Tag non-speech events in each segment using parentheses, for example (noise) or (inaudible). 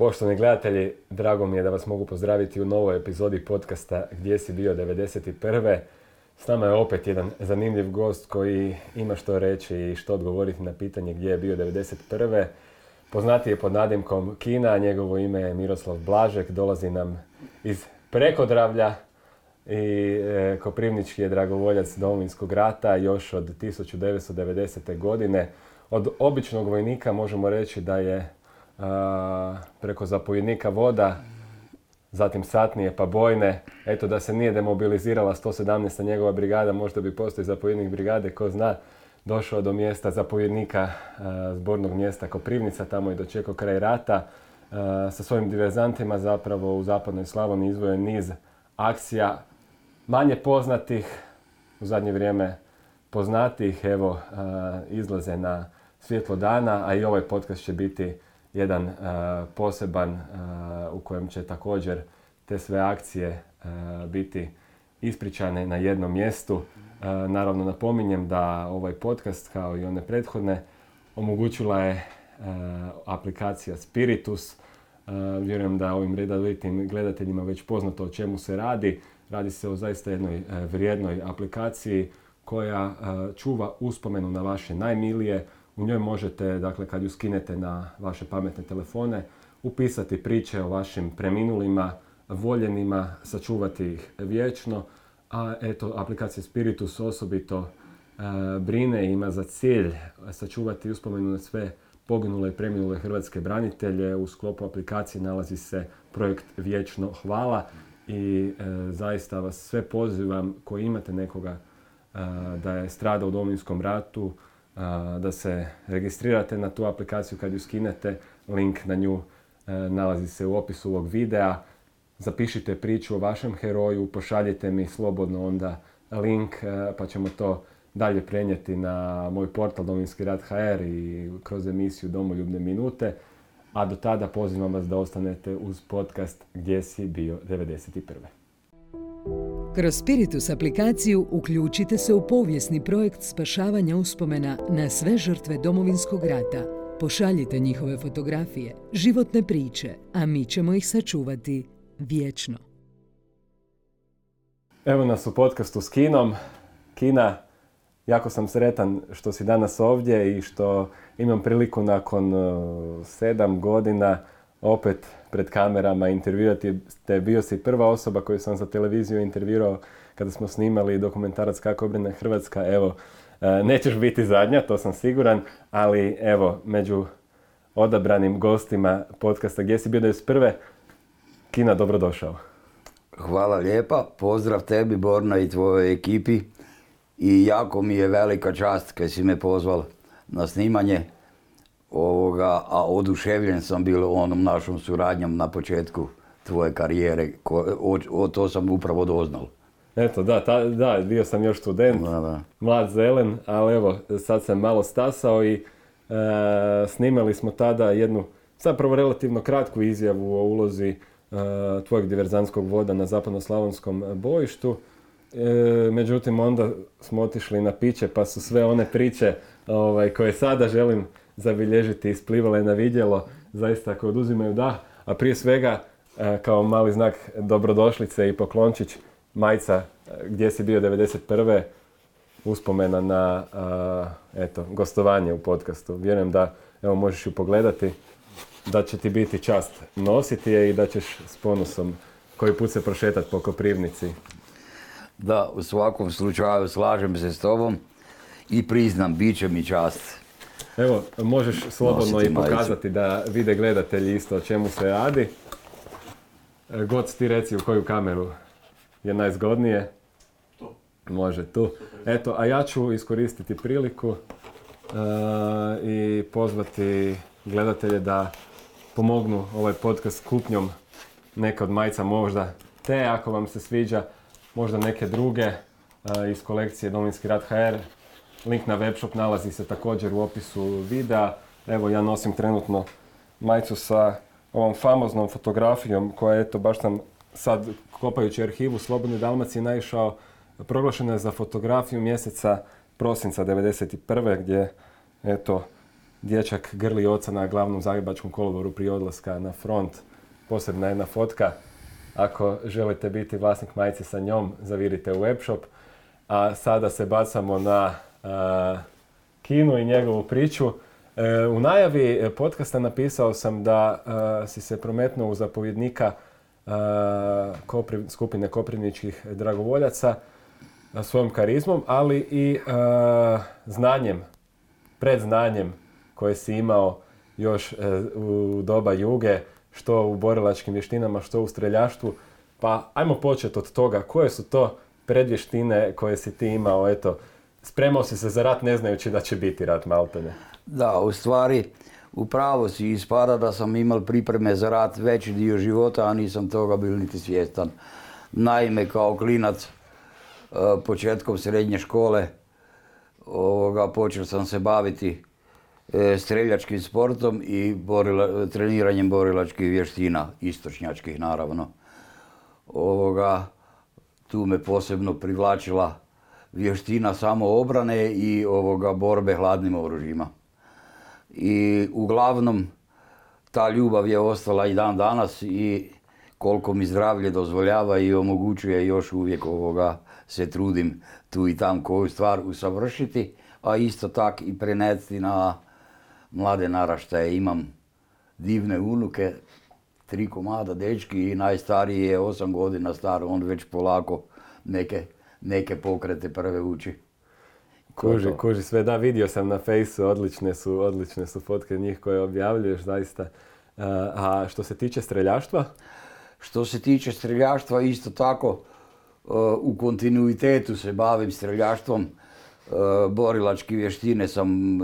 Poštovani gledatelji, drago mi je da vas mogu pozdraviti u novoj epizodi podcasta Gdje si bio 91. S nama je opet jedan zanimljiv gost koji ima što reći i što odgovoriti na pitanje gdje je bio 91. Poznati je pod nadimkom Kina, njegovo ime je Miroslav Blažek, dolazi nam iz Prekodravlja i e, Koprivnički je dragovoljac Domovinskog rata još od 1990. godine. Od običnog vojnika možemo reći da je preko zapovjednika voda, zatim satnije pa bojne, eto da se nije demobilizirala 117. njegova brigada, možda bi postoji zapovjednik brigade, ko zna, došao do mjesta zapovjednika zbornog mjesta Koprivnica, tamo je dočekao kraj rata, sa svojim diverzantima zapravo u zapadnoj Slavoniji izvoje niz akcija manje poznatih, u zadnje vrijeme poznatih, evo, izlaze na svjetlo dana, a i ovaj podcast će biti jedan uh, poseban uh, u kojem će također te sve akcije uh, biti ispričane na jednom mjestu. Naravno napominjem da ovaj podcast kao i one prethodne omogućila je aplikacija Spiritus. Vjerujem da ovim redovitim gledateljima već poznato o čemu se radi. Radi se o zaista jednoj vrijednoj aplikaciji koja čuva uspomenu na vaše najmilije, u njoj možete, dakle, kad ju skinete na vaše pametne telefone, upisati priče o vašim preminulima, voljenima, sačuvati ih vječno, a eto, aplikacija Spiritus osobito e, brine ima za cilj sačuvati uspomenu na sve poginule i preminule hrvatske branitelje. U sklopu aplikacije nalazi se projekt Vječno hvala i e, zaista vas sve pozivam koji imate nekoga e, da je stradao u Domovinskom ratu, da se registrirate na tu aplikaciju kad ju skinete. Link na nju e, nalazi se u opisu ovog videa. Zapišite priču o vašem heroju, pošaljite mi slobodno onda link e, pa ćemo to dalje prenijeti na moj portal Dominski rad HR i kroz emisiju Domoljubne minute. A do tada pozivam vas da ostanete uz podcast Gdje si bio 91. Kroz Spiritus aplikaciju uključite se u povijesni projekt spašavanja uspomena na sve žrtve domovinskog rata. Pošaljite njihove fotografije, životne priče, a mi ćemo ih sačuvati vječno. Evo nas u podcastu s Kinom. Kina, jako sam sretan što si danas ovdje i što imam priliku nakon uh, sedam godina opet pred kamerama intervjuati. Te bio si prva osoba koju sam za televiziju intervjuao kada smo snimali dokumentarac Kako obrine Hrvatska. Evo, e, nećeš biti zadnja, to sam siguran, ali evo, među odabranim gostima podcasta Gdje si bio 91. Kina, dobrodošao. Hvala lijepa, pozdrav tebi Borna i tvojoj ekipi i jako mi je velika čast kad si me pozval na snimanje ovoga, a oduševljen sam bilo onom našom suradnjom na početku tvoje karijere, o, to sam upravo doznal. Eto, da, ta, da, bio sam još student, mlad zelen, ali evo, sad sam malo stasao i e, snimali smo tada jednu, zapravo relativno kratku izjavu o ulozi e, tvojeg diverzanskog voda na zapadnoslavonskom bojištu. E, međutim, onda smo otišli na piće, pa su sve one priče ovaj, koje sada želim zabilježiti isplivale na vidjelo, zaista ako oduzimaju da, a prije svega e, kao mali znak dobrodošlice i poklončić majca e, gdje si bio 91. uspomena na eto, gostovanje u podcastu. Vjerujem da evo, možeš ju pogledati, da će ti biti čast nositi je i da ćeš s ponosom koji put se prošetati po Koprivnici. Da, u svakom slučaju slažem se s tobom i priznam, bit će mi čast. Evo, možeš slobodno i pokazati da vide gledatelji isto o čemu se radi. E, god ti reci u koju kameru je najzgodnije. Tu. Može tu. Eto, a ja ću iskoristiti priliku uh, i pozvati gledatelje da pomognu ovaj podcast kupnjom neke od majica možda te ako vam se sviđa, možda neke druge uh, iz kolekcije Dominski rad HR Link na webshop nalazi se također u opisu videa. Evo ja nosim trenutno majicu sa ovom famoznom fotografijom koja eto baš sam sad kopajući arhivu Slobodne Dalmacije naišao proglašena je za fotografiju mjeseca prosinca 1991. gdje eto dječak grli oca na glavnom zagrebačkom kolovoru prije odlaska na front. Posebna jedna fotka. Ako želite biti vlasnik majice sa njom, zavirite u webshop. A sada se bacamo na Kinu i njegovu priču. E, u najavi podcasta napisao sam da si se prometnuo u zapovjednika skupine koprivničkih dragovoljaca svojom karizmom, ali i znanjem, predznanjem koje si imao još e, u doba juge, što u borilačkim vještinama, što u streljaštvu. Pa ajmo početi od toga, koje su to predvještine koje si ti imao, eto, spremao si se za rat ne znajući da će biti rat Maltene. Da, u stvari, upravo si ispada da sam imao pripreme za rat veći dio života, a nisam toga bil niti svjestan. Naime, kao klinac, e, početkom srednje škole, ovoga, počeo sam se baviti e, streljačkim sportom i treniranjem borilačkih vještina, istočnjačkih naravno. Ovoga, tu me posebno privlačila vještina samoobrane i ovoga borbe hladnim oružjima. I uglavnom ta ljubav je ostala i dan danas i koliko mi zdravlje dozvoljava i omogućuje još uvijek ovoga se trudim tu i tam koju stvar usavršiti, a isto tak i prenesti na mlade naraštaje. Imam divne unuke, tri komada dečki i najstariji je osam godina star, on već polako neke, neke pokrete prve uči. Kuži, kuži sve. Da, vidio sam na fejsu, odlične su, odlične su fotke njih koje objavljuješ, zaista. A što se tiče streljaštva? Što se tiče streljaštva, isto tako, u kontinuitetu se bavim streljaštvom. Borilački vještine sam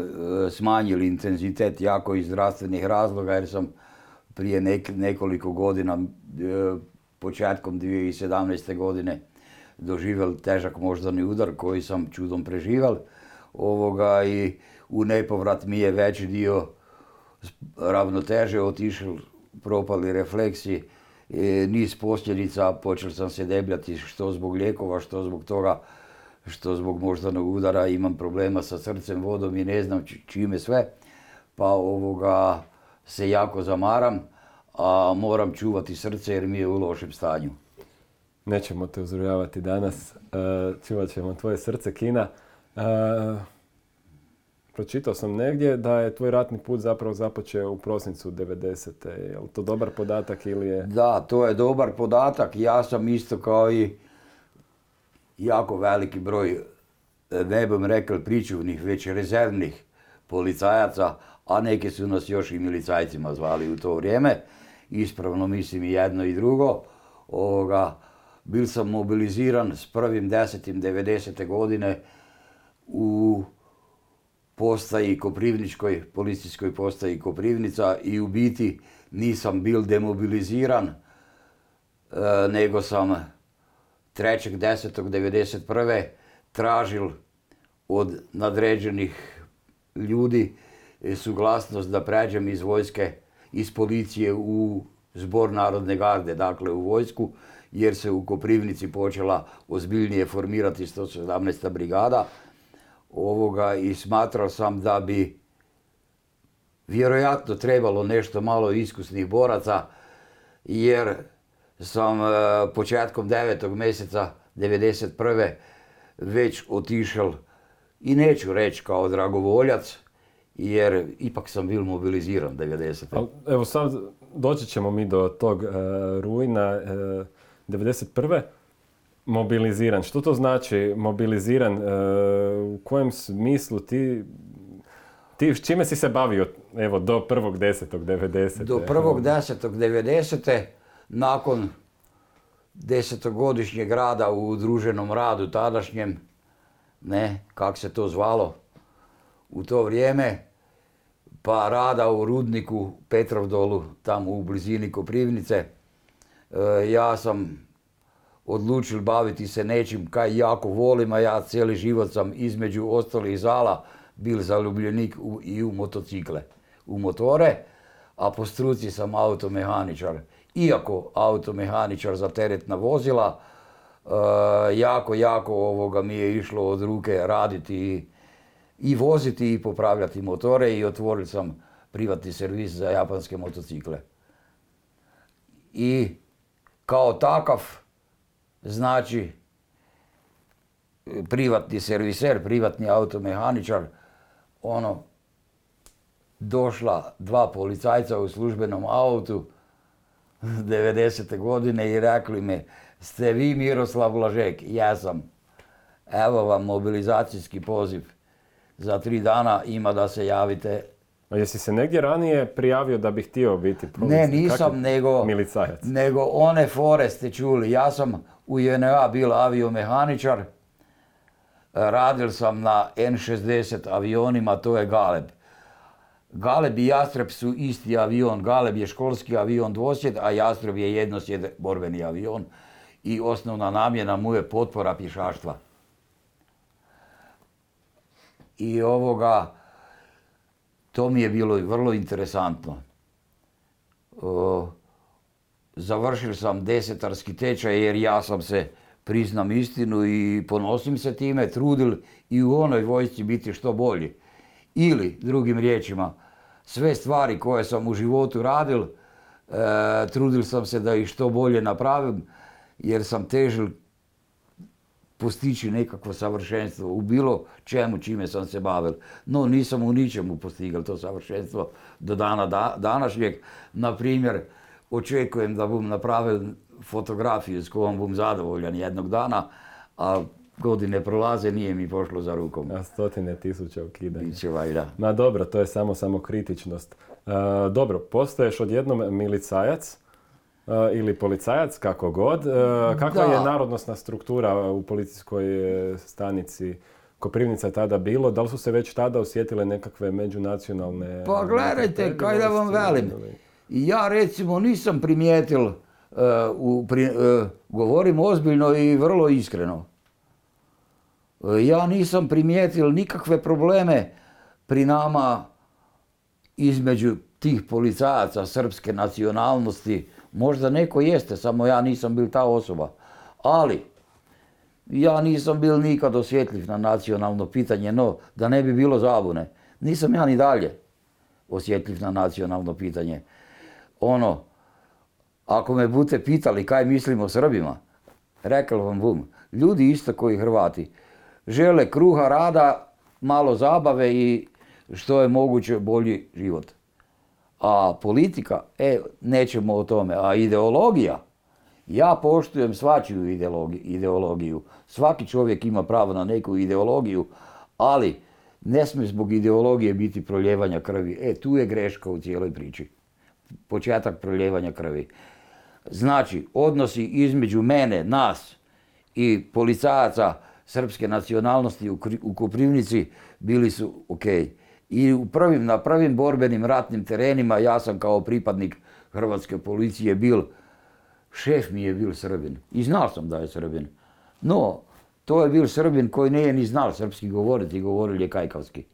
smanjili intenzitet jako iz zdravstvenih razloga jer sam prije nekoliko godina, početkom 2017. godine, doživjel težak moždani udar koji sam čudom preživel. Ovoga i u nepovrat mi je veći dio ravnoteže otišao, propali refleksi, niz posljedica, počeo sam se debljati što zbog lijekova, što zbog toga što zbog moždanog udara imam problema sa srcem, vodom i ne znam čime sve. Pa ovoga se jako zamaram, a moram čuvati srce jer mi je u lošem stanju. Nećemo te uzrujavati danas, e, čuvat ćemo tvoje srce kina. E, pročitao sam negdje da je tvoj ratni put zapravo započeo u prosincu 90. Je li to dobar podatak ili je... Da, to je dobar podatak. Ja sam isto kao i jako veliki broj, ne bih rekao pričuvnih, već rezervnih policajaca, a neki su nas još i milicajcima zvali u to vrijeme. Ispravno mislim i jedno i drugo. Ovoga, bil sam mobiliziran s prvim desetim 90. godine u postaji Koprivničkoj, policijskoj postaji Koprivnica i u biti nisam bil demobiliziran, e, nego sam 3.10.91. tražil od nadređenih ljudi suglasnost da pređem iz vojske, iz policije u zbor Narodne garde, dakle u vojsku, jer se u Koprivnici počela ozbiljnije formirati 117. brigada ovoga i smatrao sam da bi vjerojatno trebalo nešto malo iskusnih boraca jer sam e, početkom devetog mjeseca 1991. već otišao i neću reći kao dragovoljac jer ipak sam bil mobiliziran 90. Evo sad doći ćemo mi do tog uh, rujna uh, 91 mobiliziran. Što to znači mobiliziran? E, u kojem smislu ti ti s čime si se bavio evo, do 1.10.90. Do 1.10.90. nakon desetogodišnjeg rada u udruženom radu tadašnjem, ne, kak se to zvalo, u to vrijeme, pa rada u rudniku Petrovdolu, tamo u blizini Koprivnice, ja sam odlučili baviti se nečim kaj jako volim, a ja cijeli život sam između ostalih zala bil zaljubljenik i u motocikle, u motore, a po struci sam automehaničar. Iako automehaničar za teretna vozila, e, jako, jako ovoga mi je išlo od ruke raditi i voziti i popravljati motore i otvorili sam privatni servis za japanske motocikle. I kao takav, znači, privatni serviser, privatni automehaničar, ono, došla dva policajca u službenom autu (laughs) 90. godine i rekli mi, ste vi Miroslav Blažek? Ja sam. Evo vam mobilizacijski poziv. Za tri dana ima da se javite. A jesi se negdje ranije prijavio da bi htio biti Ne, nisam, nego, milicajac? nego one fore ste čuli. Ja sam u JNA bio aviomehaničar. Radil sam na N60 avionima, to je Galeb. Galeb i Jastreb su isti avion. Galeb je školski avion dvosjed, a Jastreb je jednosjed borbeni avion. I osnovna namjena mu je potpora pješaštva. I ovoga, to mi je bilo vrlo interesantno. završio sam desetarski tečaj jer ja sam se, priznam istinu i ponosim se time, trudil i u onoj vojsci biti što bolji. Ili, drugim riječima, sve stvari koje sam u životu radil, e, trudil sam se da ih što bolje napravim, jer sam težil postići nekakvo savršenstvo u bilo čemu čime sam se bavil. No nisam u ničemu postigao to savršenstvo do dana današnjeg. Na primjer, očekujem da bom napravil fotografijo s kojom bom zadovoljan jednog dana, a godine prolaze, nije mi pošlo za rukom. A stotine tisuća ukidanja. Biće valjda. Ma dobro, to je samo samokritičnost. E, dobro, postoješ odjednom milicajac ili policajac, kako god. E, kakva je narodnostna struktura u policijskoj stanici Koprivnica tada bilo? Da li su se već tada osjetile nekakve međunacionalne... Pa gledajte, kaj da vam velim. Ja recimo nisam primijetil, govorim ozbiljno i vrlo iskreno. Ja nisam primijetil nikakve probleme pri nama između tih policajaca srpske nacionalnosti. Možda neko jeste, samo ja nisam bil ta osoba. Ali, ja nisam bil nikad osjetljiv na nacionalno pitanje, no da ne bi bilo zabune. Nisam ja ni dalje osjetljiv na nacionalno pitanje. Ono, ako me budete pitali kaj mislim o Srbima, rekao vam bum, ljudi isto koji Hrvati, žele kruha, rada, malo zabave i što je moguće bolji život. A politika, e, nećemo o tome, a ideologija, ja poštujem svačiju ideologiju. Svaki čovjek ima pravo na neku ideologiju, ali ne smije zbog ideologije biti proljevanja krvi. E, tu je greška u cijeloj priči. Početak proljevanja krvi. Znači, odnosi između mene, nas i policajaca srpske nacionalnosti u Koprivnici bili su ok. I u prvim, na prvim borbenim ratnim terenima ja sam kao pripadnik Hrvatske policije bil, šef mi je bil Srbin. I znao sam da je Srbin. No, to je bil Srbin koji nije ni znal srpski govoriti, govoril je kajkavski.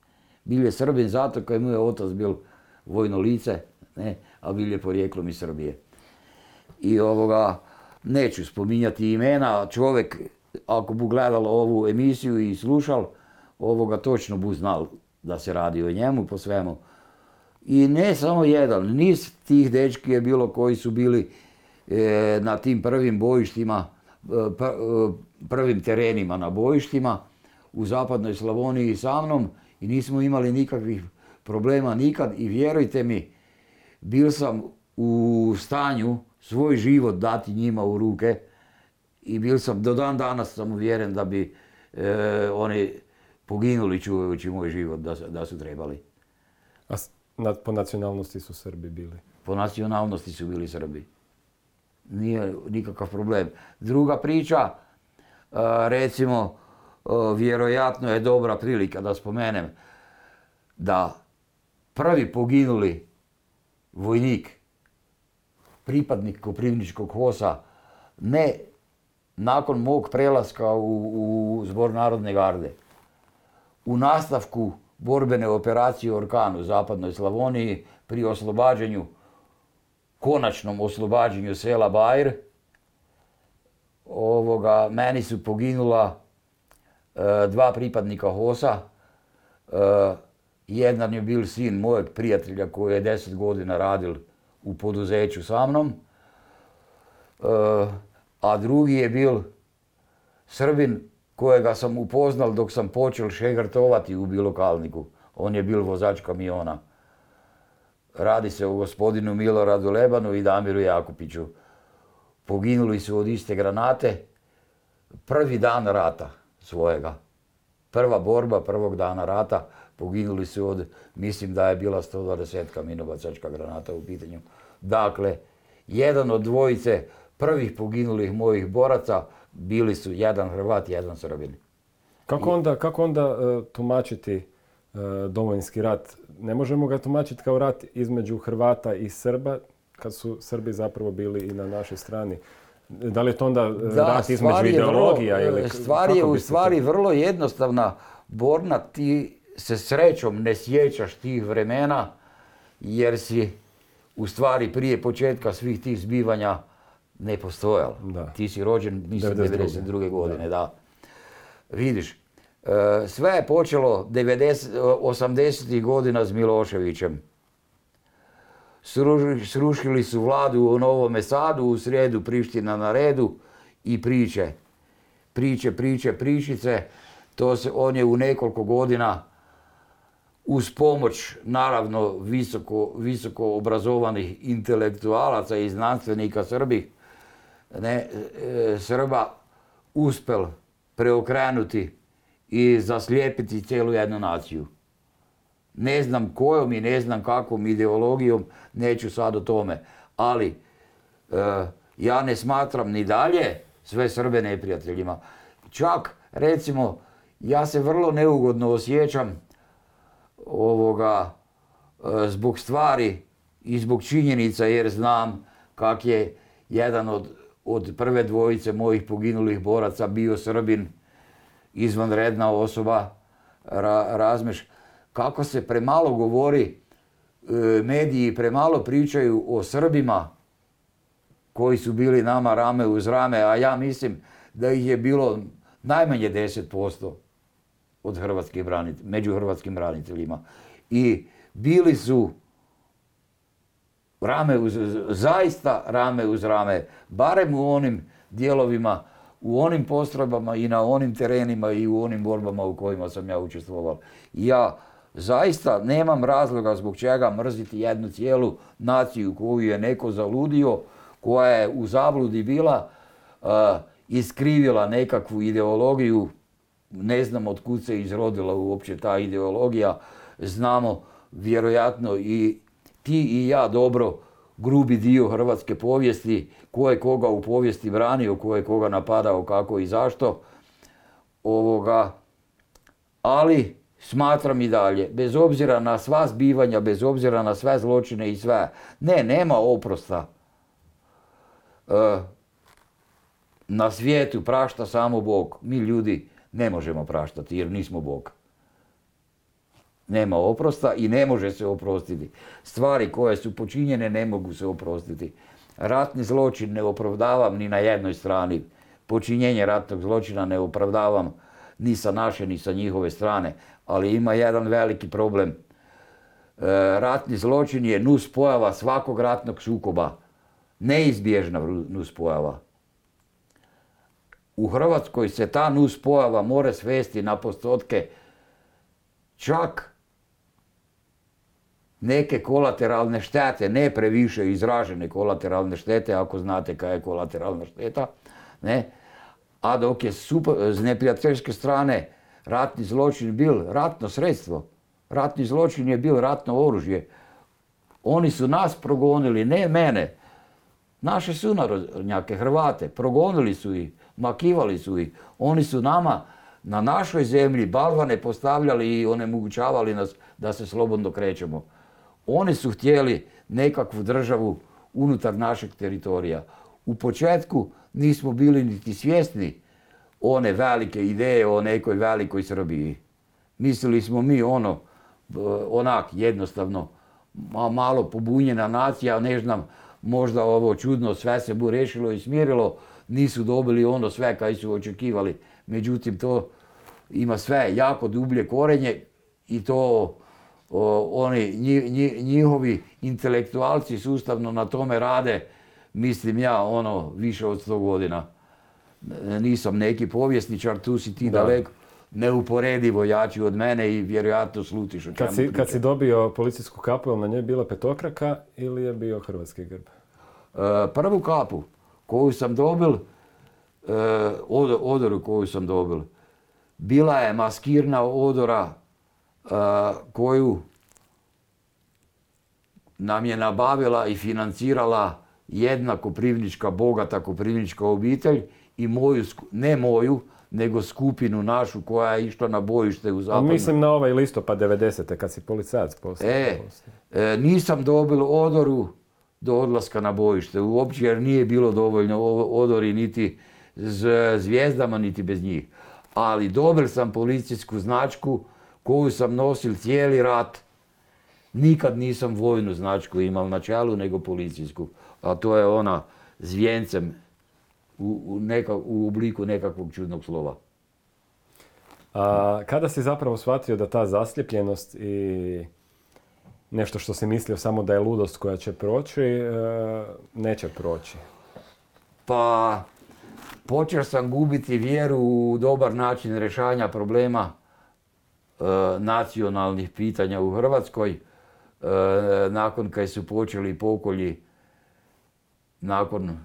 Bil je Srbin zato kaj mu je otac bil vojno lice, ne, a bil je porijeklom iz Srbije. I ovoga, neću spominjati imena, čovjek ako bu gledalo ovu emisiju i slušal, ovoga točno bu znal da se radi o njemu po svemu. I ne samo jedan, niz tih dečki je bilo koji su bili e, na tim prvim bojištima, e, e, prvim terenima na bojištima u zapadnoj Slavoniji sa mnom i nismo imali nikakvih problema nikad i vjerujte mi, bil sam u stanju svoj život dati njima u ruke i bil sam, do dan danas sam uvjeren da bi oni poginuli čuvajući moj život da, da su trebali. A po nacionalnosti su Srbi bili? Po nacionalnosti su bili Srbi. Nije nikakav problem. Druga priča, e, recimo, e, vjerojatno je dobra prilika da spomenem da prvi poginuli vojnik, pripadnik Koprivničkog hosa, ne nakon mog prelaska u, u Zbor Narodne garde. U nastavku borbene operacije Orkan u zapadnoj Slavoniji pri oslobađanju, konačnom oslobađanju sela Bajr, ovoga, meni su poginula e, dva pripadnika HOS-a, jedan je bil sin mojeg prijatelja koji je deset godina radil u poduzeću sa mnom, a drugi je bil Srbin kojega sam upoznal dok sam počel šegrtovati u Bilokalniku. On je bil vozač kamiona. Radi se o gospodinu Miloradu Lebanu i Damiru Jakupiću. Poginuli su od iste granate prvi dan rata svojega. Prva borba prvog dana rata. Poginuli su od, mislim da je bila 120 minobacačka granata u pitanju. Dakle, jedan od dvojice prvih poginulih mojih boraca bili su jedan Hrvat jedan Srbin. Kako onda, kako onda e, tumačiti e, domovinski rat? Ne možemo ga tumačiti kao rat između Hrvata i Srba, kad su Srbi zapravo bili i na našoj strani. Da li je to onda e, rat između ideologija? ili stvar je u stvari vrlo jednostavna. Borna, ti se srećom ne sjećaš tih vremena, jer si u stvari prije početka svih tih zbivanja ne postojalo. Ti si rođen, mislim, 92. godine, da. Vidiš, e, sve je počelo 80. godina s Miloševićem. Srušili su vladu u Novome Sadu, u srijedu Priština na redu i priče. Priče, priče, pričice. To se, on je u nekoliko godina uz pomoć naravno visoko, visoko obrazovanih intelektualaca i znanstvenika Srbi, ne, e, Srba uspel preokrenuti i zaslijepiti cijelu jednu naciju. Ne znam kojom i ne znam kakvom ideologijom, neću sad o tome, ali e, ja ne smatram ni dalje sve Srbe neprijateljima. Čak, recimo, ja se vrlo neugodno osjećam ovoga, e, zbog stvari i zbog činjenica jer znam kak je jedan od od prve dvojice mojih poginulih boraca bio Srbin, izvanredna osoba, razmeš. Kako se premalo govori, e, mediji premalo pričaju o Srbima koji su bili nama rame uz rame, a ja mislim da ih je bilo najmanje 10% od hrvatskih među hrvatskim braniteljima. I bili su rame uz, zaista rame uz rame, barem u onim dijelovima, u onim postrojbama i na onim terenima i u onim borbama u kojima sam ja učestvovao. Ja zaista nemam razloga zbog čega mrziti jednu cijelu naciju koju je neko zaludio, koja je u zabludi bila, uh, iskrivila nekakvu ideologiju, ne znam od kud se izrodila uopće ta ideologija, znamo vjerojatno i ti i ja dobro grubi dio hrvatske povijesti, ko je koga u povijesti branio, ko je koga napadao, kako i zašto. Ovoga, ali smatram i dalje, bez obzira na sva zbivanja, bez obzira na sve zločine i sve, ne, nema oprosta. E, na svijetu prašta samo Bog. Mi ljudi ne možemo praštati jer nismo Bog nema oprosta i ne može se oprostiti. Stvari koje su počinjene ne mogu se oprostiti. Ratni zločin ne opravdavam ni na jednoj strani. Počinjenje ratnog zločina ne opravdavam ni sa naše ni sa njihove strane. Ali ima jedan veliki problem. E, ratni zločin je nus pojava svakog ratnog sukoba. Neizbježna nus pojava. U Hrvatskoj se ta nus pojava more svesti na postotke čak neke kolateralne štete, ne previše izražene kolateralne štete, ako znate kaj je kolateralna šteta, ne? a dok je super, z neprijateljske strane ratni zločin bil ratno sredstvo, ratni zločin je bil ratno oružje. Oni su nas progonili, ne mene, naše sunarodnjake, Hrvate, progonili su ih, makivali su ih. Oni su nama na našoj zemlji balvane postavljali i onemogućavali nas da se slobodno krećemo. Oni su htjeli nekakvu državu unutar našeg teritorija. U početku nismo bili niti svjesni one velike ideje o nekoj velikoj Srbiji. Mislili smo mi ono, onak jednostavno, malo pobunjena nacija, ne znam, možda ovo čudno sve se bu rešilo i smirilo, nisu dobili ono sve kaj su očekivali. Međutim, to ima sve jako dublje korenje i to oni njihovi intelektualci sustavno na tome rade, mislim ja, ono, više od sto godina. Nisam neki povjesničar, tu si ti daleko neuporedivo jači od mene i vjerojatno slutiš o kad si, kad si dobio policijsku kapu, je na njoj bila petokraka ili je bio hrvatski grb? E, prvu kapu koju sam dobil, e, odoru koju sam dobil, bila je maskirna odora koju nam je nabavila i financirala jedna koprivnička, bogata koprivnička obitelj i moju, ne moju, nego skupinu našu koja je išla na bojište u zapadnu. mislim na ovaj listopad 90. kad si policajac postao. E, e, nisam dobil odoru do odlaska na bojište uopće jer nije bilo dovoljno odori niti s zvijezdama niti bez njih. Ali dobil sam policijsku značku koju sam nosil cijeli rat. Nikad nisam vojnu značku imao na čelu nego policijsku. A to je ona s vijencem u, u, obliku nekakvog čudnog slova. A, kada si zapravo shvatio da ta zasljepljenost i nešto što si mislio samo da je ludost koja će proći, e, neće proći? Pa, počeo sam gubiti vjeru u dobar način rješavanja problema nacionalnih pitanja u Hrvatskoj. E, nakon kad su počeli pokolji, nakon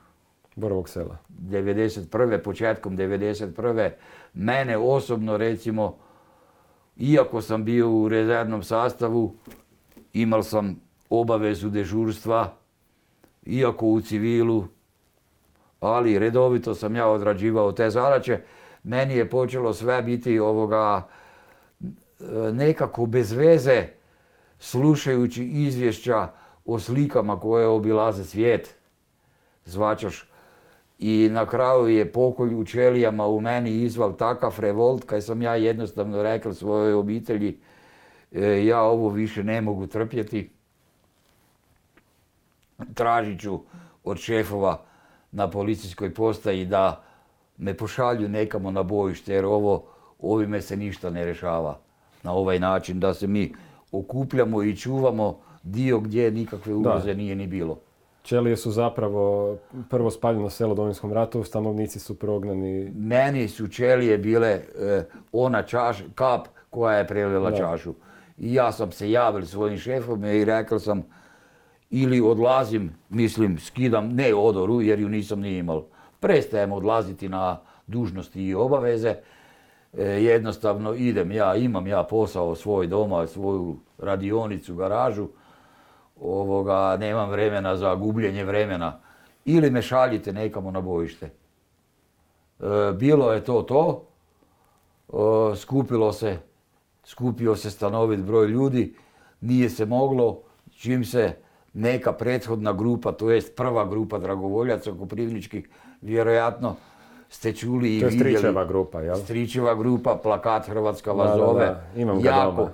Borovog sela. 91. početkom 91. Mene osobno recimo, iako sam bio u rezervnom sastavu, imao sam obavezu dežurstva, iako u civilu, ali redovito sam ja odrađivao te zadaće. Meni je počelo sve biti ovoga nekako bez veze slušajući izvješća o slikama koje obilaze svijet. Zvačaš i na kraju je pokolj u čelijama u meni izval takav revolt kad sam ja jednostavno rekao svojoj obitelji e, ja ovo više ne mogu trpjeti. Tražit ću od šefova na policijskoj postaji da me pošalju nekamo na bojište jer ovo, ovime se ništa ne rešava na ovaj način da se mi okupljamo i čuvamo dio gdje nikakve ugroze nije ni bilo. Čelije su zapravo prvo spaljeno selo u Domovinskom ratu, stanovnici su prognani. Meni su čelije bile e, ona čaš, kap koja je prelila čašu. I ja sam se javil svojim šefom i rekao sam ili odlazim, mislim skidam, ne odoru jer ju nisam ni imao. Prestajem odlaziti na dužnosti i obaveze. E, jednostavno idem ja, imam ja posao svoj doma, svoju radionicu, garažu ovoga, nemam vremena za gubljenje vremena. Ili me šaljite nekamo na bojište. E, bilo je to to. E, skupilo se, skupio se stanovit broj ljudi. Nije se moglo, čim se neka prethodna grupa, to jest prva grupa dragovoljaca koprivničkih, vjerojatno ste čuli i vidjeli. To je Stričeva grupa, jel? Stričeva grupa, plakat Hrvatska vas zove. Imam ga jako,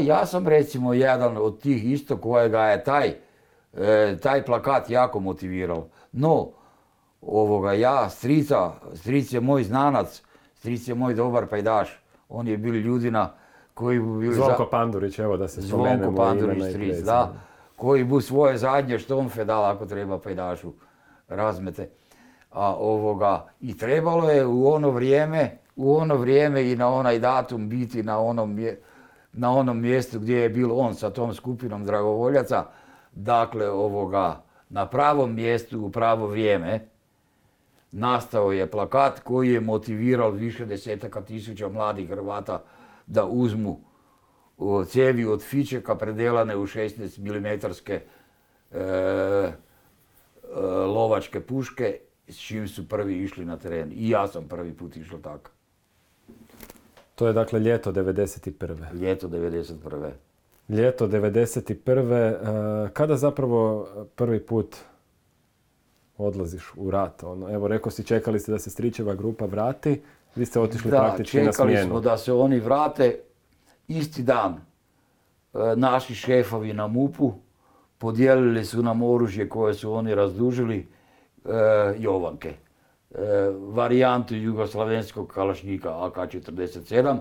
ja sam recimo jedan od tih isto kojega je taj, e, taj plakat jako motivirao. No, ovoga, ja, strica, stric je moj znanac, stric je moj dobar pajdaš. On je bil ljudina koji bi bili... Zvonko Pandurić, evo da se spomenemo Zvonko Pandurić, stric, da. Koji bu svoje zadnje štomfe dal ako treba pajdašu. Razmete. A ovoga, i trebalo je u ono vrijeme, u ono vrijeme i na onaj datum biti na onom na onom mjestu gdje je bilo on sa tom skupinom dragovoljaca, dakle ovoga, na pravom mjestu u pravo vrijeme, nastao je plakat koji je motivirao više desetaka tisuća mladih Hrvata da uzmu cijevi od fičeka predelane u 16 mm e, e, lovačke puške s čim su prvi išli na teren. I ja sam prvi put išao tako. To je dakle ljeto 91. Ljeto 91. Ljeto 91. Uh, kada zapravo prvi put odlaziš u rat? Ono, evo, rekao si, čekali ste da se Stričeva grupa vrati, vi ste otišli praktički na smjenu. Da, čekali smo da se oni vrate isti dan. Uh, naši šefovi na MUP-u podijelili su nam oružje koje su oni razdužili, Jovanke. E, varijantu jugoslavenskog kalašnjika AK-47.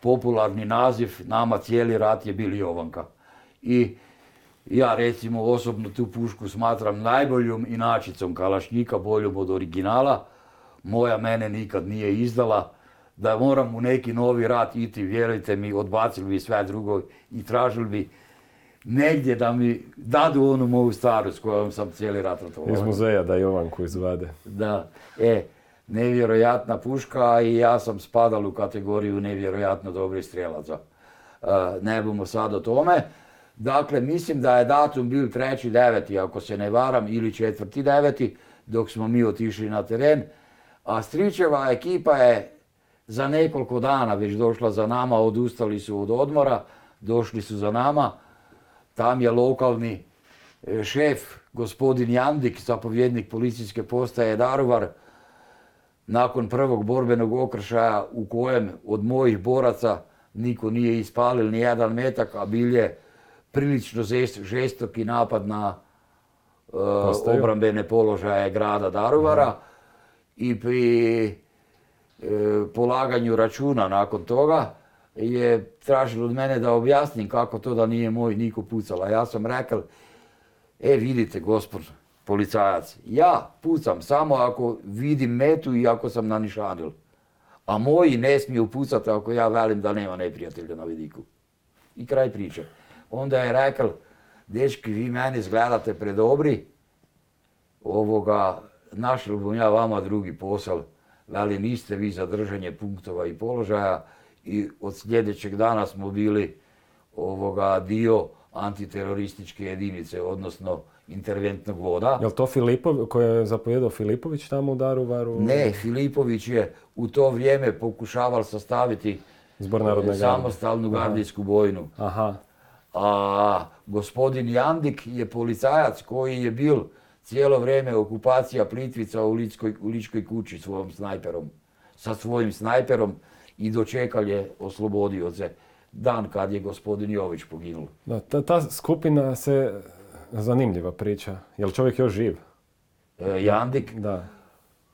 popularni naziv, nama cijeli rat je bil Jovanka. I ja recimo osobno tu pušku smatram najboljom inačicom kalašnjika, boljom od originala. Moja mene nikad nije izdala. Da moram u neki novi rat iti, vjerujte mi, odbacili bi sve drugo i tražili bi negdje da mi dadu onu moju staru s kojom sam cijeli rat ratovao. Iz muzeja da Jovanku izvade. Da, e, nevjerojatna puška i ja sam spadal u kategoriju nevjerojatno dobrih strijelaca. E, ne bomo sad o tome. Dakle, mislim da je datum bil 3.9. ako se ne varam, ili 4.9. dok smo mi otišli na teren. A Stričeva ekipa je za nekoliko dana već došla za nama, odustali su od odmora, došli su za nama. Tam je lokalni e, šef, gospodin Jandik, zapovjednik policijske postaje Daruvar, nakon prvog borbenog okršaja u kojem od mojih boraca niko nije ispalil ni jedan metak, a bil je prilično žestoki napad na e, obrambene položaje grada Daruvara. I pri e, polaganju računa nakon toga je tražilo od mene da objasnim kako to da nije moj niko pucala. Ja sam rekao, e vidite gospod policajac, ja pucam samo ako vidim metu i ako sam na nišanil. A moji ne smiju pucati ako ja velim da nema neprijatelja na vidiku. I kraj priče. Onda je rekao, dečki, vi meni izgledate predobri, ovoga, našel bom ja vama drugi posao. Veli, niste vi za držanje punktova i položaja i od sljedećeg dana smo bili ovoga dio antiterorističke jedinice, odnosno interventnog voda. Je li to Filipov, koje je zapovjedao Filipović tamo u Daruvaru? Ne, Filipović je u to vrijeme pokušaval sastaviti Zbor narodne samostalnu gardijsku bojnu. Aha. A gospodin Jandik je policajac koji je bil cijelo vrijeme okupacija Plitvica u Ličkoj, u Ličkoj kući svojom snajperom. Sa svojim snajperom i dočekal je oslobodio se dan kad je gospodin Jović poginul. Da, ta, ta skupina se zanimljiva priča. Je li čovjek još živ? E, Jandik? Da.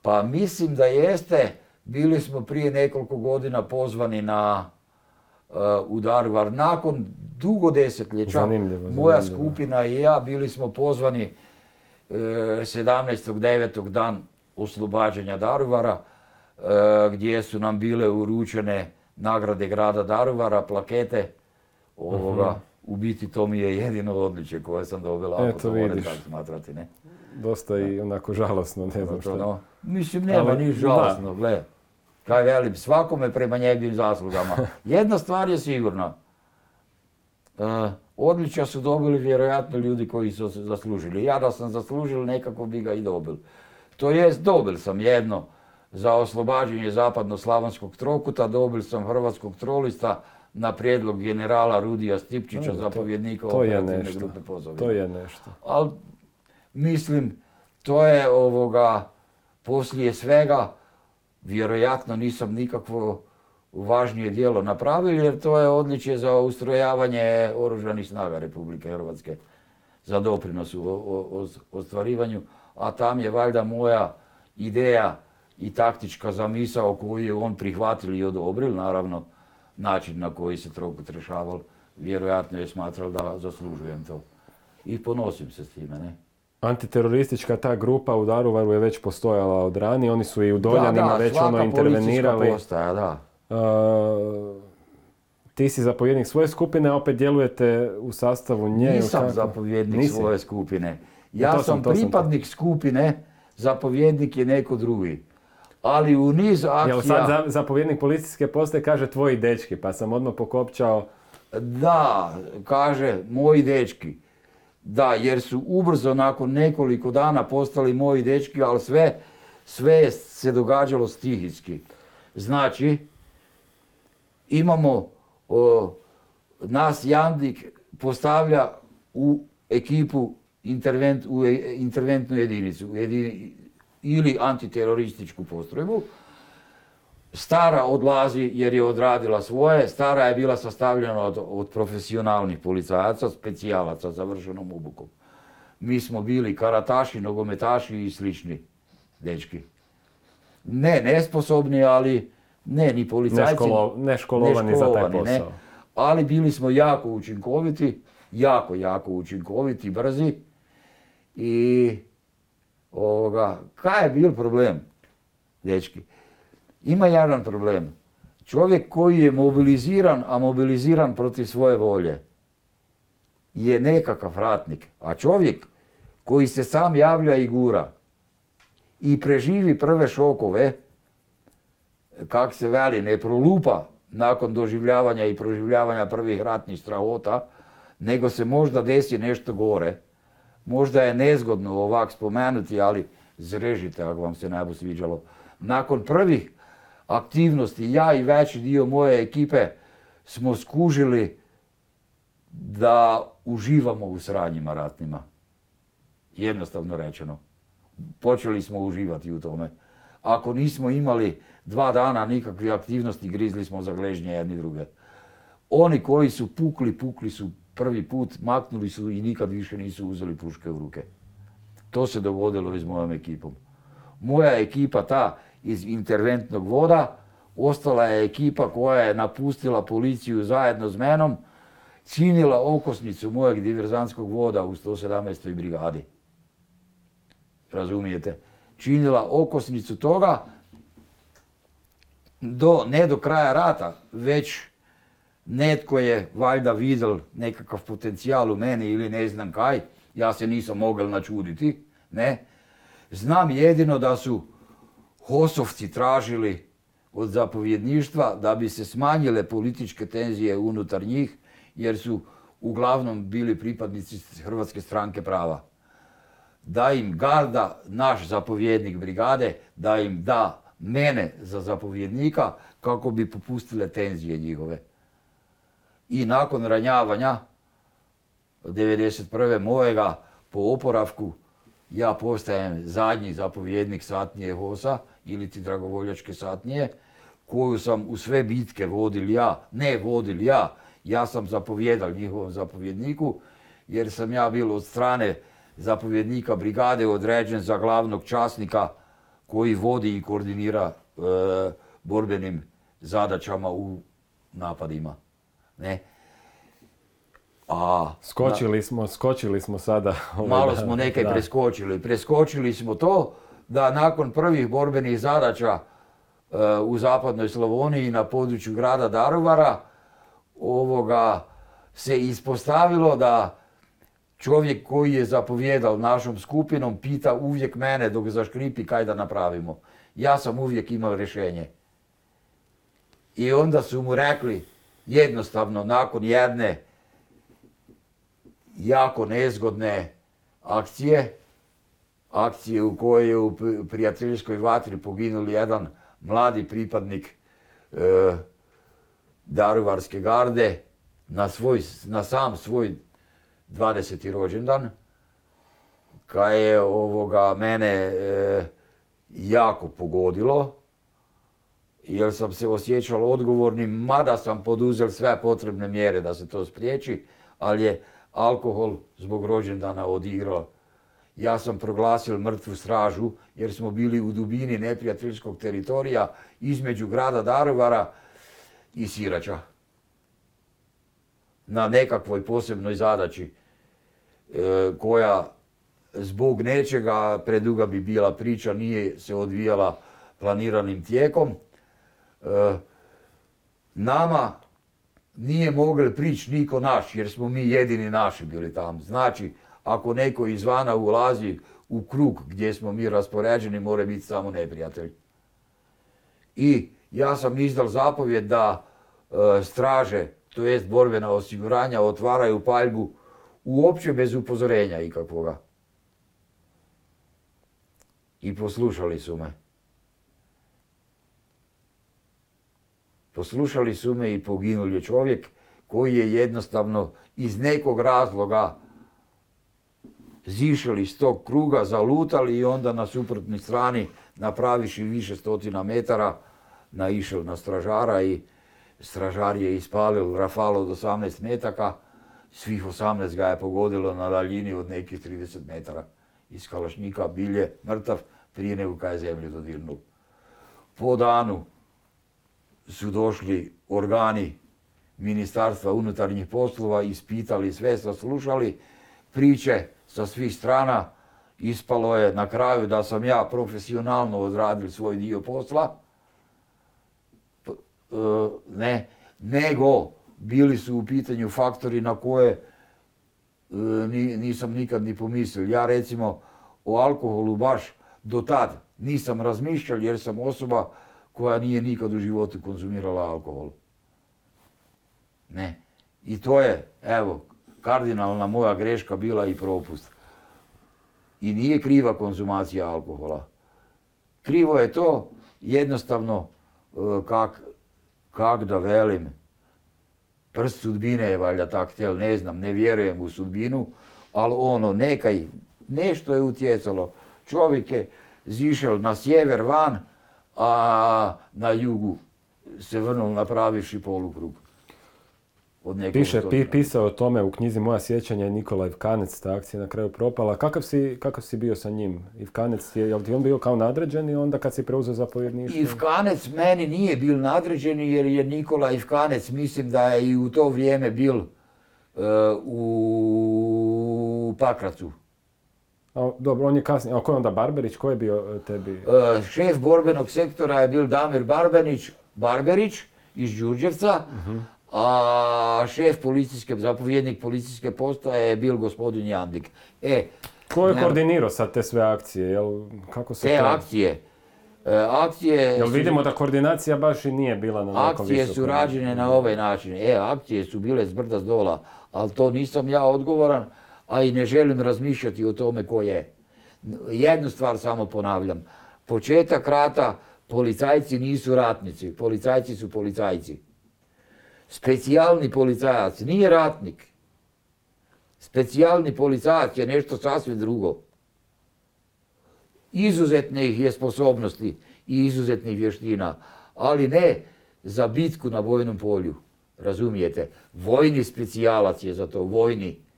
Pa mislim da jeste. Bili smo prije nekoliko godina pozvani na uh, Darvar. Nakon dugo desetljeća Zanimljivo, moja zanimljivo. skupina i ja bili smo pozvani uh, 17.9. dan oslobađanja Daruvara uh, gdje su nam bile uručene nagrade grada Daruvara, plakete ovoga. U biti to mi je jedino odličje koje sam dobila, ako Eto, to morate vidiš. tako smatrati, ne? Dosta i onako žalosno, ne znam To, što. no, mislim, nema Ali, ni žalosno, gle. Kaj velim, svakome prema njegovim zaslugama. (laughs) Jedna stvar je sigurna. E, odličja su dobili vjerojatno ljudi koji su se zaslužili. Ja da sam zaslužil, nekako bi ga i dobil. To jest, dobil sam jedno za oslobađanje zapadno-slavonskog trokuta, dobil sam hrvatskog trolista na prijedlog generala Rudija Stipčića, zapovjednika operativne grupe Pozovina To je nešto. ali mislim, to je ovoga, poslije svega, vjerojatno nisam nikakvo važnije djelo napravio, jer to je odličje za ustrojavanje Oružanih snaga Republike Hrvatske, za doprinos u ostvarivanju, a tam je valjda moja ideja i taktička zamisao koju je on prihvatili i odobril, naravno, način na koji se trokut rješaval, vjerojatno je smatrao da zaslužujem to. I ponosim se s time, ne? Antiteroristička ta grupa u Daruvaru je već postojala od ranije, oni su i u Doljanima već svaka ono policijska intervenirali. Postaja, da. Uh, ti si zapovjednik svoje skupine, a opet djelujete u sastavu nje. Nisam kako? zapovjednik Nisi? svoje skupine. E, Ja sam pripadnik skupine, zapovjednik je neko drugi. Ali u niz Jel akcija... sad za- zapovjednik policijske postaje kaže tvoji dečki, pa sam odmah pokopčao. Da, kaže, moji dečki. Da, jer su ubrzo nakon nekoliko dana postali moji dečki, ali sve, sve se događalo stihijski. Znači, imamo, o, nas Jandik postavlja u ekipu intervent, u e- interventnu jedinicu u jedini- ili antiterorističku postrojbu. Stara odlazi jer je odradila svoje, stara je bila sastavljena od, od profesionalnih policajaca, specijalaca završenom obukom. Mi smo bili karataši, nogometaši i slični dečki. Ne nesposobni, ali ne ni policajci, neškolovani za taj posao. ali bili smo jako učinkoviti, jako, jako učinkoviti, brzi i ovoga, kaj je bil problem, dečki? Ima jedan problem. Čovjek koji je mobiliziran, a mobiliziran protiv svoje volje, je nekakav ratnik. A čovjek koji se sam javlja i gura i preživi prve šokove, kak se veli, ne prolupa nakon doživljavanja i proživljavanja prvih ratnih strahota, nego se možda desi nešto gore. Možda je nezgodno ovak spomenuti, ali zrežite ako vam se ne bo sviđalo. Nakon prvih aktivnosti, ja i veći dio moje ekipe smo skužili da uživamo u sranjima ratnima. Jednostavno rečeno. Počeli smo uživati u tome. Ako nismo imali dva dana nikakve aktivnosti, grizli smo za gležnje jedni druge. Oni koji su pukli, pukli su prvi put, maknuli su i nikad više nisu uzeli puške u ruke. To se dogodilo i s mojom ekipom. Moja ekipa ta iz interventnog voda, ostala je ekipa koja je napustila policiju zajedno s menom, činila okosnicu mojeg diverzantskog voda u 117. brigadi. Razumijete? Činila okosnicu toga, do, ne do kraja rata, već netko je valjda vidjel nekakav potencijal u meni ili ne znam kaj, ja se nisam mogel načuditi, ne. Znam jedino da su Hosovci tražili od zapovjedništva da bi se smanjile političke tenzije unutar njih, jer su uglavnom bili pripadnici Hrvatske stranke prava. Da im garda, naš zapovjednik brigade, da im da mene za zapovjednika kako bi popustile tenzije njihove. I nakon ranjavanja 1991. mojega po oporavku ja postajem zadnji zapovjednik satnije HOSA ili ti dragovoljačke satnije koju sam u sve bitke vodil ja, ne vodil ja, ja sam zapovjedal njihovom zapovjedniku jer sam ja bil od strane zapovjednika brigade određen za glavnog časnika koji vodi i koordinira e, borbenim zadaćama u napadima. Ne? A, skočili smo, skočili smo sada. (laughs) Ovaj, malo smo nekaj preskočili. Preskočili smo to da nakon prvih borbenih zadaća e, u zapadnoj Slavoniji na području grada Daruvara ovoga se ispostavilo da čovjek koji je zapovjedal našom skupinom pita uvijek mene dok zaškripi kaj da napravimo. Ja sam uvijek imao rješenje. I onda su mu rekli jednostavno nakon jedne jako nezgodne akcije, akcije u kojoj je u prijateljskoj vatri poginuli jedan mladi pripadnik e, Daruvarske garde na, svoj, na sam svoj 20. rođendan, kaj je ovoga mene e, jako pogodilo, jer sam se osjećao odgovornim, mada sam poduzel sve potrebne mjere da se to spriječi, ali je alkohol zbog rođendana odigrao. Ja sam proglasio mrtvu stražu jer smo bili u dubini neprijateljskog teritorija između grada Daruvara i Sirača. Na nekakvoj posebnoj zadaći e, koja zbog nečega, preduga bi bila priča, nije se odvijala planiranim tijekom. E, nama nije mogli prići niko naš, jer smo mi jedini naši bili tamo. Znači, ako neko izvana ulazi u krug gdje smo mi raspoređeni, mora biti samo neprijatelj. I ja sam izdal zapovjed da e, straže, to jest borbena osiguranja, otvaraju paljbu uopće bez upozorenja ikakvoga. I poslušali su me. Poslušali su me i poginuli je čovjek koji je jednostavno iz nekog razloga zišali iz tog kruga, zalutali i onda na suprotnoj strani napraviši više stotina metara naišao na stražara i stražar je ispalil rafal od 18 metaka, svih 18 ga je pogodilo na daljini od nekih 30 metara iz kalašnjika, bilje mrtav prije nego kaj je zemlju dodirnul. Po danu su došli organi Ministarstva unutarnjih poslova, ispitali sve, saslušali priče sa svih strana. Ispalo je na kraju da sam ja profesionalno odradio svoj dio posla. E, ne, nego bili su u pitanju faktori na koje e, nisam nikad ni pomislio. Ja recimo o alkoholu baš do tad nisam razmišljao jer sam osoba koja nije nikad u životu konzumirala alkohol. Ne. I to je, evo, kardinalna moja greška bila i propust. I nije kriva konzumacija alkohola. Krivo je to, jednostavno, e, kak, kak da velim, prst sudbine je valjda tak htjel, ne znam, ne vjerujem u sudbinu, ali ono, nekaj, nešto je utjecalo. Čovjek je zišel na sjever van, a na jugu se vrnuo napravivši polukrug. Od Piše, pi, pisao o tome u knjizi Moja sjećanja je Nikola Ivkanec, ta akcija na kraju propala. Kakav si, kakav si bio sa njim? Ivkanec, je, li ti on bio kao nadređeni onda kad si preuzeo zapovjedništvo? Ivkanec meni nije bil nadređeni jer je Nikola Ivkanec, mislim da je i u to vrijeme bil uh, u Pakracu. A, dobro, on je kasnije. A ko je onda Barberić? Ko je bio e, tebi? Uh, šef borbenog sektora je bil Damir Barbenić, Barberić iz Đurđevca, uh a šef policijske, zapovjednik policijske postaje je bil gospodin Jandik. E, Ko je koordinirao sad te sve akcije? Jel, kako se te akcije? E, akcije... Jel vidimo da koordinacija baš i nije bila na nekom Akcije su rađene na ovaj način. E, akcije su bile s brda dola, ali to nisam ja odgovoran, a i ne želim razmišljati o tome ko je. Jednu stvar samo ponavljam. Početak rata, policajci nisu ratnici, policajci su policajci. Specijalni policajac nije ratnik. Specijalni policajac je nešto sasvim drugo. Izuzetnih je sposobnosti i izuzetnih vještina, ali ne za bitku na vojnom polju. Razumijete? Vojni specijalac je za to, vojni.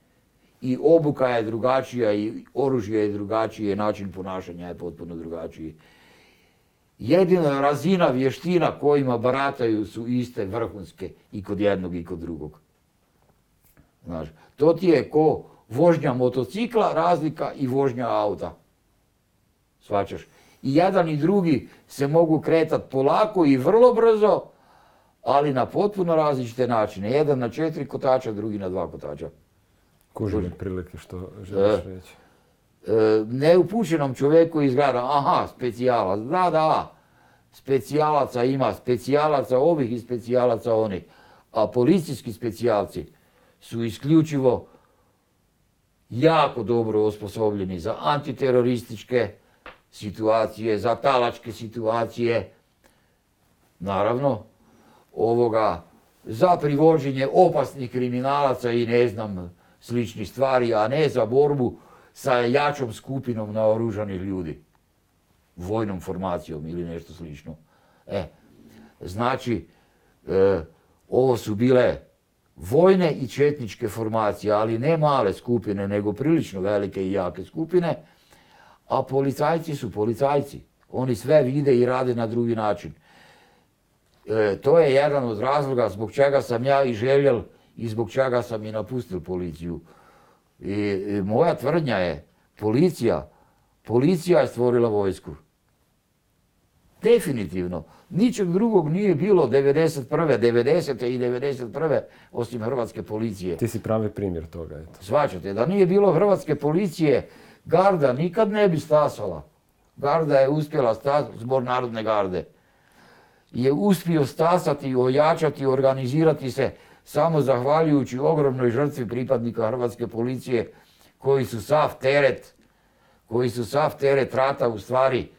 I obuka je drugačija, i oružje je drugačije, način ponašanja je potpuno drugačiji. Jedina razina vještina kojima barataju su iste vrhunske i kod jednog i kod drugog. Znaš, to ti je ko vožnja motocikla, razlika i vožnja auta. Svačaš? I jedan i drugi se mogu kretati polako i vrlo brzo, ali na potpuno različite načine. Jedan na četiri kotača, drugi na dva kotača. Kužim prilike što želiš e, reći. E, neupućenom čovjeku izgleda, aha, specijalac, da, da, specijalaca ima, specijalaca ovih i specijalaca onih, a policijski specijalci su isključivo jako dobro osposobljeni za antiterorističke situacije, za talačke situacije, naravno, ovoga, za privođenje opasnih kriminalaca i ne znam, sličnih stvari, a ne za borbu sa jačom skupinom naoružanih ljudi. Vojnom formacijom ili nešto slično. E, znači, e, ovo su bile vojne i četničke formacije, ali ne male skupine, nego prilično velike i jake skupine, a policajci su policajci. Oni sve vide i rade na drugi način. E, to je jedan od razloga zbog čega sam ja i željel i zbog čega sam i napustio policiju. I, moja tvrdnja je, policija, policija je stvorila vojsku. Definitivno. Ničeg drugog nije bilo 91. 90. i 91. osim Hrvatske policije. Ti si pravi primjer toga. Eto. Svačate, da nije bilo Hrvatske policije, Garda nikad ne bi stasala. Garda je uspjela stasati, zbor Narodne garde. Je uspio stasati, ojačati, organizirati se samo zahvaljujući ogromnoj žrtvi pripadnika Hrvatske policije koji su sav teret, koji su sav teret rata u stvari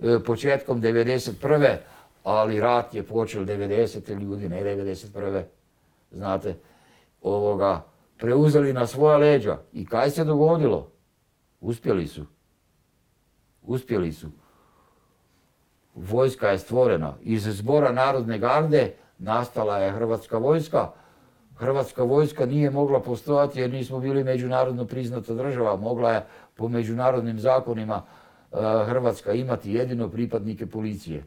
e, početkom 1991. ali rat je počeo 90. ljudi, ne 1991. Znate, ovoga, preuzeli na svoja leđa. I kaj se dogodilo? Uspjeli su. Uspjeli su. Vojska je stvorena. Iz zbora Narodne garde nastala je Hrvatska vojska, Hrvatska vojska nije mogla postojati jer nismo bili međunarodno priznata država. Mogla je po međunarodnim zakonima e, Hrvatska imati jedino pripadnike policije.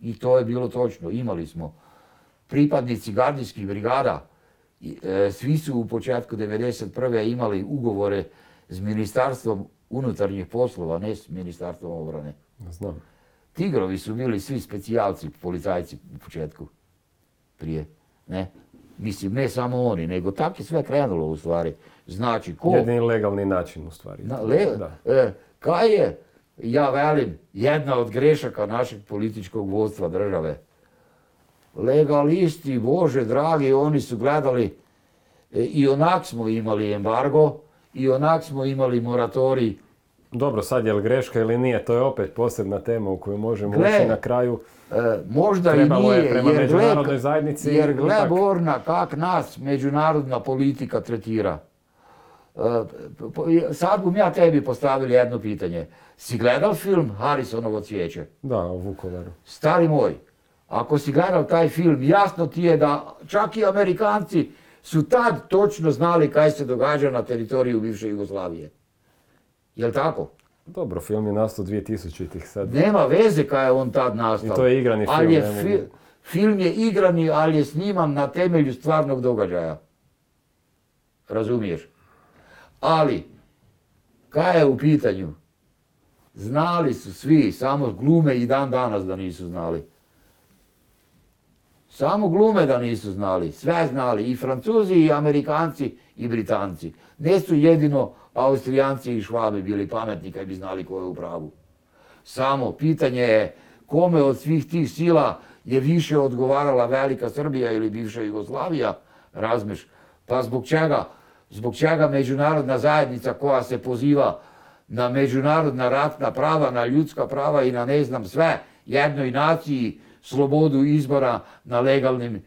I to je bilo točno, imali smo. pripadnici gardijskih brigada, e, svi su u početku 1991. imali ugovore s ministarstvom unutarnjih poslova, ne s ministarstvom obrane. Znam. Tigrovi su bili svi specijalci, policajci u početku, prije, ne? Mislim, ne samo oni, nego tako je sve krenulo u stvari. Znači, ko... Jedini legalni način u stvari. Na, le, Da. e, kaj je, ja velim, jedna od grešaka našeg političkog vodstva države? Legalisti, Bože dragi, oni su gledali, e, i onak smo imali embargo, i onak smo imali moratorij. Dobro, sad je li greška ili nije, to je opet posebna tema u koju možemo Gle, ući na kraju. E, možda Trebalo i je nije, prema jer gle, zajednici jer gle Borna, kak nas međunarodna politika tretira. E, sad bum ja tebi postavili jedno pitanje. Si gledal film Harrisonovo cvijeće? Da, u Vukovaru. Stari moj, ako si gledao taj film, jasno ti je da čak i Amerikanci su tad točno znali kaj se događa na teritoriju bivše Jugoslavije. Jel tako? Dobro, film je nastao 2000-ih sad. Nema veze kaj je on tad nastao. I to je igrani film, Ali je fi- film je igrani, ali je sniman na temelju stvarnog događaja. Razumiješ? Ali, kaj je u pitanju? Znali su svi, samo glume i dan danas da nisu znali. Samo glume da nisu znali, sve znali, i Francuzi, i Amerikanci, i Britanci. Ne su jedino Austrijanci i Švabi bili pametni kad bi znali ko je u pravu. Samo pitanje je kome od svih tih sila je više odgovarala Velika Srbija ili bivša Jugoslavija, razmeš. Pa zbog čega? Zbog čega međunarodna zajednica koja se poziva na međunarodna ratna prava, na ljudska prava i na ne znam sve, jednoj naciji slobodu izbora na legalnim,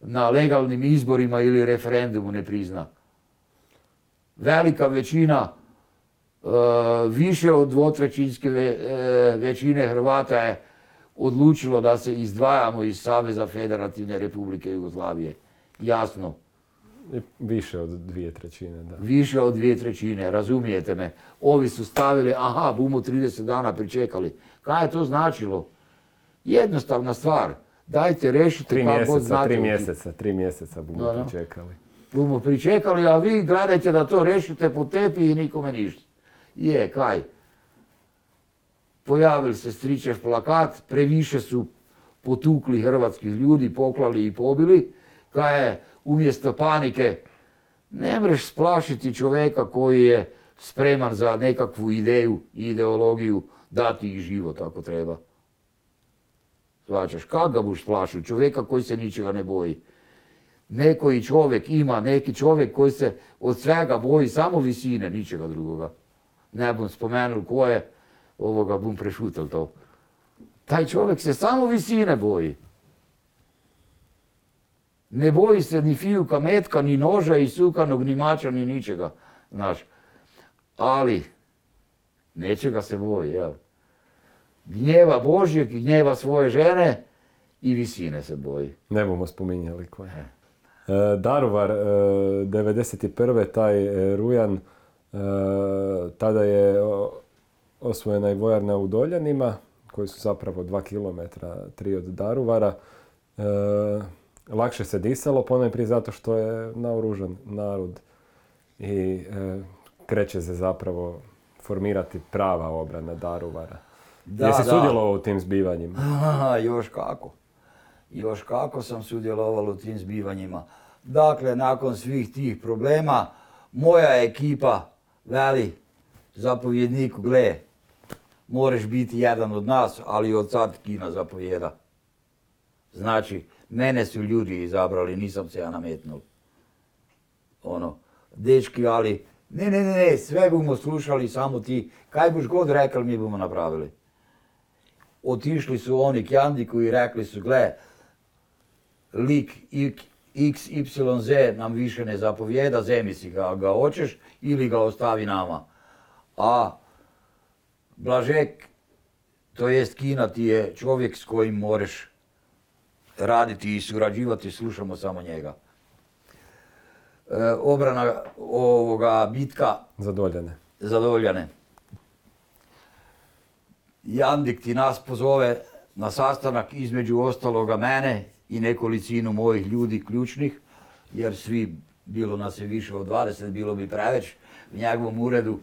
na legalnim izborima ili referendumu ne prizna. Velika većina e, više od dvotrećinske e, većine Hrvata je odlučilo da se izdvajamo iz Saveza Federativne Republike Jugoslavije. Jasno, Više od dvije trećine, da. više od dvije trećine, razumijete me. Ovi su stavili, aha, bumo 30 dana pričekali. Kaj je to značilo? Jednostavna stvar. Dajte, rešite Tri kako god mjeseca, znate. tri mjeseca, tri mjeseca bumo pričekali. Bumo pričekali, a vi gledajte da to rešite po tepi i nikome ništa. Je, kaj? Pojavili se stričev plakat, previše su potukli hrvatskih ljudi, poklali i pobili, kaj je umjesto panike, ne mreš splašiti čovjeka koji je spreman za nekakvu ideju i ideologiju dati i život ako treba. Svačaš, kak ga buš splašio? Čovjeka koji se ničega ne boji. Nekoji čovjek ima, neki čovjek koji se od svega boji samo visine, ničega drugoga. Ne bom spomenul ko je, ovoga bom prešutal to. Taj čovjek se samo visine boji. Ne boji se ni fijuka metka, ni noža i sukanog, ni mača, ni ničega, znaš. Ali, nečega se boji, jel? Gnjeva Božjeg, gnjeva svoje žene i visine se boji. Ne bomo spominjali koje. E, Daruvar, e, 91. taj e, rujan, e, tada je osvojena i vojarna u Doljanima, koji su zapravo dva kilometra, tri od Daruvara. E, lakše se disalo, ponajprije zato što je naoružan narod i e, kreće se zapravo formirati prava obrana Daruvara. Da, Jesi sudjelovao u tim zbivanjima? (laughs) Aha, još kako. Još kako sam sudjelovao u tim zbivanjima. Dakle, nakon svih tih problema, moja ekipa veli zapovjedniku, gle, moraš biti jedan od nas, ali od sad Kina zapovjeda. Znači, mene su ljudi izabrali, nisam se ja nametnuo. Ono, dečki, ali, ne, ne, ne, ne, sve bumo slušali, samo ti, kaj boš god rekli, mi bomo napravili otišli su oni k Jandiku i rekli su, gle, lik XYZ nam više ne zapovjeda, zemi si ga, ga hoćeš ili ga ostavi nama. A Blažek, to jest Kina ti je čovjek s kojim moreš raditi i surađivati, slušamo samo njega. E, obrana ovoga bitka zadovoljane. Jandik ti nas pozove na sastanak između ostaloga mene i nekolicinu mojih ljudi ključnih, jer svi, bilo nas je više od 20, bilo bi preveć u njegovom uredu.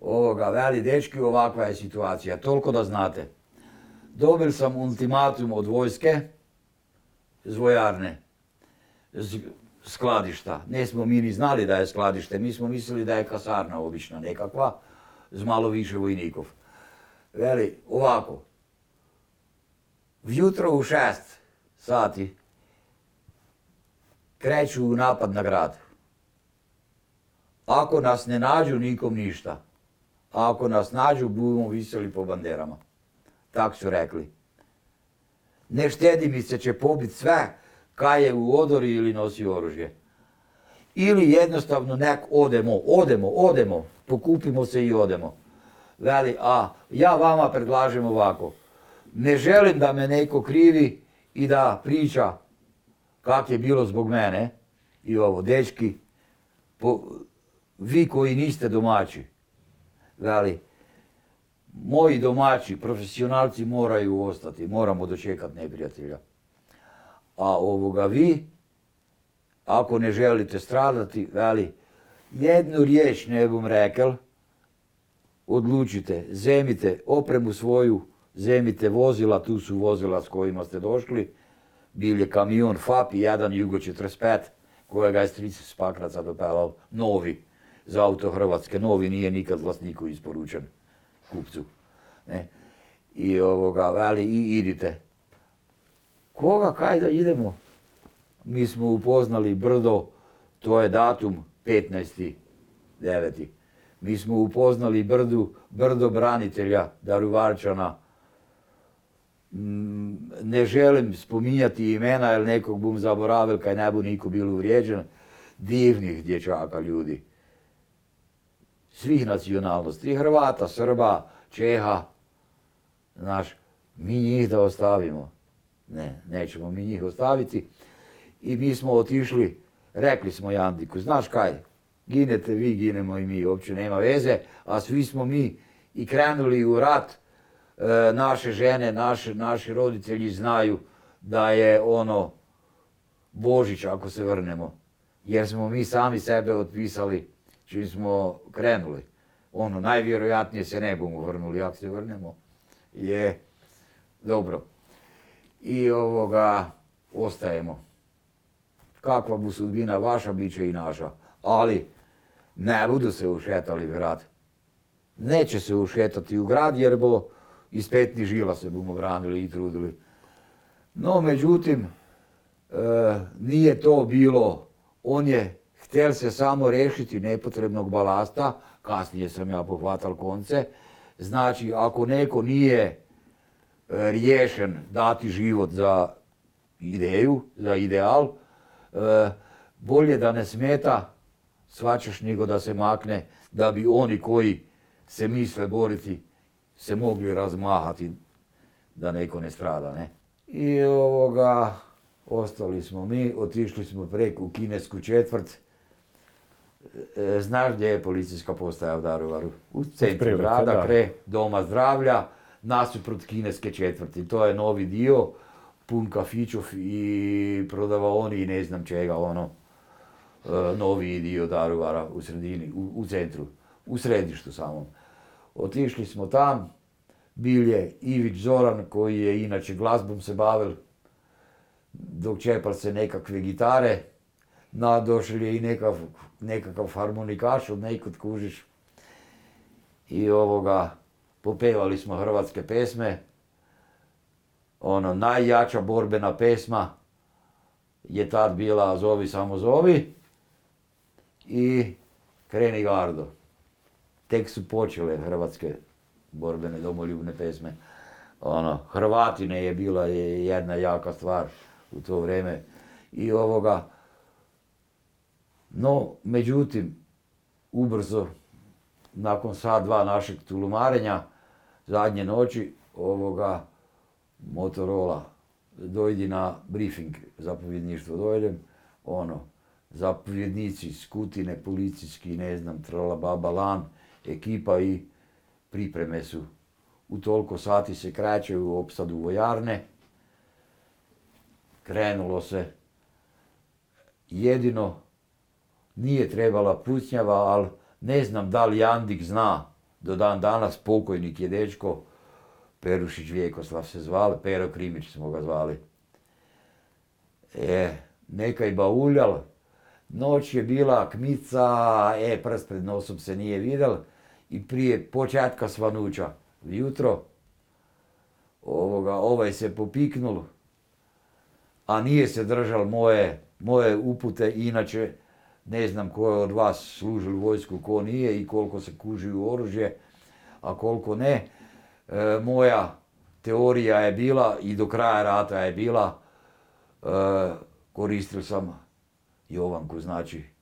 Ovoga, veli, dečki, ovakva je situacija, toliko da znate. Dobil sam ultimatum od vojske, z vojarne, z skladišta. Ne smo mi ni znali da je skladište, mi smo mislili da je kasarna obična nekakva, z malo više vojnikov. Veli, ovako, vjutro u šest sati kreću u napad na grad. Ako nas ne nađu, nikom ništa. A ako nas nađu, budemo viseli po banderama. Tak su rekli. Ne štedi mi se će pobit sve, kaj je u odori ili nosi oružje. Ili jednostavno nek odemo, odemo, odemo, pokupimo se i odemo. Veli, a ja vama predlažem ovako. Ne želim da me neko krivi i da priča kak je bilo zbog mene. I ovo, dečki, po, vi koji niste domaći, veli, moji domaći, profesionalci moraju ostati, moramo dočekati neprijatelja. A ovoga vi, ako ne želite stradati, veli, jednu riječ ne bom rekel, odlučite, zemite opremu svoju, zemite vozila, tu su vozila s kojima ste došli, bil je kamion FAP i jedan Jugo 45, kojega je stric s Pakraca dopelal, novi, za auto Hrvatske, novi, nije nikad vlasniku isporučen, kupcu. Ne? I ovoga, veli, i idite. Koga, kaj da idemo? Mi smo upoznali brdo, to je datum 15.9. Mi smo upoznali brdu, brdo branitelja Daruvarčana. Mm, Ne želim spominjati imena, jer nekog bom zaboravil, kaj ne bo niko bil uvrijeđen. Divnih dječaka ljudi. Svih nacionalnosti, Hrvata, Srba, Čeha. Znaš, mi njih da ostavimo. Ne, nećemo mi njih ostaviti. I mi smo otišli, rekli smo Jandiku, znaš kaj, ginete vi, ginemo i mi, uopće nema veze, a svi smo mi i krenuli u rat, E, naše žene, naše, naši roditelji znaju da je ono Božić ako se vrnemo. Jer smo mi sami sebe otpisali čim smo krenuli. Ono, najvjerojatnije se ne bomo vrnuli ako se vrnemo. Je, dobro. I ovoga, ostajemo. Kakva bu sudbina vaša, bit će i naša. Ali, ne budu se ušetali grad. Neće se ušetati u grad jer bo iz petnih žila se bomo branili i trudili. No, međutim, e, nije to bilo, on je htjel se samo rešiti nepotrebnog balasta, kasnije sam ja pohvatal konce, znači ako neko nije e, riješen dati život za ideju, za ideal, e, bolje da ne smeta, svačaš nego da se makne, da bi oni koji se misle boriti se mogli razmahati da neko ne strada, ne. I ovoga, ostali smo mi, otišli smo preko u kinesku četvrt. E, Znaš gdje je policijska postaja u Daruvaru? U centru grada, da. kre doma zdravlja, nasuprot kineske četvrti. To je novi dio, pun kafićov i prodavaoni i ne znam čega, ono, e, novi dio Daruvara u sredini, u, u centru, u središtu samom. Otišli smo tam, bil je Ivić Zoran koji je inače glazbom se bavil, dočepal se nekakve gitare, na je i nekav, nekakav harmonikaš od nekud kužiš. I ovoga, popevali smo hrvatske pesme, ono, najjača borbena pesma je tad bila Zovi samo zovi i Kreni gardo. Tek su počele hrvatske borbene domoljubne pesme. Ono, Hrvatine je bila je jedna jaka stvar u to vrijeme. I ovoga, no, međutim, ubrzo, nakon sat dva našeg tulumarenja, zadnje noći, ovoga, Motorola, dojdi na briefing, zapovjedništvo dojdem, ono, zapovjednici, skutine, policijski, ne znam, trala baba lan, ekipa i pripreme su. U toliko sati se kreću u opsadu vojarne. krenulo se. Jedino nije trebala pucnjava, ali ne znam da li Jandik zna, do dan danas pokojnik je dečko, Perušić Vjekoslav se zvali, Pero Krimić smo ga zvali. E, nekaj bauljal, noć je bila kmica, e, prst pred nosom se nije vidjel i prije početka svanuća, jutro, ovoga, ovaj se popiknul, a nije se držal moje, moje upute, inače ne znam ko je od vas služil vojsku, ko nije i koliko se kuži u oružje, a koliko ne. E, moja teorija je bila i do kraja rata je bila, e, koristio sam Jovanku, znači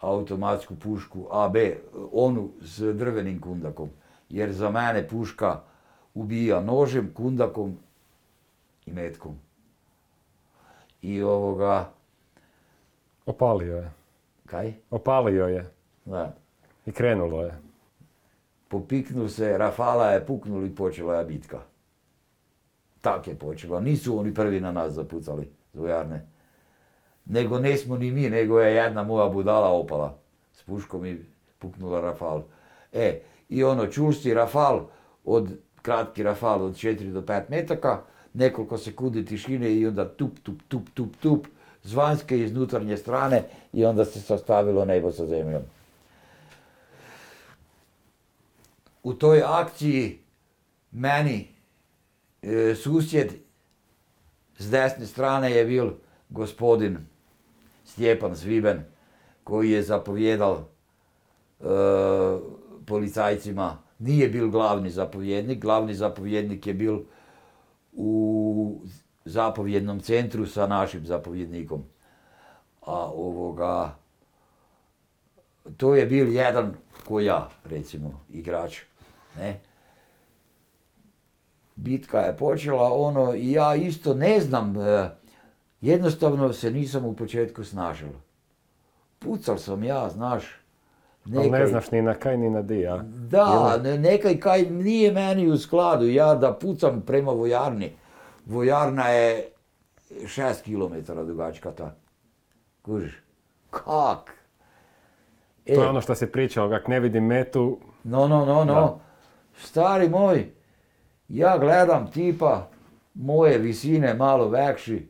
automatsku pušku AB, onu s drvenim kundakom. Jer za mene puška ubija nožem, kundakom i metkom. I ovoga, Opalio je. kaj? Opalio je. Da. I krenulo je. Popiknu se, Rafala je puknul i počela je bitka. Tak je počela. Nisu oni prvi na nas zapucali, vojarne. Nego ne smo ni mi, nego je jedna moja budala opala. S puškom i puknula Rafal. E, i ono čusti Rafal, od, kratki Rafal od 4 do 5 metaka, nekoliko sekundi tišine i onda tup, tup, tup, tup, tup, s vanjske i iz unutarnje strane i onda se sastavilo nebo sa zemljom. u toj akciji meni e, susjed s desne strane je bil gospodin Stjepan Sviben, koji je zapovjedal e, policajcima. Nije bil glavni zapovjednik, glavni zapovjednik je bil u zapovjednom centru sa našim zapovjednikom. A ovoga, to je bil jedan ko ja, recimo, igrač. Ne? Bitka je počela, ono, ja isto ne znam, e, jednostavno se nisam u početku snažil. Pucal sam ja, znaš, Ali ne znaš ni na kaj ni na di, a? da, ne- nekaj kaj nije meni u skladu, ja da pucam prema vojarni. Vojarna je šest kilometara dugačka ta. Kužiš? Kak? E, To je ono što si pričao, kak ne vidim metu, No, no, no, no. Da. Stari moj, ja gledam tipa moje visine malo vekši,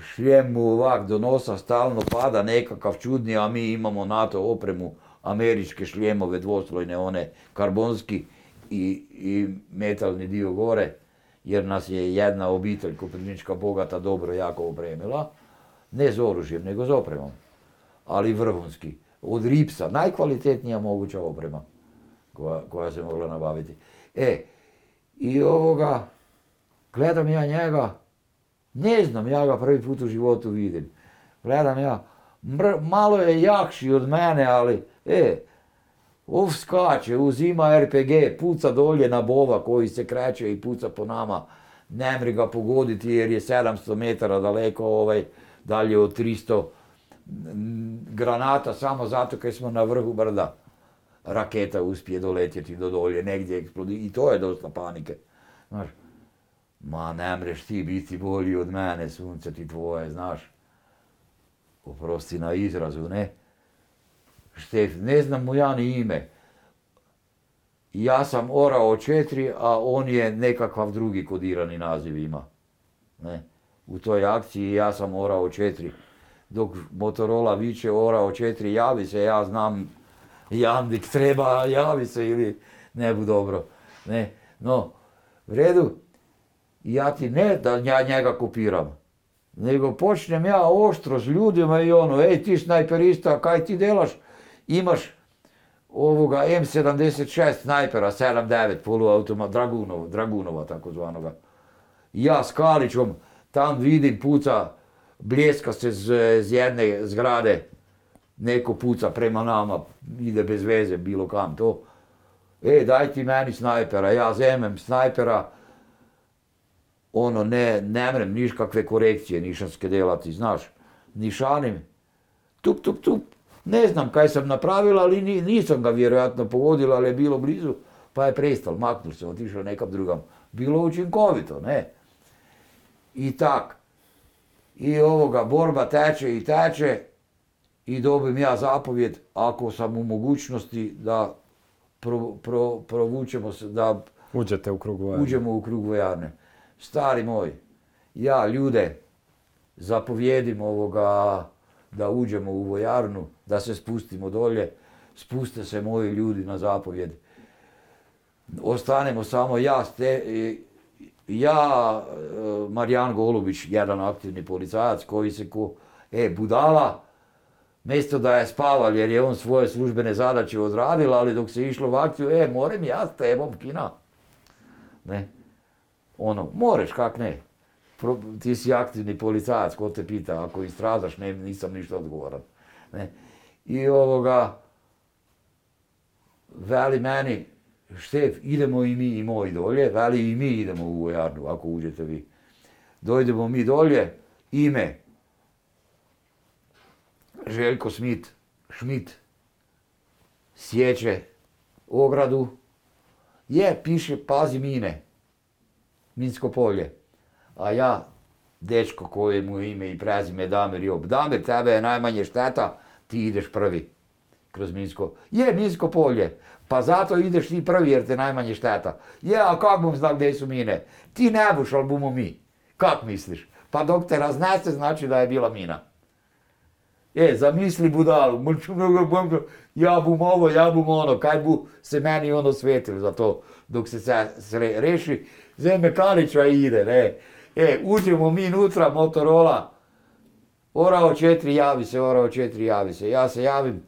šljem mu ovak do nosa stalno pada nekakav čudni, a mi imamo NATO opremu, američke šljemove dvoslojne, one karbonski i, i metalni dio gore, jer nas je jedna obitelj Koprivnička bogata dobro jako opremila, ne z oružjem, nego z opremom, ali vrhunski. Od Ripsa, najkvalitetnija moguća oprema koja, koja se mogla nabaviti. E, i ovoga, gledam ja njega, ne znam, ja ga prvi put u životu vidim. Gledam ja, malo je jakši od mene, ali, e, ov skače, uzima RPG, puca dolje na bova koji se kreće i puca po nama. Ne mri ga pogoditi jer je 700 metara daleko, ovaj, dalje od 300 m, granata samo zato kaj smo na vrhu brda. Raketa uspije doletjeti do dolje, negdje eksplodira i to je dosta panike. Znaš, ma ne mreš ti biti bolji od mene, sunce ti tvoje, znaš. Oprosti na izrazu, ne? Štef, ne znam mu ja ni ime. Ja sam orao četiri, a on je nekakav drugi kodirani naziv ima. Ne? U toj akciji ja sam orao četiri. Dok Motorola viče orao četiri, javi se, ja znam Jandik treba, javi se ili ne bu dobro. Ne? No, v redu, ja ti ne da ja njega kopiram, nego počnem ja oštro s ljudima i ono, ej ti snajperista, kaj ti delaš? Imaš ovoga M76 snajpera 7.9 poluautomat, Dragunov, Dragunova takozvanoga. Ja s Kalićom tam vidim puca, bljeska se z, z jedne zgrade, neko puca prema nama, ide bez veze bilo kam to. E, daj ti meni snajpera, ja zemem snajpera, ono, ne, ne mrem niš kakve korekcije nišanske delati, znaš, nišanim, tup, tup, tup, ne znam kaj sam napravila, ali ni- nisam ga vjerojatno pogodila, ali je bilo blizu, pa je prestal, maknul se, otišao nekam drugam. Bilo učinkovito, ne? I tak, I ovoga, borba teče i teče i dobim ja zapovjed ako sam u mogućnosti da pro- pro- provučemo se, da Uđete u krug vojarne. uđemo u krug vojarne. Stari moj, ja ljude zapovjedim ovoga da uđemo u vojarnu, da se spustimo dolje, spuste se moji ljudi na zapovjed. Ostanemo samo ja, ste, ja, e, Marijan Golubić, jedan aktivni policajac koji se ko, e, budala, mjesto da je spaval jer je on svoje službene zadaće odradila, ali dok se išlo u akciju, e, moram ja s tebom kina. Ne? Ono, moreš, kak ne. Pro- ti si aktivni policajac, ko te pita, ako istradaš, ne, nisam ništa odgovoran. Ne? I ovoga, veli meni, štef, idemo i mi i moji dolje, veli i mi idemo u vojarnu, ako uđete vi. Dojdemo mi dolje, ime, Željko Smit, Šmit, sjeće ogradu, je, piše, pazi mine, Minsko polje. A ja, dečko kojemu je ime i prezime Damir Job, Damir, tebe je najmanje šteta, ti ideš prvi kroz Minsko. Je, Minsko polje, pa zato ideš ti prvi jer te najmanje šteta. Je, a kak bom znal gdje su mine? Ti ne buš, ali bumo mi. Kak misliš? Pa dok te raznese, znači da je bila mina. E, zamisli budalu, mrču, ja bum ovo, ja bum ono, kaj bu se meni ono svetil za to, dok se se, se reši, zeme Kalića ide, ne. E, uđemo mi nutra, Motorola, orao četiri, javi se, orao četiri, javi se, ja se javim,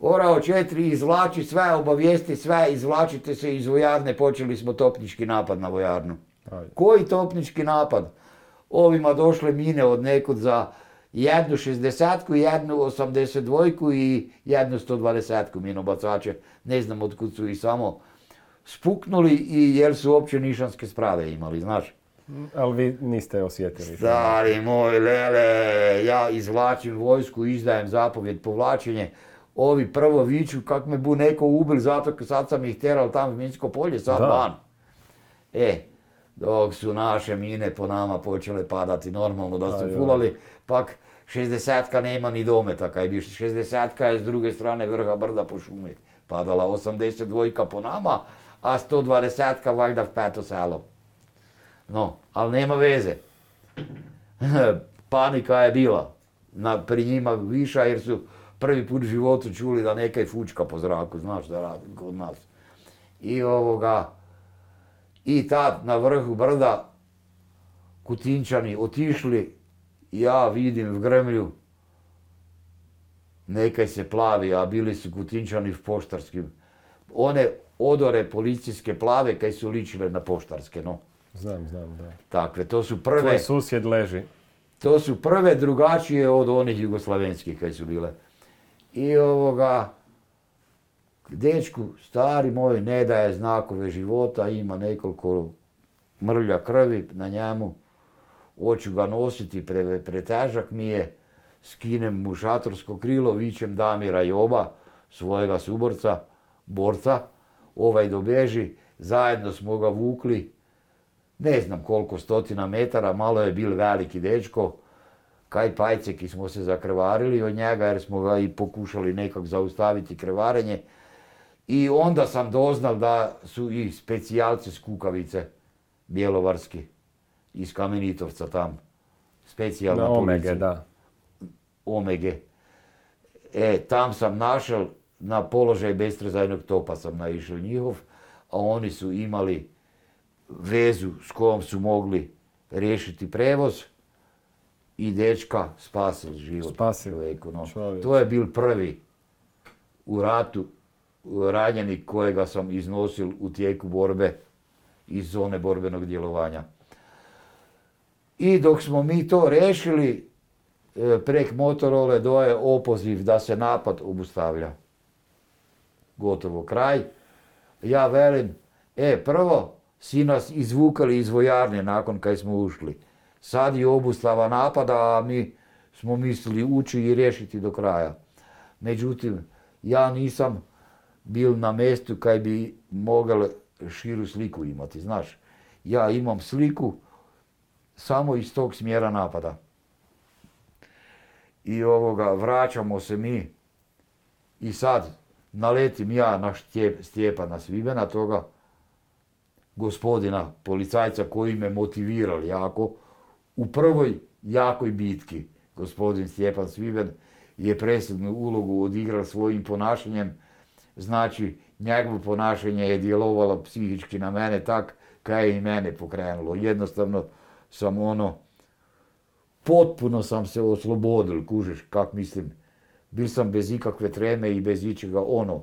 orao četiri, izvlači sve, obavijesti sve, izvlačite se iz vojarne, počeli smo topnički napad na vojarnu. Koji topnički napad? Ovima došle mine od nekud za jednu 60 jednu 82 i jednu 120 minobacače. Ne znam otkud su ih samo spuknuli i jer su uopće nišanske sprave imali, znaš. Ali vi niste osjetili. Stari moj lele, ja izvlačim vojsku, izdajem zapovjed povlačenje. Ovi prvo viču kak me bu neko ubil zato kad sad sam ih teral tam u Minsko polje, sad Da. van. E, dok su naše mine po nama počele padati normalno da su fulali, pak 60 nema ni dometa, kaj bi 60 je s druge strane vrha brda po šumi padala, 82 po nama, a 120 valjda v peto selo. No, ali nema veze. (laughs) Panika je bila. Na, pri njima viša jer su prvi put u životu čuli da nekaj fučka po zraku, znaš da radi kod nas. I ovoga, i tad na vrhu brda Kutinčani otišli, ja vidim v gremlju, nekaj se plavi, a bili su Kutinčani v poštarskim. One odore policijske plave kaj su ličile na poštarske, no. Znam, znam, da. Takve, to su prve, Tvoj susjed leži. to su prve drugačije od onih jugoslavenskih kaj su bile. I ovoga, dečku, stari moj, ne daje znakove života, ima nekoliko mrlja krvi na njemu, hoću ga nositi, pre, pretežak mi je, skinem mu šatorsko krilo, vičem Damira Joba, svojega suborca, borca, ovaj dobeži, zajedno smo ga vukli, ne znam koliko stotina metara, malo je bil veliki dečko, kaj pajceki smo se zakrvarili od njega jer smo ga i pokušali nekak zaustaviti krvarenje. I onda sam doznal da su i specijalci s Kukavice, bjelovarski, iz Kamenitovca tam, specijalna Na omege, policija. da. Omege. E, tam sam našel, na položaj bestrezajnog topa sam naišao njihov, a oni su imali vezu s kojom su mogli riješiti prevoz i dečka spasili život. Spasili. To je bil prvi u ratu ranjenik kojega sam iznosil u tijeku borbe iz zone borbenog djelovanja. I dok smo mi to rešili, e, prek Motorole doje opoziv da se napad obustavlja. Gotovo kraj. Ja velim, e, prvo si nas izvukali iz vojarne nakon kaj smo ušli. Sad je obustava napada, a mi smo mislili ući i riješiti do kraja. Međutim, ja nisam bil na mjestu kaj bi mogel širu sliku imati, znaš. Ja imam sliku samo iz tog smjera napada. I ovoga, vraćamo se mi i sad naletim ja na Stjepana Svibena, toga gospodina policajca koji me motivirali jako. U prvoj jakoj bitki gospodin Stjepan Sviben je presudnu ulogu odigrao svojim ponašanjem. Znači, njegovo ponašanje je djelovalo psihički na mene tak, kaj je i mene pokrenulo. Jednostavno sam ono, potpuno sam se oslobodil, kužiš, kak mislim. Bil sam bez ikakve treme i bez ičega ono.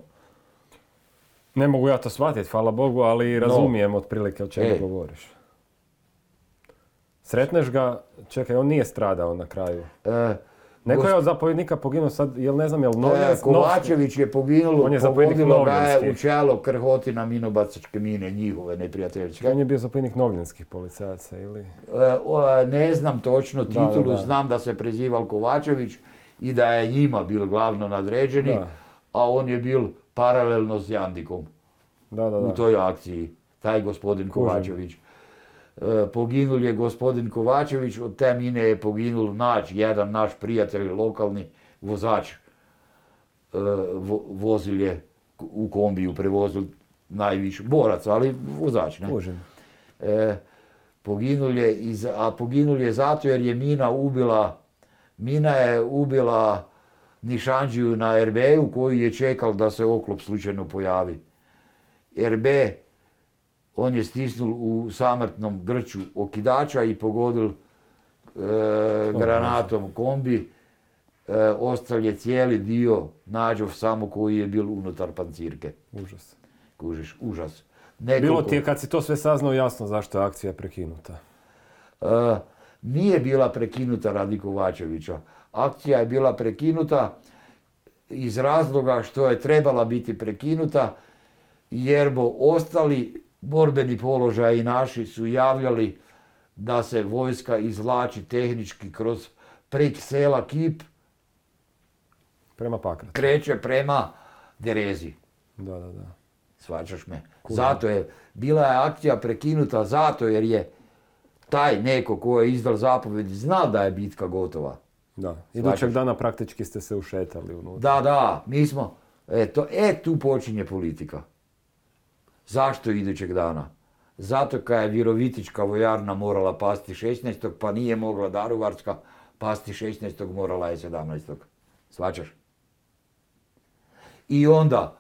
Ne mogu ja to shvatiti, hvala Bogu, ali razumijem otprilike o čemu E. govoriš. Sretneš ga, čekaj, on nije stradao na kraju. E, Neko je od zapovjednika poginuo sad, jel ne znam, jel E, Novljans? Kovačević je poginulo, On je zapovjednik pogodilo ga je u čelo krhotina minobacačke mine, njihove neprijateljske. On je bio zapovjednik novljanskih policajaca ili... E, o, ne znam točno Da, da, titulu, da. znam da se prezival Kovačević i da je njima bil glavno nadređeni, Da. a on je bil paralelno s Jandikom Da, da, u toj akciji, taj gospodin. Kovačević. E, poginul je gospodin Kovačević, od te mine je poginul naš, jedan naš prijatelj, lokalni vozač. E, vo- vozil je u kombiju, prevozil najviše, borac, ali vozač, ne? E, poginul je, iz, a poginul je zato jer je mina ubila, mina je ubila Nišanđiju na RB-u koji je čekal da se oklop slučajno pojavi. RB, on je stisnul u samrtnom grču okidača i pogodil e, granatom kombi. E, ostal je cijeli dio nađov samo koji je bil unutar pancirke. Užas. Kužiš, užas. Bilo Nekoliko- ti je kad si to sve saznao jasno zašto je akcija prekinuta. E, nije bila prekinuta radi Kovačevića. Akcija je bila prekinuta iz razloga što je trebala biti prekinuta jer bo ostali borbeni položaji naši su javljali da se vojska izvlači tehnički kroz prek sela Kip, Prema Pakracu. kreće prema Derezi. Da, da, da. Svačaš me? Zato je, bila je akcija prekinuta zato jer je taj neko ko je izdal zapovjed znao da je bitka gotova. Da. Idućeg dana praktički ste se ušetali unutra. Da, da, mi smo, eto, e tu počinje politika. Zašto idućeg dana? Zato kad je Virovitička vojarna morala pasti 16. pa nije mogla Daruvarska pasti 16. morala je 17. Svačaš? I onda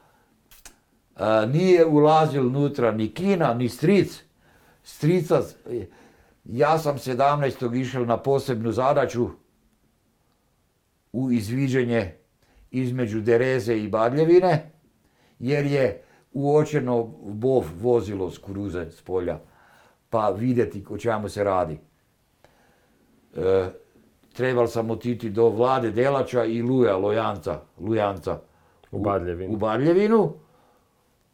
a, nije ulazil unutra ni Kina, ni stric. Strica, ja sam 17. išel na posebnu zadaću u izviđenje između Dereze i Badljevine, jer je uočeno bov vozilo s kuruze s polja, pa vidjeti o čemu se radi. E, trebal sam otiti do vlade Delača i Luja Lojanca, Lujanca U Badljevinu. u Badljevinu,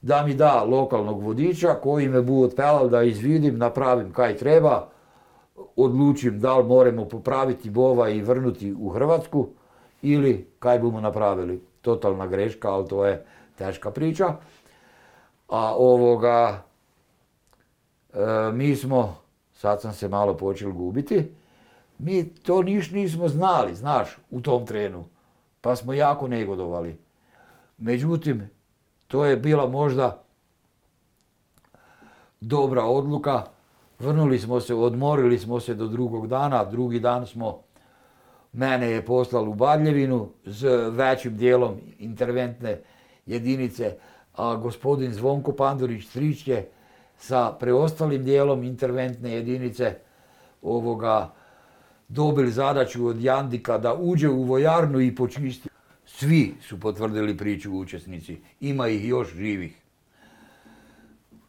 da mi da lokalnog vodiča koji me bu otpelal da izvidim, napravim kaj treba, odlučim da li moramo popraviti bova i vrnuti u Hrvatsku ili kaj bomo napravili. Totalna greška, ali to je teška priča. A ovoga, e, mi smo, sad sam se malo počel gubiti, mi to niš nismo znali, znaš, u tom trenu. Pa smo jako negodovali. Međutim, to je bila možda dobra odluka. Vrnuli smo se, odmorili smo se do drugog dana, drugi dan smo, mene je poslal u Badljevinu s većim dijelom interventne jedinice, a gospodin Zvonko Pandurić Strić je sa preostalim dijelom interventne jedinice ovoga dobili zadaću od Jandika da uđe u vojarnu i počisti. Svi su potvrdili priču učesnici, ima ih još živih.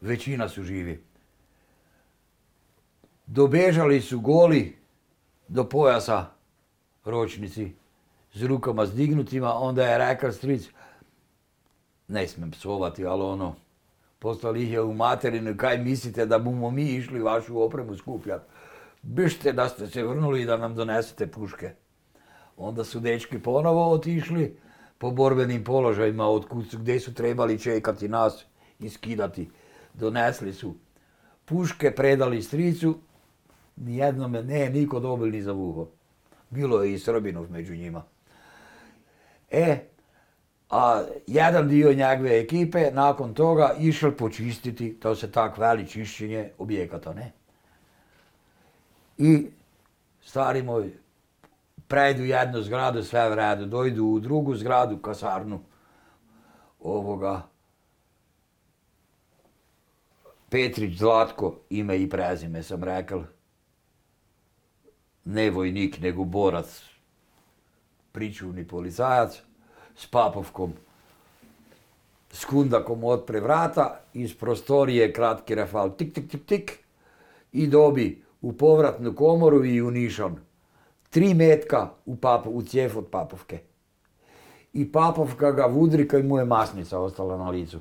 Većina su živi. Dobežali su goli do pojasa ročnici s rukama zdignutima, onda je rekao stric, ne smijem psovati, ali ono, poslali ih je u materinu, kaj mislite da bomo mi išli vašu opremu skupljati? Bište da ste se vrnuli i da nam donesete puške. Onda su dečki ponovo otišli po borbenim položajima od kud su, gdje su trebali čekati nas i skidati. Donesli su puške, predali stricu Nijednome ne, niko dobil ni za uho. Bilo je i Srbinov među njima. E, a jedan dio njegove ekipe nakon toga išel počistiti, to se tak veli čišćenje objekata, ne? I stari moj, prejdu jednu zgradu, sve v redu, dojdu u drugu zgradu, kasarnu, ovoga, Petrić Zlatko, ime i prezime sam rekel, ne vojnik, nego borac, pričuvni policajac, s papovkom, s kundakom otpre vrata, iz prostorije kratki rafal, tik, tik, tik, tik, i dobi u povratnu komoru i u nišan. Tri metka u, pap, u cijev od papovke. I papovka ga vudri kaj mu je masnica ostala na licu.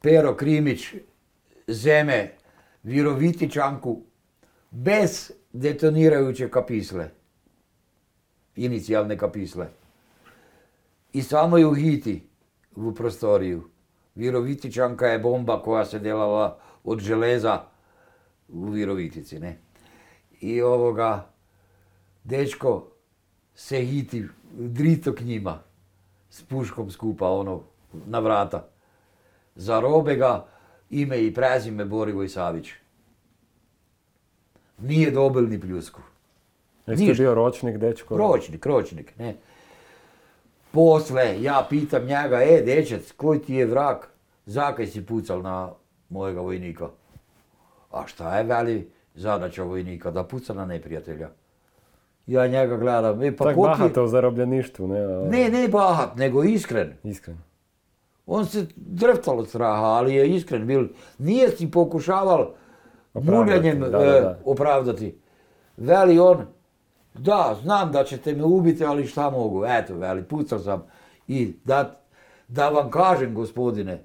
Pero Krimić zeme Virovitičanku bez detonirajuće kapisle. Inicijalne kapisle. I samo ju hiti u prostoriju. Virovitičanka je bomba koja se delala od železa u Virovitici, ne. I ovoga, dečko se hiti drito k njima, s puškom skupa, ono, na vrata. Zarobe ga ime i prezime Borivoj Savić. Nije dobil ni pljusku. Jeste Ništa. bio ročnik, dečko? Ročnik, ročnik, ne. Posle, ja pitam njega, e, dečec, koji ti je vrak? Zakaj si pucal na mojega vojnika? A šta je, veli, zadaća vojnika? Da puca na neprijatelja. Ja njega gledam, e, pa Tak bahata u zarobljeništvu, ne? Ne, ne bahat, nego iskren. Iskreno. On se drftal od straha, ali je iskren bil. Nije si pokušaval muljanjem e, da. opravdati. Veli on, da, znam da ćete me ubiti, ali šta mogu? Eto, veli, pucao sam. I da, da vam kažem, gospodine,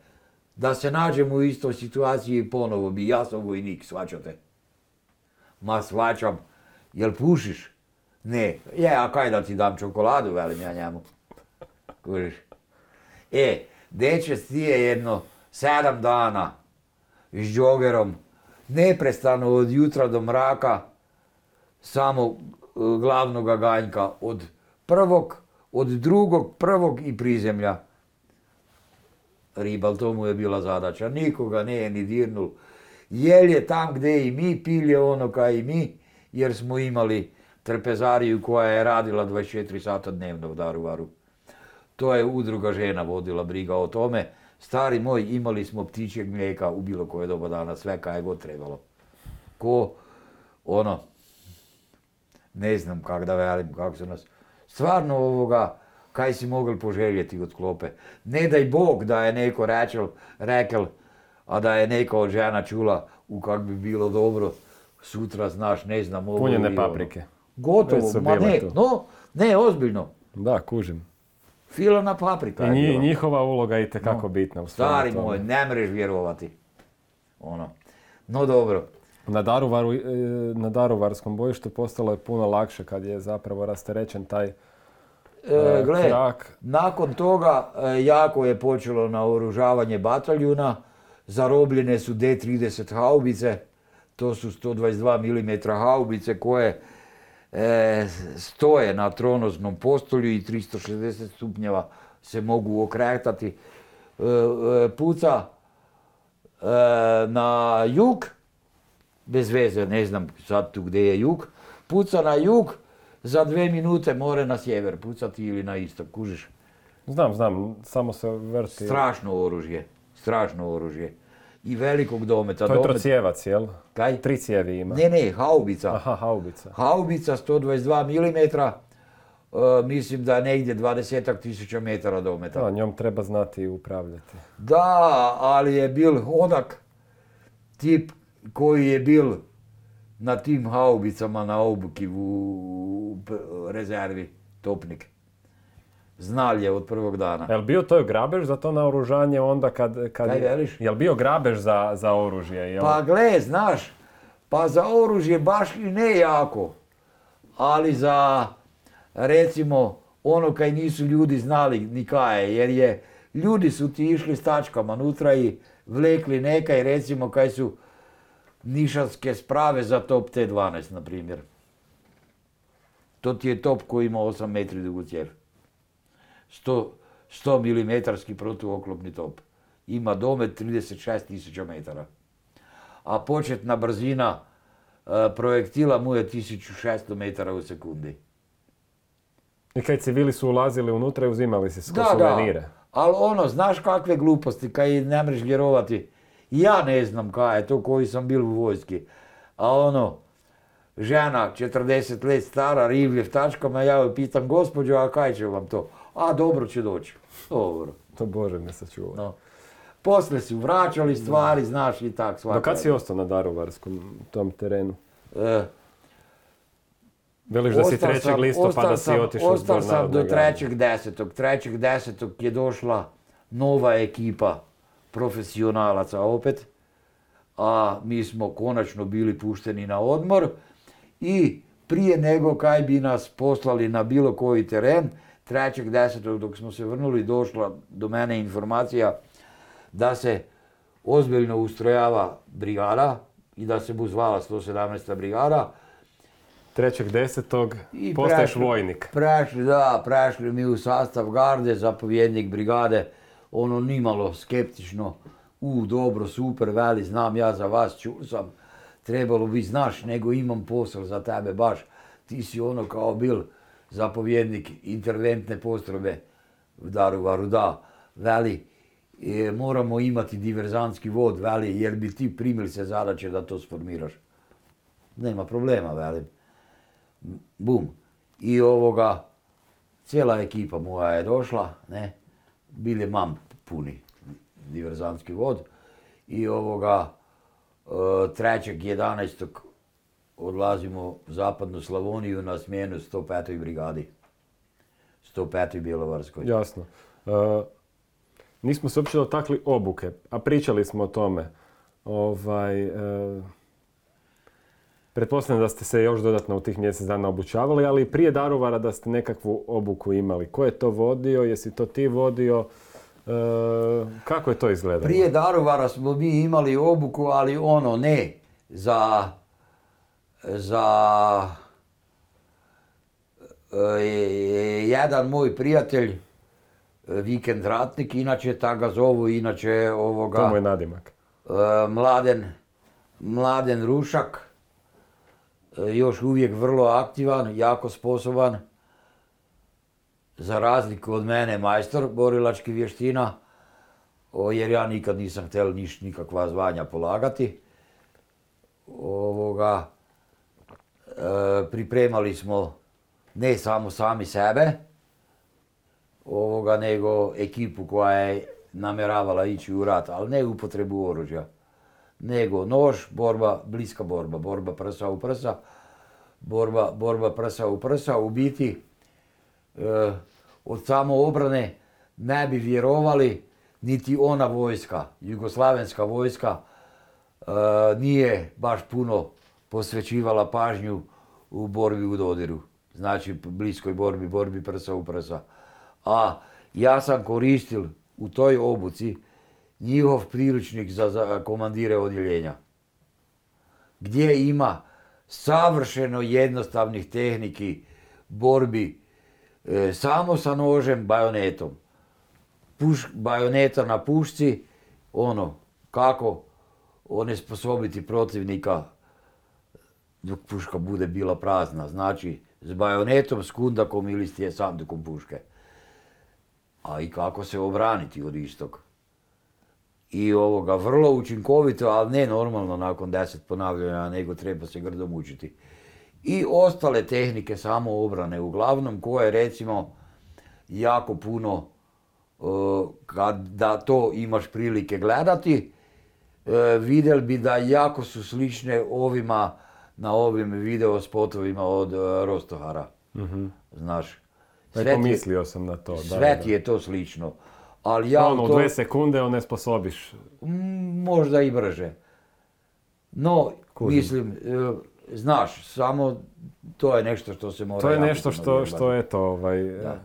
da se nađemo u istoj situaciji ponovo bi, ja sam vojnik, svačate. Ma svačam, jel pušiš? Ne, je, a kaj da ti dam čokoladu, velim ja njemu. Kužiš? E, dečec ti je jedno sedam dana s džogerom, neprestano od jutra do mraka, samo e, glavnoga ganjka, od prvog, od drugog, prvog i prizemlja. Ribal, to mu je bila zadaća, nikoga nije ni dirnul. Jel je tam gdje i mi, pil je ono kaj i mi, jer smo imali trpezariju koja je radila 24 sata dnevno u Daruvaru. To je udruga žena vodila briga o tome. Stari moj, imali smo ptičjeg mlijeka u bilo koje doba dana, sve kaj je god trebalo. Ko, ono, ne znam kak da velim, kako su nas, stvarno ovoga, kaj si mogli poželjeti od klope. Ne daj Bog da je neko rečel, rekel, a da je neka od žena čula u kak bi bilo dobro, sutra znaš, ne znam, ovo Punjene ono. paprike. Gotovo, ma ne, no, ne, ozbiljno. Da, kužim. Filana paprika I je nji- bila. njihova uloga je itekako No. bitna u Stari moj, ne mreš vjerovati. Ono. No dobro. Na, Daruvaru, e, na Daruvarskom bojištu postalo je puno lakše kad je zapravo rasterećen taj E, e, gle, krak. nakon toga e, jako je počelo naoružavanje bataljuna, zarobljene su D-30 haubice, to su 122 mm haubice koje stoje na tronoznom postolju i 360 stupnjeva se mogu okretati. E, e, puca e, na jug, bez veze, ne znam sad tu gdje je jug, puca na jug, za dve minute more na sjever pucati ili na istok, kužiš. Znam, znam, samo se vrti. Strašno oružje, strašno oružje. I velikog dometa. To je trocijevac, jel? Kaj? Tri cijevi ima. Ne, ne, haubica. Aha, haubica. Haubica 122 mm, e, mislim da je negdje 20 tisuća metara dometa. Da, njom treba znati upravljati. Da, ali je bil onak tip koji je bil na tim haubicama na obuki u, rezervi, topnik. Znal je od prvog dana. Jel bio to grabež za to naoružanje onda kad... kad Kaj veliš? Jel bio grabež za, za oružje? Jel? Pa gle, znaš, pa za oružje baš i ne jako, ali za recimo ono kaj nisu ljudi znali ni kaj je, jer je ljudi su ti išli s tačkama nutra i vlekli nekaj recimo kaj su nišanske sprave za top T12, na primjer. To ti je top koji ima 8 metri dugu cijev. 100, 100 mm protuoklopni top. Ima domet 36.000 metara. A početna brzina e, projektila mu je 1600 metara u sekundi. I kaj civili su ulazili unutra i uzimali se Da, da. Ali ono, znaš kakve gluposti, kaj ne mreš vjerovati. Ja ne znam kaj je to koji sam bil u vojski. A ono, žena 40 let stara, rivlje tačkama, ja joj pitam, gospođo, a kaj će vam to? A dobro će doći. Dobro. To Bože me sačuva. No. Poslije su vraćali stvari, znaš i tak. Do kad si ostao na Daruvarskom tom terenu? E, Veliš da si ostao 3. sam- listopada si otišao Ostao sam do narodne garde. 3. desetog. 3. desetog je došla nova ekipa profesionalaca opet, a mi smo konačno bili pušteni na odmor i prije nego kaj bi nas poslali na bilo koji teren, 3. desetog dok smo se vrnuli došla do mene informacija da se ozbiljno ustrojava brigada i da se bu zvala 117. brigada, 3.10. I postaješ prešli- vojnik. Prešli, da, prešli mi u sastav garde, zapovjednik brigade, ono nimalo skeptično, u, dobro, super, veli, znam ja za vas, čuo sam, trebalo bi, znaš, nego imam posao za tebe baš, ti si ono kao bil zapovjednik interventne postrojbe v Daruvaru, da, veli, e, moramo imati diverzantski vod, veli, jer bi ti primili se zadaće da to sformiraš. Nema problema, velim bum. I ovoga, cijela ekipa moja je došla, ne, bili mam puni diverzantski vod. I ovoga, e, 3.11. odlazimo u zapadnu Slavoniju na smjenu 105. brigadi. 105. Bjelovarskoj. Jasno. E, nismo se uopće dotakli obuke, a pričali smo o tome. Ovaj, e, pretpostavljam da ste se još dodatno u tih mjesec dana obučavali, ali i prije Daruvara da ste nekakvu obuku imali. Ko je to vodio? Jesi to ti vodio? E, kako je to izgledalo? Prije Daruvara smo mi imali obuku, ali ono ne za, za e, jedan moj prijatelj, e, vikend ratnik, inače ta ga zovu, inače ovoga... To mu je nadimak. E, Mladen, Mladen Rušak, još uvijek vrlo aktivan, jako sposoban, za razliku od mene majstor borilačkih vještina, o, jer ja nikad nisam htjel niš, nikakva zvanja polagati. Ovoga, pripremali smo ne samo sami sebe, ovoga, nego ekipu koja je namjeravala ići u rat, ali ne upotrebu oružja, nego nož, borba, bliska borba, borba prsa u prsa, borba, borba prsa u prsa, u biti e, od samoobrane ne bi vjerovali niti ona vojska, jugoslavenska vojska, e, nije baš puno posvećivala pažnju u borbi u dodiru. Znači bliskoj borbi, borbi prsa u prsa. A ja sam koristil u toj obuci njihov priručnik za, za komandire odjeljenja. Gdje ima savršeno jednostavnih tehniki borbi e, samo sa nožem, bajonetom. Puš, bajoneta na pušci, ono, kako onesposobiti protivnika dok puška bude bila prazna. Znači, s bajonetom, s kundakom ili s sandukom puške. A i kako se obraniti od istog. I ovoga, vrlo učinkovito, ali ne normalno nakon deset ponavljanja, nego treba se grdo mučiti. I ostale tehnike samoobrane, uglavnom koje recimo jako puno, e, kad da to imaš prilike gledati, e, vidjeli bi da jako su slične ovima na ovim video spotovima od e, Rostohara. Znaš, Pa i sve ti je- pomislio sam na to. Da, sve da, ti je to slično. Ali ja ono, u to, dve sekunde onesposobiš. Mm, možda i brže. No, Kužim. mislim, e, znaš, samo to je nešto što se mora To je nešto što, što je to, ovaj, Da.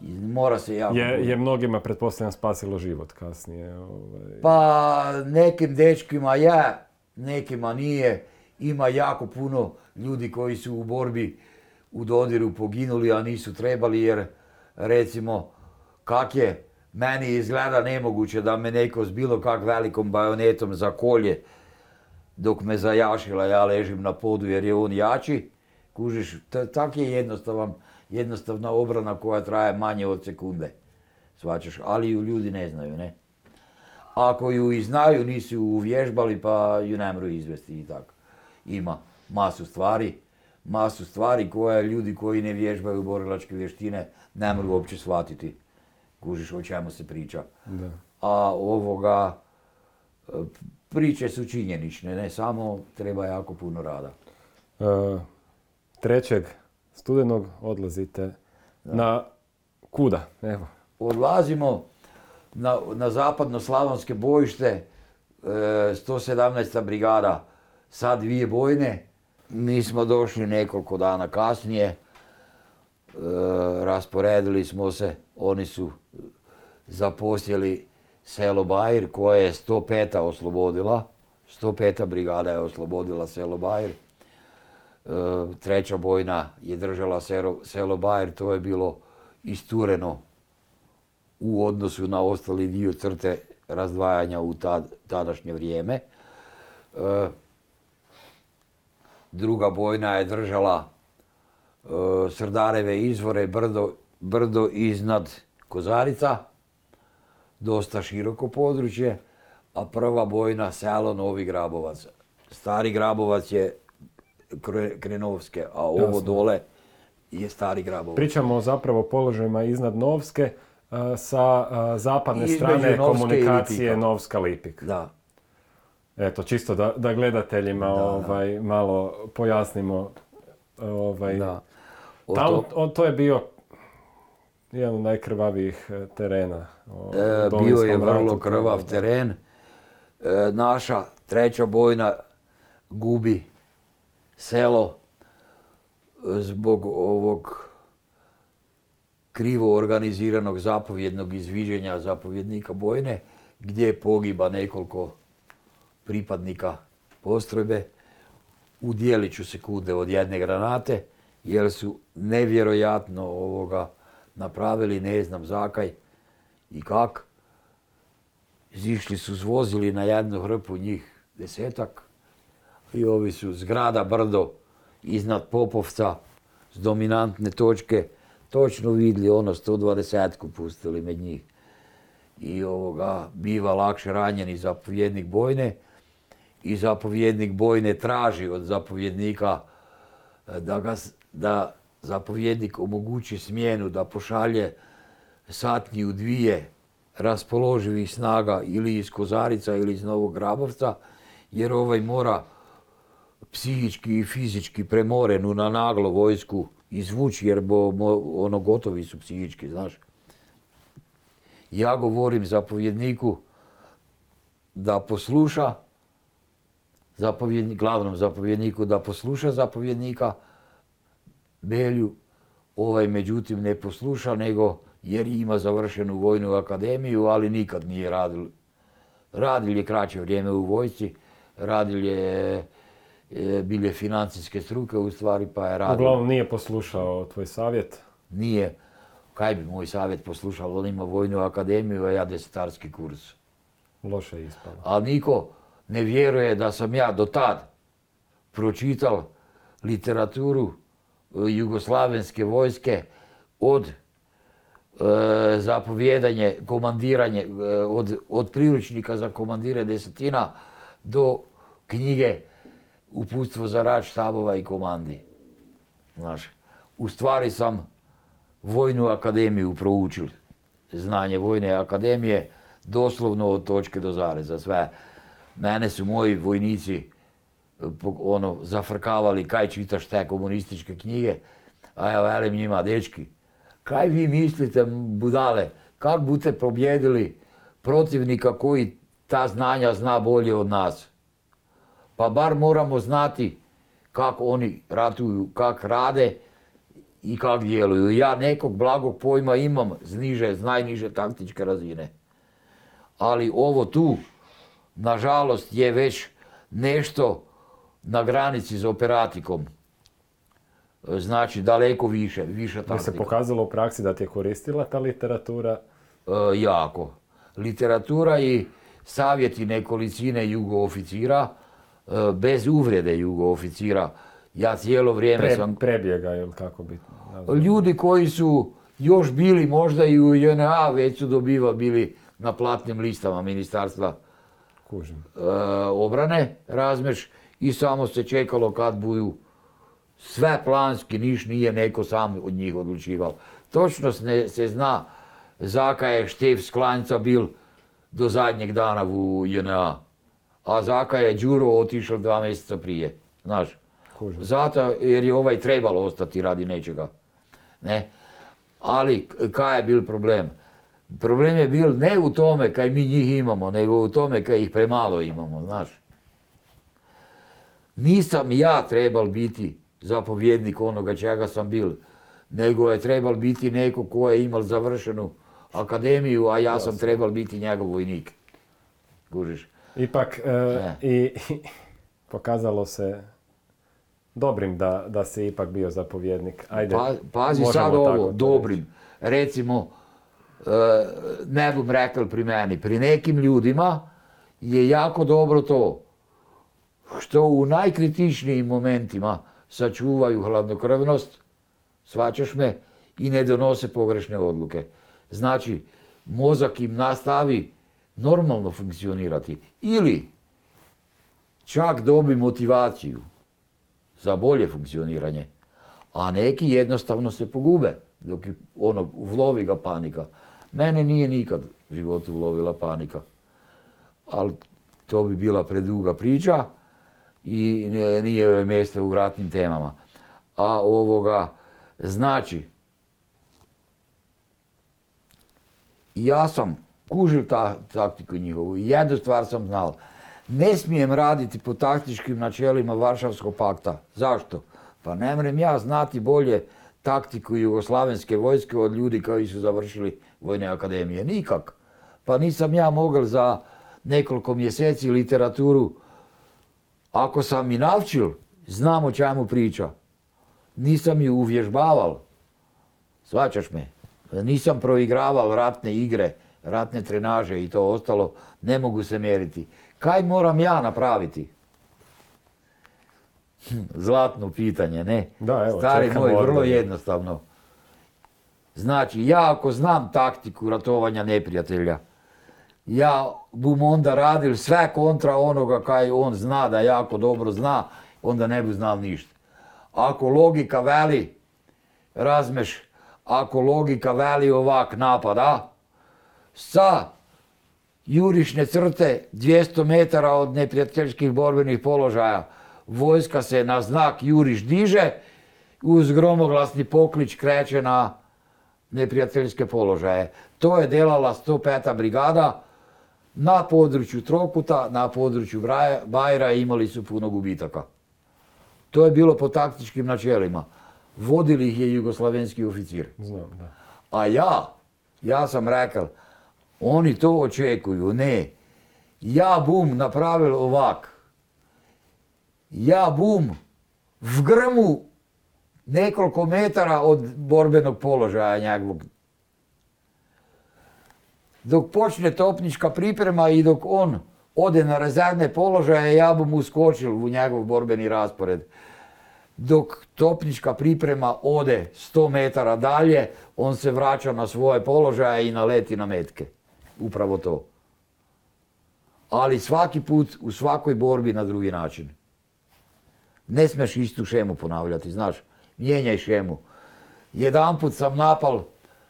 I Mora se jako je, je mnogima, pretpostavljam, spasilo život kasnije. Ovaj. Pa nekim dečkima je, nekima nije. Ima jako puno ljudi koji su u borbi u dodiru poginuli, a nisu trebali jer recimo kak je meni izgleda nemoguće da me neko s bilo kak velikom bajonetom zakolje dok me zajašila, ja ležim na podu jer je on jači. Kužiš, t- tak je jednostavan, jednostavna obrana koja traje manje od sekunde. Svačaš, ali ju ljudi ne znaju, ne? Ako ju i znaju, nisu uvježbali, pa ju ne mogu izvesti i tako. Ima masu stvari, masu stvari koje ljudi koji ne vježbaju borilačke vještine ne mogu uopće shvatiti. Kužiš o čemu se priča. Da. A ovoga, e, priče su činjenične, ne samo treba jako puno rada. E, trećeg studenog odlazite na kuda? Evo. Odlazimo na, na zapadno-slavonske bojište, e, 117. brigada, sad dvije bojne. Mi smo došli nekoliko dana kasnije, e, rasporedili smo se, oni su zaposjeli selo Bajir koje je 105. oslobodila, 105. brigada je oslobodila selo Bajir. E, treća bojna je držala selo, Bajir, to je bilo istureno u odnosu na ostali dio crte razdvajanja u tad, tadašnje vrijeme. E, druga bojna je držala e, Srdareve izvore, brdo, brdo iznad Kozarica, dosta široko područje, a prva bojna selo Novi Grabovac. Stari Grabovac je Kre- Krenovske, a ovo dole je Stari Grabovac. Pričamo o zapravo položajima iznad Novske e, sa e, zapadne Između strane Novske komunikacije. Novska-Lipik. Da. Eto, čisto da, da gledateljima Da, da. ovaj, malo pojasnimo. Ovaj, Da. O Tamo, to- on, to je bio jedan od najkrvavijih e, terena. o, E, bio je vrlo ratu. krvav teren. E, naša treća bojna gubi selo e, zbog ovog krivo organiziranog zapovjednog izviđenja zapovjednika bojne, gdje pogiba nekoliko pripadnika postrojbe u dijeliću sekunde od jedne granate, jer su nevjerojatno ovoga napravili, ne znam zakaj i kak. Zišli su zvozili na jednu hrpu njih desetak i ovi su zgrada brdo iznad Popovca s dominantne točke točno vidjeli ono 120 pustili med njih. I ovoga biva lakše ranjeni zapovjednik bojne i zapovjednik bojne traži od zapovjednika e, da, ga, da zapovjednik omogući smjenu, da pošalje satniju dvije raspoloživih snaga ili iz Kozarica ili iz Novog Grabovca, jer ovaj mora psihički i fizički premorenu na naglo vojsku izvući, jer bo, ono gotovi su psihički, znaš. Ja govorim zapovjedniku da posluša, zapovjednik, glavnom zapovjedniku da posluša zapovjednika Belju, ovaj međutim ne posluša nego jer ima završenu vojnu akademiju, ali nikad nije radil. Radil je kraće vrijeme u vojsci, radil je, e, bil je financijske struke u stvari, pa je radio. Uglavnom nije poslušao tvoj savjet. Nije, kaj bi moj savjet poslušao, on ima vojnu akademiju, a ja desetarski kurs. Loše je ispalo. Ali niko ne vjeruje da sam ja do tad pročital literaturu e, jugoslavenske vojske od e, zapovjedanje, komandiranje, e, od, od priručnika za komandire desetina do knjige Uputstvo za rad štabova i komandi. Znaš, u stvari sam vojnu akademiju proučil. Znanje vojne akademije doslovno od točke do zareza. Sve. Mene su moji vojnici e, po- ono, zafrkavali kaj čitaš te komunističke knjige, a ja velim njima, dečki, kaj vi mislite, budale, kak budete pobjedili protivnika koji ta znanja zna bolje od nas? Pa bar moramo znati kako oni ratuju, kak rade i kak djeluju. Ja nekog blagog pojma imam z niže, z najniže taktičke razine. Ali ovo tu, nažalost, je već nešto na granici s operatikom. Znači daleko više, više Da se taktika. pokazalo u praksi da ti je koristila ta literatura. E, jako. Literatura i savjeti nekolicine jugo-oficira, e, bez uvrede jugo-oficira. Ja cijelo vrijeme Pre, sam... prebjega ili kako bi... Ljudi koji su još bili možda i u JNA, već su dobiva bili na platnim listama ministarstva obrane, razmeš, i samo se čekalo kad budu sve planski, niš nije neko sam od njih odlučivao. Točno se, se zna Zaka je štef sklanjca bil do zadnjeg dana u JNA, a Zaka je Đuro otišao dva mjeseca prije, znaš. Kužim. Zato jer je ovaj trebalo ostati radi nečega. Ne? Ali kaj je bil problem? Problem je bil ne u tome kaj mi njih imamo, nego u tome kaj ih premalo imamo, znaš. Nisam ja trebal biti zapovjednik onoga čega sam bil, nego je trebal biti neko ko je imal završenu akademiju, a ja sam trebal biti njegov vojnik. Kužiš? Ipak e, i, (laughs) pokazalo se dobrim da, da si ipak bio zapovjednik. Ajde, Pa, pazi sad ovo, dobrim. Recimo, e, ne bom rekel pri meni, pri nekim ljudima je jako dobro to što u najkritičnijim momentima sačuvaju hladnokrvnost, svačaš me, i ne donose pogrešne odluke. Znači, mozak im nastavi normalno funkcionirati. Ili čak dobi motivaciju za bolje funkcioniranje. A neki jednostavno se pogube, dok ono, vlovi ga panika. Mene nije nikad u životu ulovila panika. Ali to bi bila preduga priča i nije mjesto u ratnim temama. A ovoga, znači, ja sam kužil ta taktiku njihovu jednu stvar sam znal. Ne smijem raditi po taktičkim načelima Varšavskog pakta. Zašto? Pa ne mrem ja znati bolje taktiku jugoslavenske vojske od ljudi koji su završili vojne akademije. Nikak. Pa nisam ja mogel za nekoliko mjeseci literaturu, ako sam i navčil, znam o čemu priča. Nisam ju uvježbaval. Svačaš me? Nisam proigraval ratne igre, ratne trenaže i to ostalo, ne mogu se mjeriti. Kaj moram ja napraviti? Hm, Zlatno pitanje, ne? Da, evo, Stari moj, vrlo jednostavno. Znači, ja ako znam taktiku ratovanja neprijatelja, ja bum onda radil sve kontra onoga kaj on zna da jako dobro zna, onda ne bi znal ništa. Ako logika veli, razmeš, ako logika veli ovak napada, sa jurišne crte 200 metara od neprijateljskih borbenih položaja, vojska se na znak juriš diže, uz gromoglasni poklič kreće na neprijateljske položaje. To je delala 105. brigada na području Trokuta, na području Bajra imali su puno gubitaka. To je bilo po taktičkim načelima. Vodili ih je jugoslavenski oficir. Znam, da. A ja, ja sam rekao, oni to očekuju, ne. Ja bum napravil ovak. Ja bum v grmu nekoliko metara od borbenog položaja njegovog. Dok počne topnička priprema i dok on ode na rezervne položaje, ja bum uskočil u njegov borbeni raspored. Dok topnička priprema ode 100 metara dalje, on se vraća na svoje položaje i naleti na metke. Upravo to. Ali svaki put u svakoj borbi na drugi način. Ne smiješ istu šemu ponavljati, znaš, mijenjaj šemu. Jedanput sam napal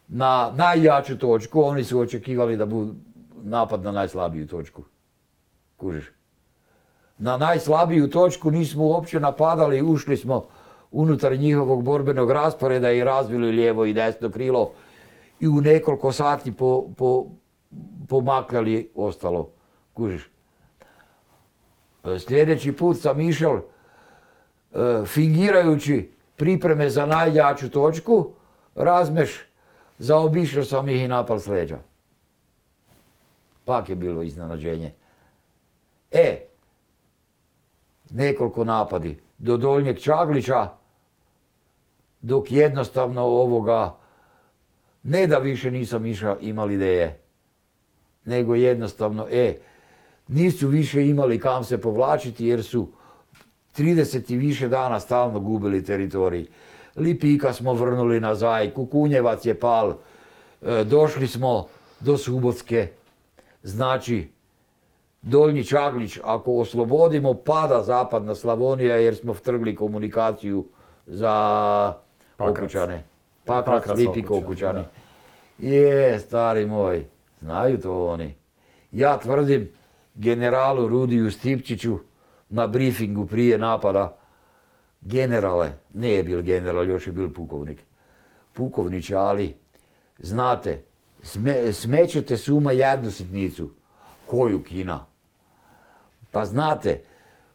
na najjaču točku, oni su očekivali da bude napad na najslabiju točku. Kužiš? Na najslabiju točku nismo uopće napadali, ušli smo unutar njihovog borbenog rasporeda i razvili lijevo i desno krilo i u nekoliko sati po, po, pomakljali ostalo. Kužiš? E, Sljedeći put sam išao e, fingirajući pripreme za najjaču točku, razmeš, zaobišao sam ih i napal s leđa. Pak je bilo iznenađenje. E, nekoliko napadi. Do Donjeg Čaglića, dok jednostavno ovoga, ne da više nisam išao, imali ideje, nego jednostavno, e, nisu više imali kam se povlačiti jer su 30 i više dana stalno gubili teritorij. Lipika smo vrnuli nazaj, Kukunjevac je pal, e, došli smo do Subotske, znači Donji Čaglić, ako oslobodimo, pada zapadna Slavonija jer smo vtrgli komunikaciju za Pakrac. Okučane. Pakrac, Pakrac, Lipik, da. Je, stari moj, znaju to oni. Ja tvrdim generalu Rudiju Stipčiću na briefingu prije napada, generale, ne je bil general, još je bil pukovnik. Pukovnić, ali, znate, sme, smećete suma jednu sitnicu. Koju kina? Pa znate,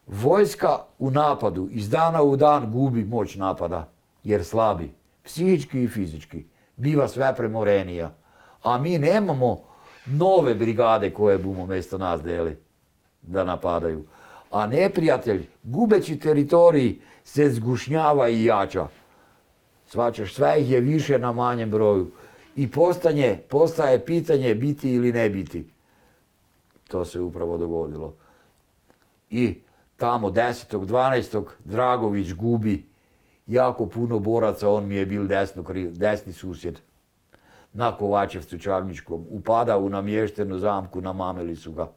vojska u napadu iz dana u dan gubi moć napada, jer slabi, psihički i fizički, biva sve premorenija. A mi nemamo nove brigade koje bumo mjesto nas deli da napadaju. A neprijatelj, gubeći teritorij, se zgušnjava i jača. Svačaš, sve ih je više na manjem broju. I postanje, postaje pitanje biti ili ne biti. To se upravo dogodilo. I tamo 10.12. Dragović gubi jako puno boraca, on mi je bil desno, desni susjed. Na Kovačevcu Čagnjičkom. Upada u namještenu zamku, namamili su ga.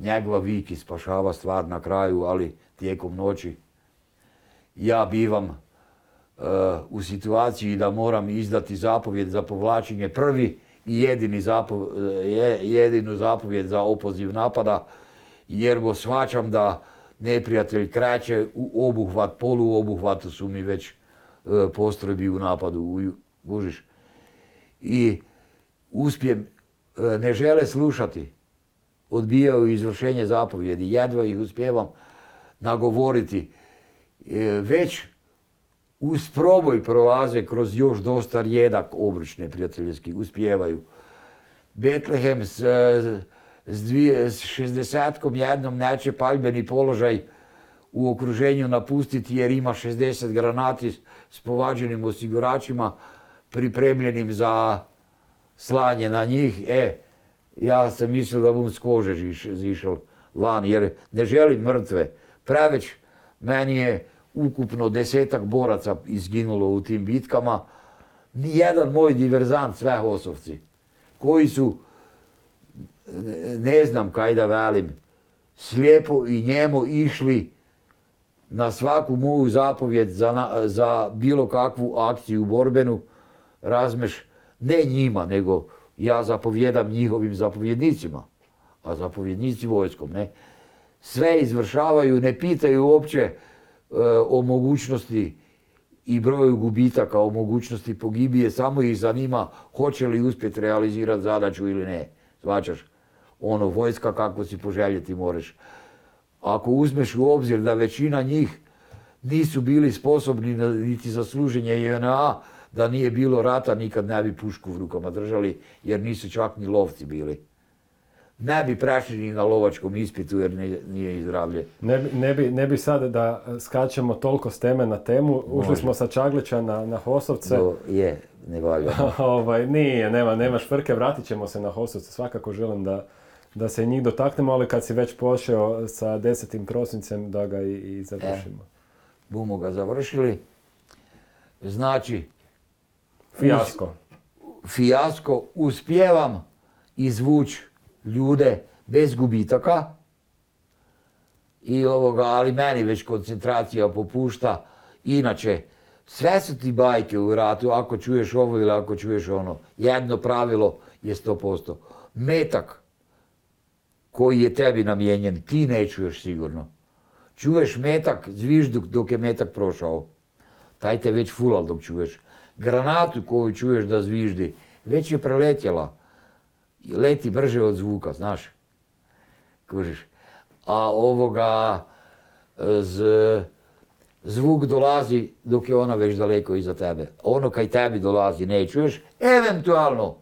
Njegova Viki spašava stvar na kraju, ali tijekom noći ja bivam e, u situaciji da moram izdati zapovjed za povlačenje prvi i e, je- jedinu zapovjed za opoziv napada, jer go shvaćam da neprijatelj kreće u obuhvat, polu obuhvatu su mi već e, postrojbi u napadu, u, kužiš. I uspijem, ne žele slušati, odbijaju izvršenje zapovjedi, jedva ih uspijevam nagovoriti. E, Već uz proboj prolaze kroz još dosta rijedak obruč neprijateljski, uspijevaju. Betlehem s, s, dvije, s 60 jednom neće paljbeni položaj u okruženju napustiti jer ima 60 granati s povađenim osiguračima pripremljenim za slanje na njih. E, ja sam mislio da bum s kože žiš- zišao van jer ne želim mrtve. Preveć meni je ukupno desetak boraca izginulo u tim bitkama. Nijedan moj diverzant, sve Hosovci, koji su, ne- znam kaj da velim, slijepo i njemo išli na svaku moju zapovjed za, za bilo kakvu akciju borbenu, razmeš, ne njima, nego ja zapovjedam njihovim zapovjednicima, a zapovjednici vojskom, ne. Sve izvršavaju, ne pitaju uopće e, o mogućnosti i broju gubitaka, o mogućnosti pogibije, samo ih zanima hoće li uspjeti realizirati zadaću ili ne. Svačaš? Ono, vojska kako si poželjeti moraš. Ako uzmeš u obzir da većina njih nisu bili sposobni niti za služenje JNA, da nije bilo rata, nikad ne bi pušku u rukama držali, jer nisu čak ni lovci bili. Ne bi prešli ni na lovačkom ispitu, jer nije, izravlje. Ne, bi- ne, bi, ne bi sad da skačemo toliko s teme na temu. Ušli Može. smo sa Čaglića na, na Hosovce. To je, ne valja. (laughs) ovaj, nije, nema, nema švrke, vratit ćemo se na Hosovce. Svakako želim da, da se njih dotaknemo, ali kad si već počeo sa 10. prosincem da ga i, i završimo. Bumo ga završili. Znači, Fijasko. fijasko uspijevam izvući ljude bez gubitaka. I ovoga, ali meni već koncentracija popušta. Inače, sve su ti bajke u ratu, ako čuješ ovo ili ako čuješ ono. Jedno pravilo je 100%. Metak koji je tebi namijenjen, ti ne čuješ sigurno. Čuješ metak, zvižduk dok je metak prošao. Taj te već fulal dok čuješ. Granatu koju čuješ da zviždi, već je preletjela. Leti brže od zvuka, znaš. Kužiš. A ovoga, z, zvuk dolazi dok je ona već daleko iza tebe. Ono kaj tebi dolazi ne čuješ, eventualno,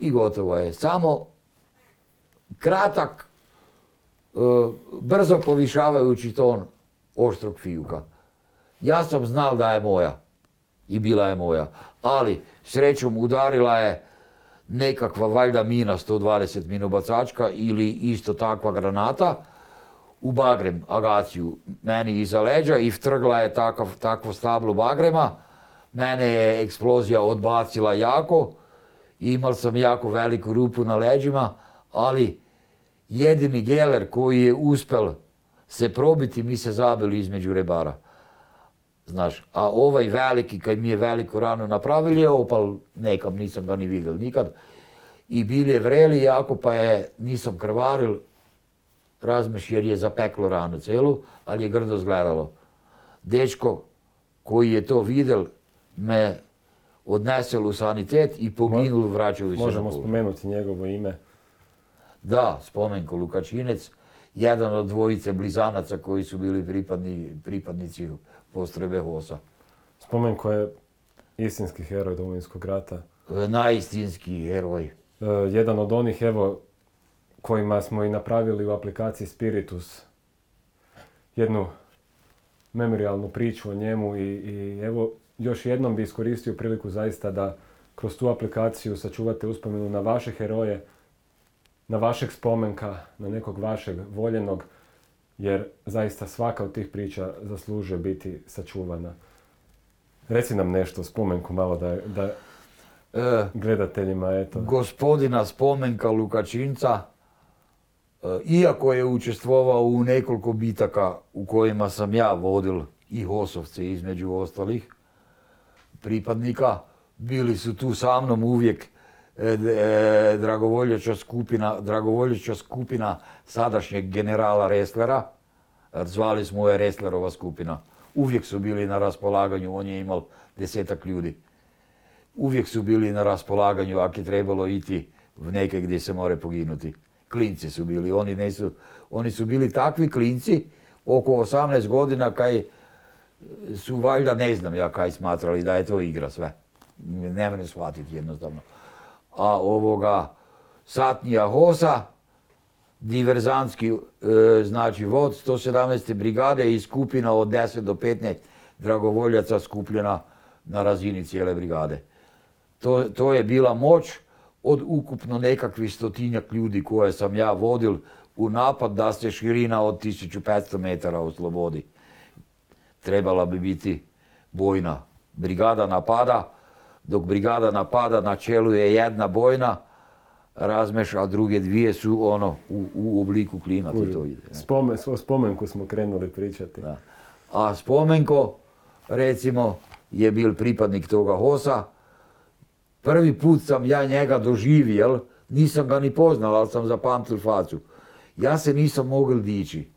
i gotovo je. Samo kratak brzo povišavajući ton oštrog fijuka. Ja sam znal da je moja i bila je moja, ali srećom udarila je nekakva valjda mina 120 minobacačka ili isto takva granata u bagrem, agaciju, meni iza leđa i vtrgla je takav, takvo stablo bagrema. Mene je eksplozija odbacila jako, imao sam jako veliku rupu na leđima, ali jedini geler koji je uspel se probiti, mi se zabili između rebara. Znaš, a ovaj veliki, kad mi je veliku ranu napravili, je opal nekam, nisam ga ni vidjel nikad. I bil je vreli jako, pa je, nisam krvaril, razmeš jer je zapeklo ranu celu, ali je grdo zgledalo. Dečko koji je to vidjel, me odnesel u sanitet i poginul vraćaju se Možemo spomenuti njegovo ime. Da, spomenko Lukačinec, jedan od dvojice blizanaca koji su bili pripadni, pripadnici postrojbe HOS-a. Spomenko je istinski heroj Domovinskog rata. E, Najistinski heroj. E, jedan od onih, evo, kojima smo i napravili u aplikaciji Spiritus jednu memorialnu priču o njemu i, i evo, još jednom bi iskoristio priliku zaista da kroz tu aplikaciju sačuvate uspomenu na vaše heroje, na vašeg spomenka, na nekog vašeg voljenog, jer zaista svaka od tih priča zaslužuje biti sačuvana. Reci nam nešto spomenku malo da, da E, gledateljima, eto. gospodina spomenka Lukačinca, e, iako je učestvovao u nekoliko bitaka u kojima sam ja vodil i Hosovce između ostalih pripadnika, bili su tu sa mnom uvijek e, e, dragovoljača skupina, dragovoljača skupina sadašnjeg generala Restlera, zvali smo je Restlerova skupina. Uvijek su bili na raspolaganju, on je imao desetak ljudi uvijek su bili na raspolaganju ako je trebalo iti v neke gdje se more poginuti. Klinci su bili, oni, nisu, oni su bili takvi klinci, oko 18 godina kaj su valjda ne znam ja kaj smatrali da je to igra sve. Ne mene shvatiti jednostavno. A ovoga satnija Hosa, diverzantski e, znači vod 117. brigade i skupina od 10 do 15 dragovoljaca skupljena na razini cijele brigade. To, to je bila moć od ukupno nekakvih stotinjak ljudi koje sam ja vodil u napad da se širina od 1500 metara oslobodi. Trebala bi biti bojna. Brigada napada, dok brigada napada na čelu je jedna bojna, razmeš, a druge dvije su ono u, u obliku klima ti to ide. Spomen, o spomenku smo krenuli pričati. Da. A Spomenko, recimo, je bil pripadnik toga HOS-a. Prvi put sam ja njega doživjel, nisam ga ni poznal, ali sam zapamtil facu. Ja se nisam mogel dići.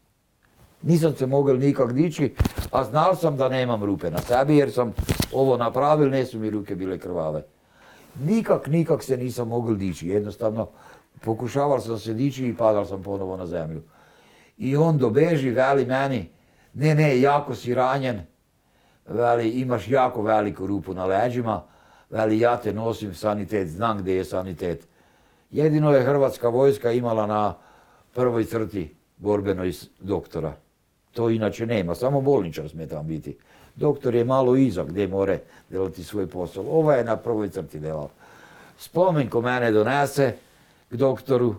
Nisam se mogel nikak dići, a znal sam da nemam rupe na sebi jer sam ovo napravil, ne su mi ruke bile krvave. Nikak, nikak se nisam mogel dići, jednostavno pokušaval sam se dići i padal sam ponovo na zemlju. I on dobeži, veli meni, ne, ne, jako si ranjen, veli imaš jako veliku rupu na leđima, veli ja te nosim sanitet, znam gdje je sanitet. Jedino je Hrvatska vojska imala na prvoj crti borbenoj doktora. To inače nema, samo bolničar smije biti. Doktor je malo iza gdje more delati svoj posao. Ova je na prvoj crti delala. Spomen ko mene donese k doktoru,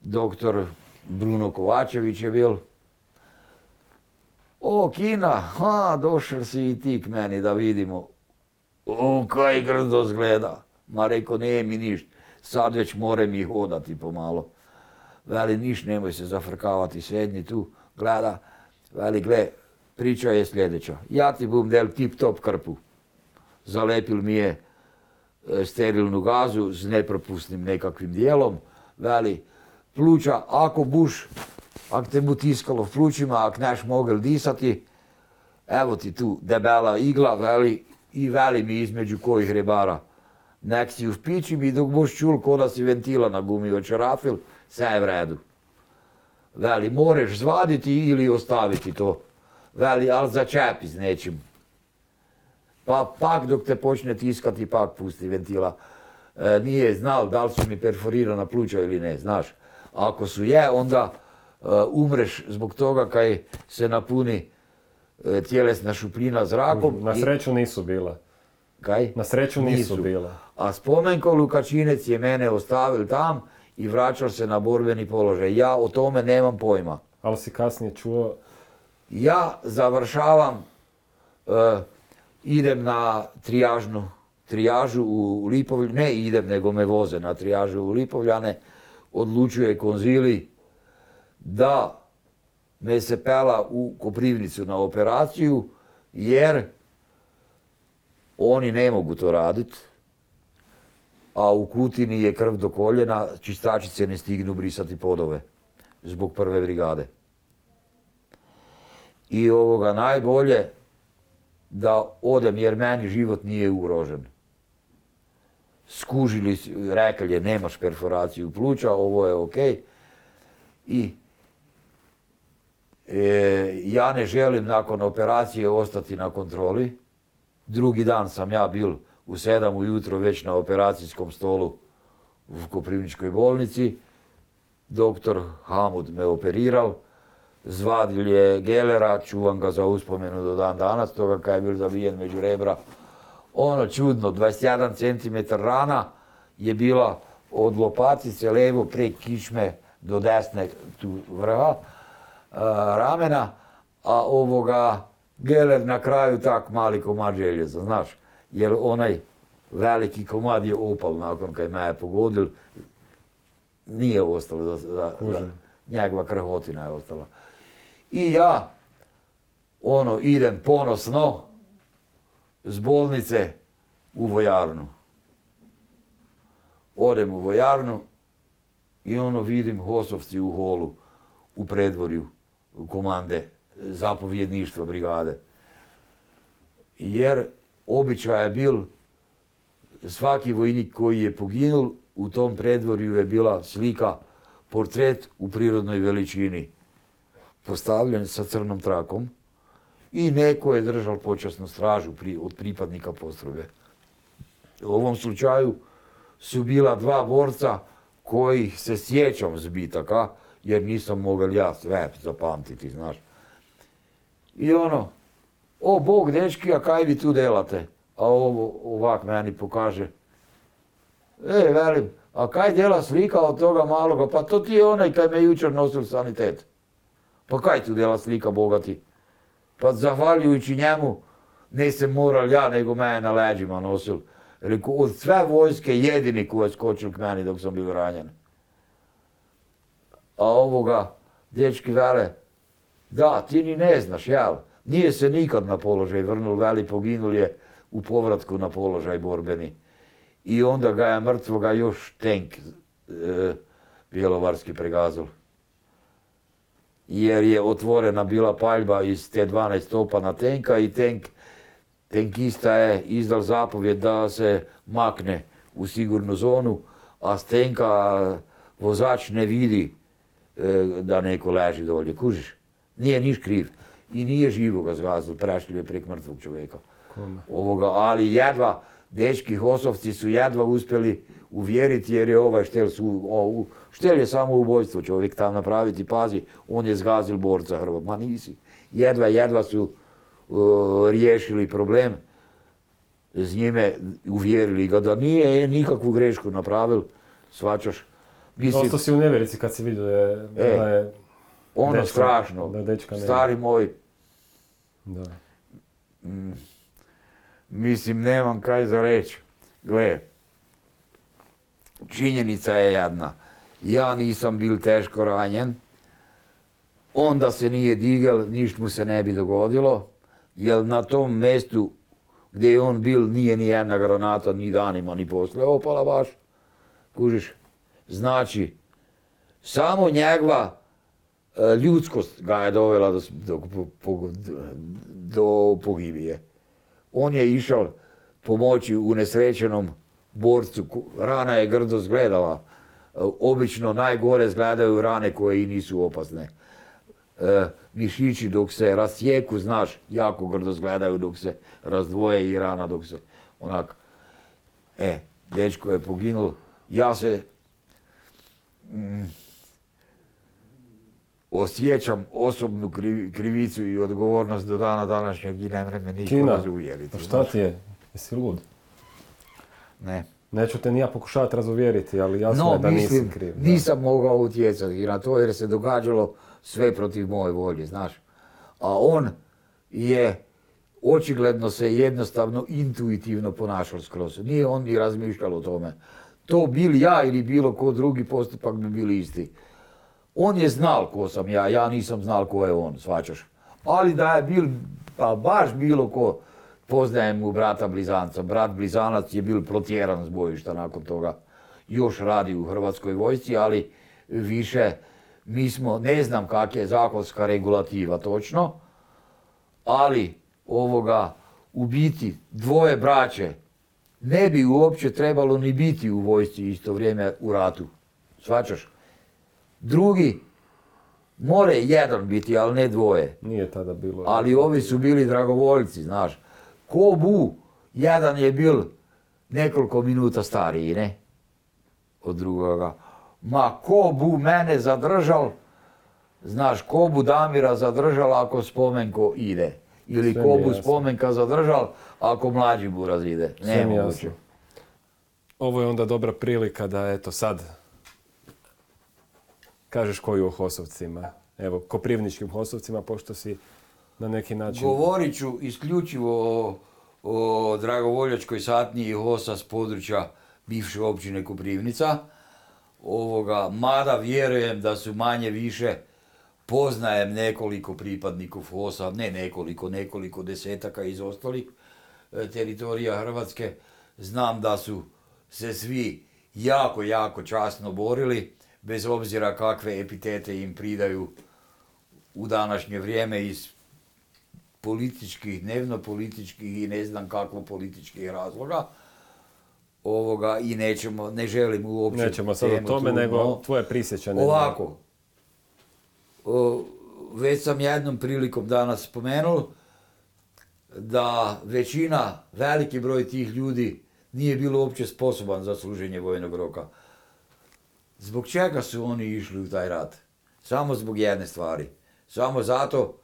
doktor Bruno Kovačević je bil. O, Kina, ha, došel si i ti k meni da vidimo. O, kaj grdo zgleda. Ma reko, nije mi ništa, sad već more mi hodati pomalo. Veli, niš, nemoj se zafrkavati, sedni tu, gleda. Veli, gle, priča je sljedeća. Ja ti bom del tip top krpu. Zalepil mi je e, sterilnu gazu z nepropusnim nekakvim dijelom. Veli, pluća, ako buš, ak te bu tiskalo v plućima, ak neš mogel disati, evo ti tu debela igla, veli, i veli mi između kojih rebara. Nek si ušpičim i dok boš čul ko si ventila na gumi očerafil, sve je v redu. Veli, moreš zvaditi ili ostaviti to. Veli, ali začepi z nečim. Pa pak dok te počne tiskati, pak pusti ventila. E, nije znal da li su mi perforirana pluća ili ne, znaš. Ako su je, onda umreš zbog toga kaj se napuni e, tjelesna šupljina zrakom. Na sreću nisu bila. Kaj? Na sreću nisu, Nisu. bila. A spomenko Lukačinec je mene ostavil tam i vraćao se na borbeni položaj. Ja o tome nemam pojma. Ali si kasnije čuo, Ja završavam, e, idem na trijažnu, trijažu u Lipovljane, ne idem nego me voze na trijažu u Lipovljane, odlučuje konzili da me se pela u Koprivnicu na operaciju, jer oni ne mogu to raditi, a u Kutini je krv do koljena, čistačice ne stignu brisati podove zbog prve brigade. I ovoga najbolje da odem jer meni život nije ugrožen. Skužili, rekli je nemaš perforaciju pluća, ovo je ok. I e, ja ne želim nakon operacije ostati na kontroli. Drugi dan sam ja bil u sedam ujutro već na operacijskom stolu u Koprivničkoj bolnici. Doktor Hamud me operiral, zvadil je Gelera, čuvam ga za uspomenu do dan danas, toga kaj je bil zavijen među rebra. Ono čudno, 21 cm rana je bila od lopatice levo prek kičme do desne tu vrha a, ramena, a ovoga Geler na kraju tak mali komad željeza, znaš, jer onaj veliki komad je opal nakon kaj me je pogodil, nije ostalo za, za, za njegova krhotina je ostala. I ja, ono, idem ponosno s bolnice u vojarnu. Odem u vojarnu i ono vidim Hosovci u holu, u predvorju komande, zapovjedništva brigade. Jer običaj je bil, svaki vojnik koji je poginul, u tom predvorju je bila slika, portret u prirodnoj veličini, postavljen sa crnom trakom i neko je držal počasnu stražu pri, od pripadnika postrojbe. U ovom slučaju su bila dva borca kojih se sjećam zbitaka, jer nisam mogel ja sve zapamtiti, znaš. I ono, o Bog dečki, a kaj vi tu delate? A ovo ovak meni pokaže. E, velim, a kaj dela slika od toga maloga? Pa to ti je onaj kaj me jučer nosil sanitet. Pa kaj tu dela slika bogati? Pa zahvaljujući njemu nisam moral ja, nego me na leđima nosil. Reku, od sve vojske jedini ko je skočil k meni dok sam bio ranjen. A ovoga, dečki vele, da, ti ni ne znaš, jel? Nije se nikad na položaj vrnul, veli poginul je u povratku na položaj borbeni. I onda ga je mrtvoga još tenk e, bjelovarski pregazil. Jer je otvorena bila paljba iz te 12 stopa na tenka i tenk, tenkista je izdal zapovjed da se makne u sigurnu zonu, a tenka vozač ne vidi e, da neko leži dolje, kužiš? Nije niš kriv. I nije živo ga zgazil, prešli je prek mrtvog čovjeka. Kome? Ovoga, ali jedva, dečki Hosovci su jedva uspjeli uvjeriti jer je ovaj štel, su, o, u- štel je samo ubojstvo čovjek tam napraviti, pazi, on je zgazil borca Hrvat, ma nisi. Jedva, jedva su o, riješili problem s njime, uvjerili ga da nije nikakvu grešku napravil, svačaš. Mislim, Ostao si u nevjerici kad si vidio da je, E, da je ono dečka- strašno, da dečka nema. stari moj, da. Mislim, nemam kaj za reći. Gle, činjenica je jedna. Ja nisam bil teško ranjen. Onda se nije digel, ništa mu se ne bi dogodilo. Jer na tom mjestu gdje je on bil nije ni jedna granata ni danima ni poslije opala baš. Kužiš? Znači, samo njegova e, ljudskost ga je dovela do, pogibije. On je išao pomoći unesrećenom borcu, rana je grdo zgledala. E, Obično najgore izgledaju rane koje i nisu opasne. E, mišići dok se rasjeku, znaš, jako grdo izgledaju dok se razdvoje i rana dok se onak. E, dečko je poginul. Ja se mm, osjećam osobnu krivi- krivicu i odgovornost do dana današnjeg i ne mre me niko Kina, razuvjeriti. pa šta ti je? Jesi lud? Ne. Neću te ni ja pokušavati razuvjeriti, ali jasno No, je da mislim, nisi kriv. da. nisam mogao utjecati na to jer se događalo sve protiv moje volje, znaš. A on je očigledno se jednostavno intuitivno ponašao skroz. Nije on ni razmišljao o tome. To bili ja ili bilo ko drugi postupak bi bili isti. On je znal ko sam ja, ja nisam znal ko je on, svačaš. Ali da je bil, pa baš bilo ko, poznajem mu brata Blizanca. Brat Blizanac je bil protjeran s bojišta nakon toga. Još radi u Hrvatskoj vojsci, ali više mi smo, ne znam kak je zakonska regulativa točno, ali ovoga, u biti dvoje braće ne bi uopće trebalo ni biti u vojsci isto vrijeme u ratu. Svačaš? Drugi more jedan biti, ali ne dvoje. Nije tada bilo. Ali ovi su bili dragovoljci, znaš. Ko bu, jedan je bil nekoliko minuta stariji, ne? Od drugoga. Ma ko bu mene zadržal, znaš, ko bu Damira zadržal ako spomenko ide. Ili Sve ko bu jasno. spomenka zadržal ako mlađi buraz ide. Sve mi Nemoguće. jasno. Ovo je onda dobra prilika da eto sad kažeš koju o Hosovcima. Evo, Koprivničkim Hosovcima, pošto si na neki način... Govorit ću isključivo o, o dragovoljačkoj satniji HOS-a s područja bivše općine Koprivnica. Ovoga, mada vjerujem da su manje više, poznajem nekoliko pripadnikov HOS-a, ne nekoliko, nekoliko desetaka iz ostalih e, teritorija Hrvatske. Znam da su se svi jako, jako časno borili, bez obzira kakve epitete im pridaju u današnje vrijeme iz političkih, dnevno političkih i ne znam kakvo političkih razloga. Ovoga i nećemo, ne želim uopće Nećemo sad o tome, nego tvoje prisjećane. Ovako, o, već sam jednom prilikom danas spomenuo da većina, veliki broj tih ljudi nije bilo uopće sposoban za služenje vojnog roka. Zbog čega su oni išli u taj rat? Samo zbog jedne stvari. Samo zato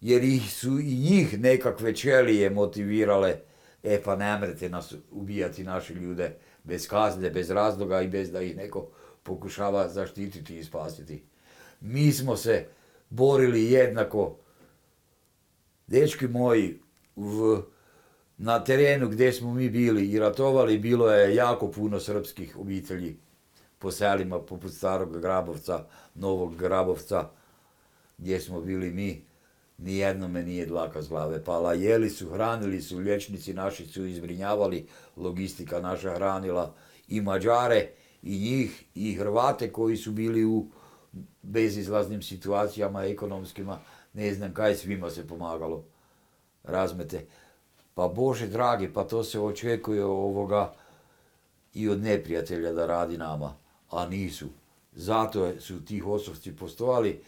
jer ih su i njih nekakve čelije motivirale e pa ne mrete nas ubijati naše ljude bez kazne, bez razloga i bez da ih neko pokušava zaštititi i spasiti. Mi smo se borili jednako, dečki moji, v, na terenu gdje smo mi bili i ratovali, bilo je jako puno srpskih obitelji po selima poput Starog Grabovca, Novog Grabovca, gdje smo bili mi, nijednome nije dlaka s glave pala. Jeli su, hranili su, liječnici naši su izbrinjavali, logistika naša hranila i Mađare, i njih, i Hrvate koji su bili u bezizlaznim situacijama ekonomskima, ne znam kaj, svima se pomagalo. Razmete. Pa Bože dragi, pa to se očekuje ovoga i od neprijatelja da radi nama, a nisu. Zato su ti Hosovci postojali,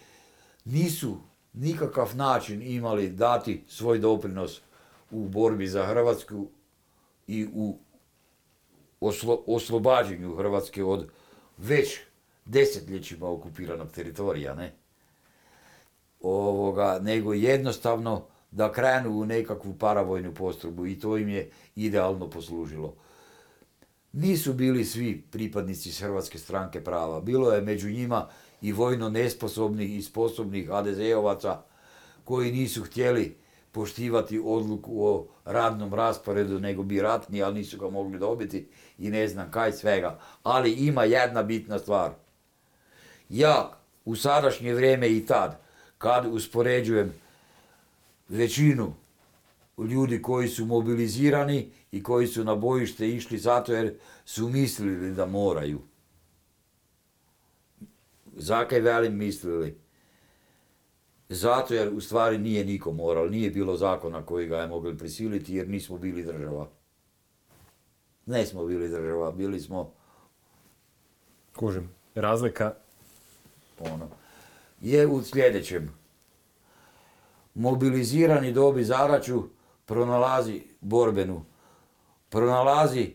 nisu nikakav način imali dati svoj doprinos u borbi za Hrvatsku i u oslo- oslobađanju Hrvatske od već desetljećima okupiranog teritorija, ne? Ovoga, nego jednostavno da krenu u nekakvu paravojnu postrojbu i to im je idealno poslužilo. Nisu bili svi pripadnici Hrvatske stranke prava. Bilo je među njima i vojno nesposobnih i sposobnih HDZ-ovaca koji nisu htjeli poštivati odluku o radnom rasporedu, nego bi ratni, ali nisu ga mogli dobiti i ne znam kaj svega. Ali ima jedna bitna stvar. Ja u sadašnje vrijeme i tad, kad uspoređujem većinu ljudi koji su mobilizirani i koji su na bojište išli zato jer su mislili da moraju. Zakaj velim mislili? Zato jer u stvari nije niko moral, nije bilo zakona koji ga je mogli prisiliti jer nismo bili država. Ne smo bili država, bili smo Kužim. Razlika, ono, je u sljedećem. Mobilizirani dobi zadaću, pronalazi borbenu, pronalazi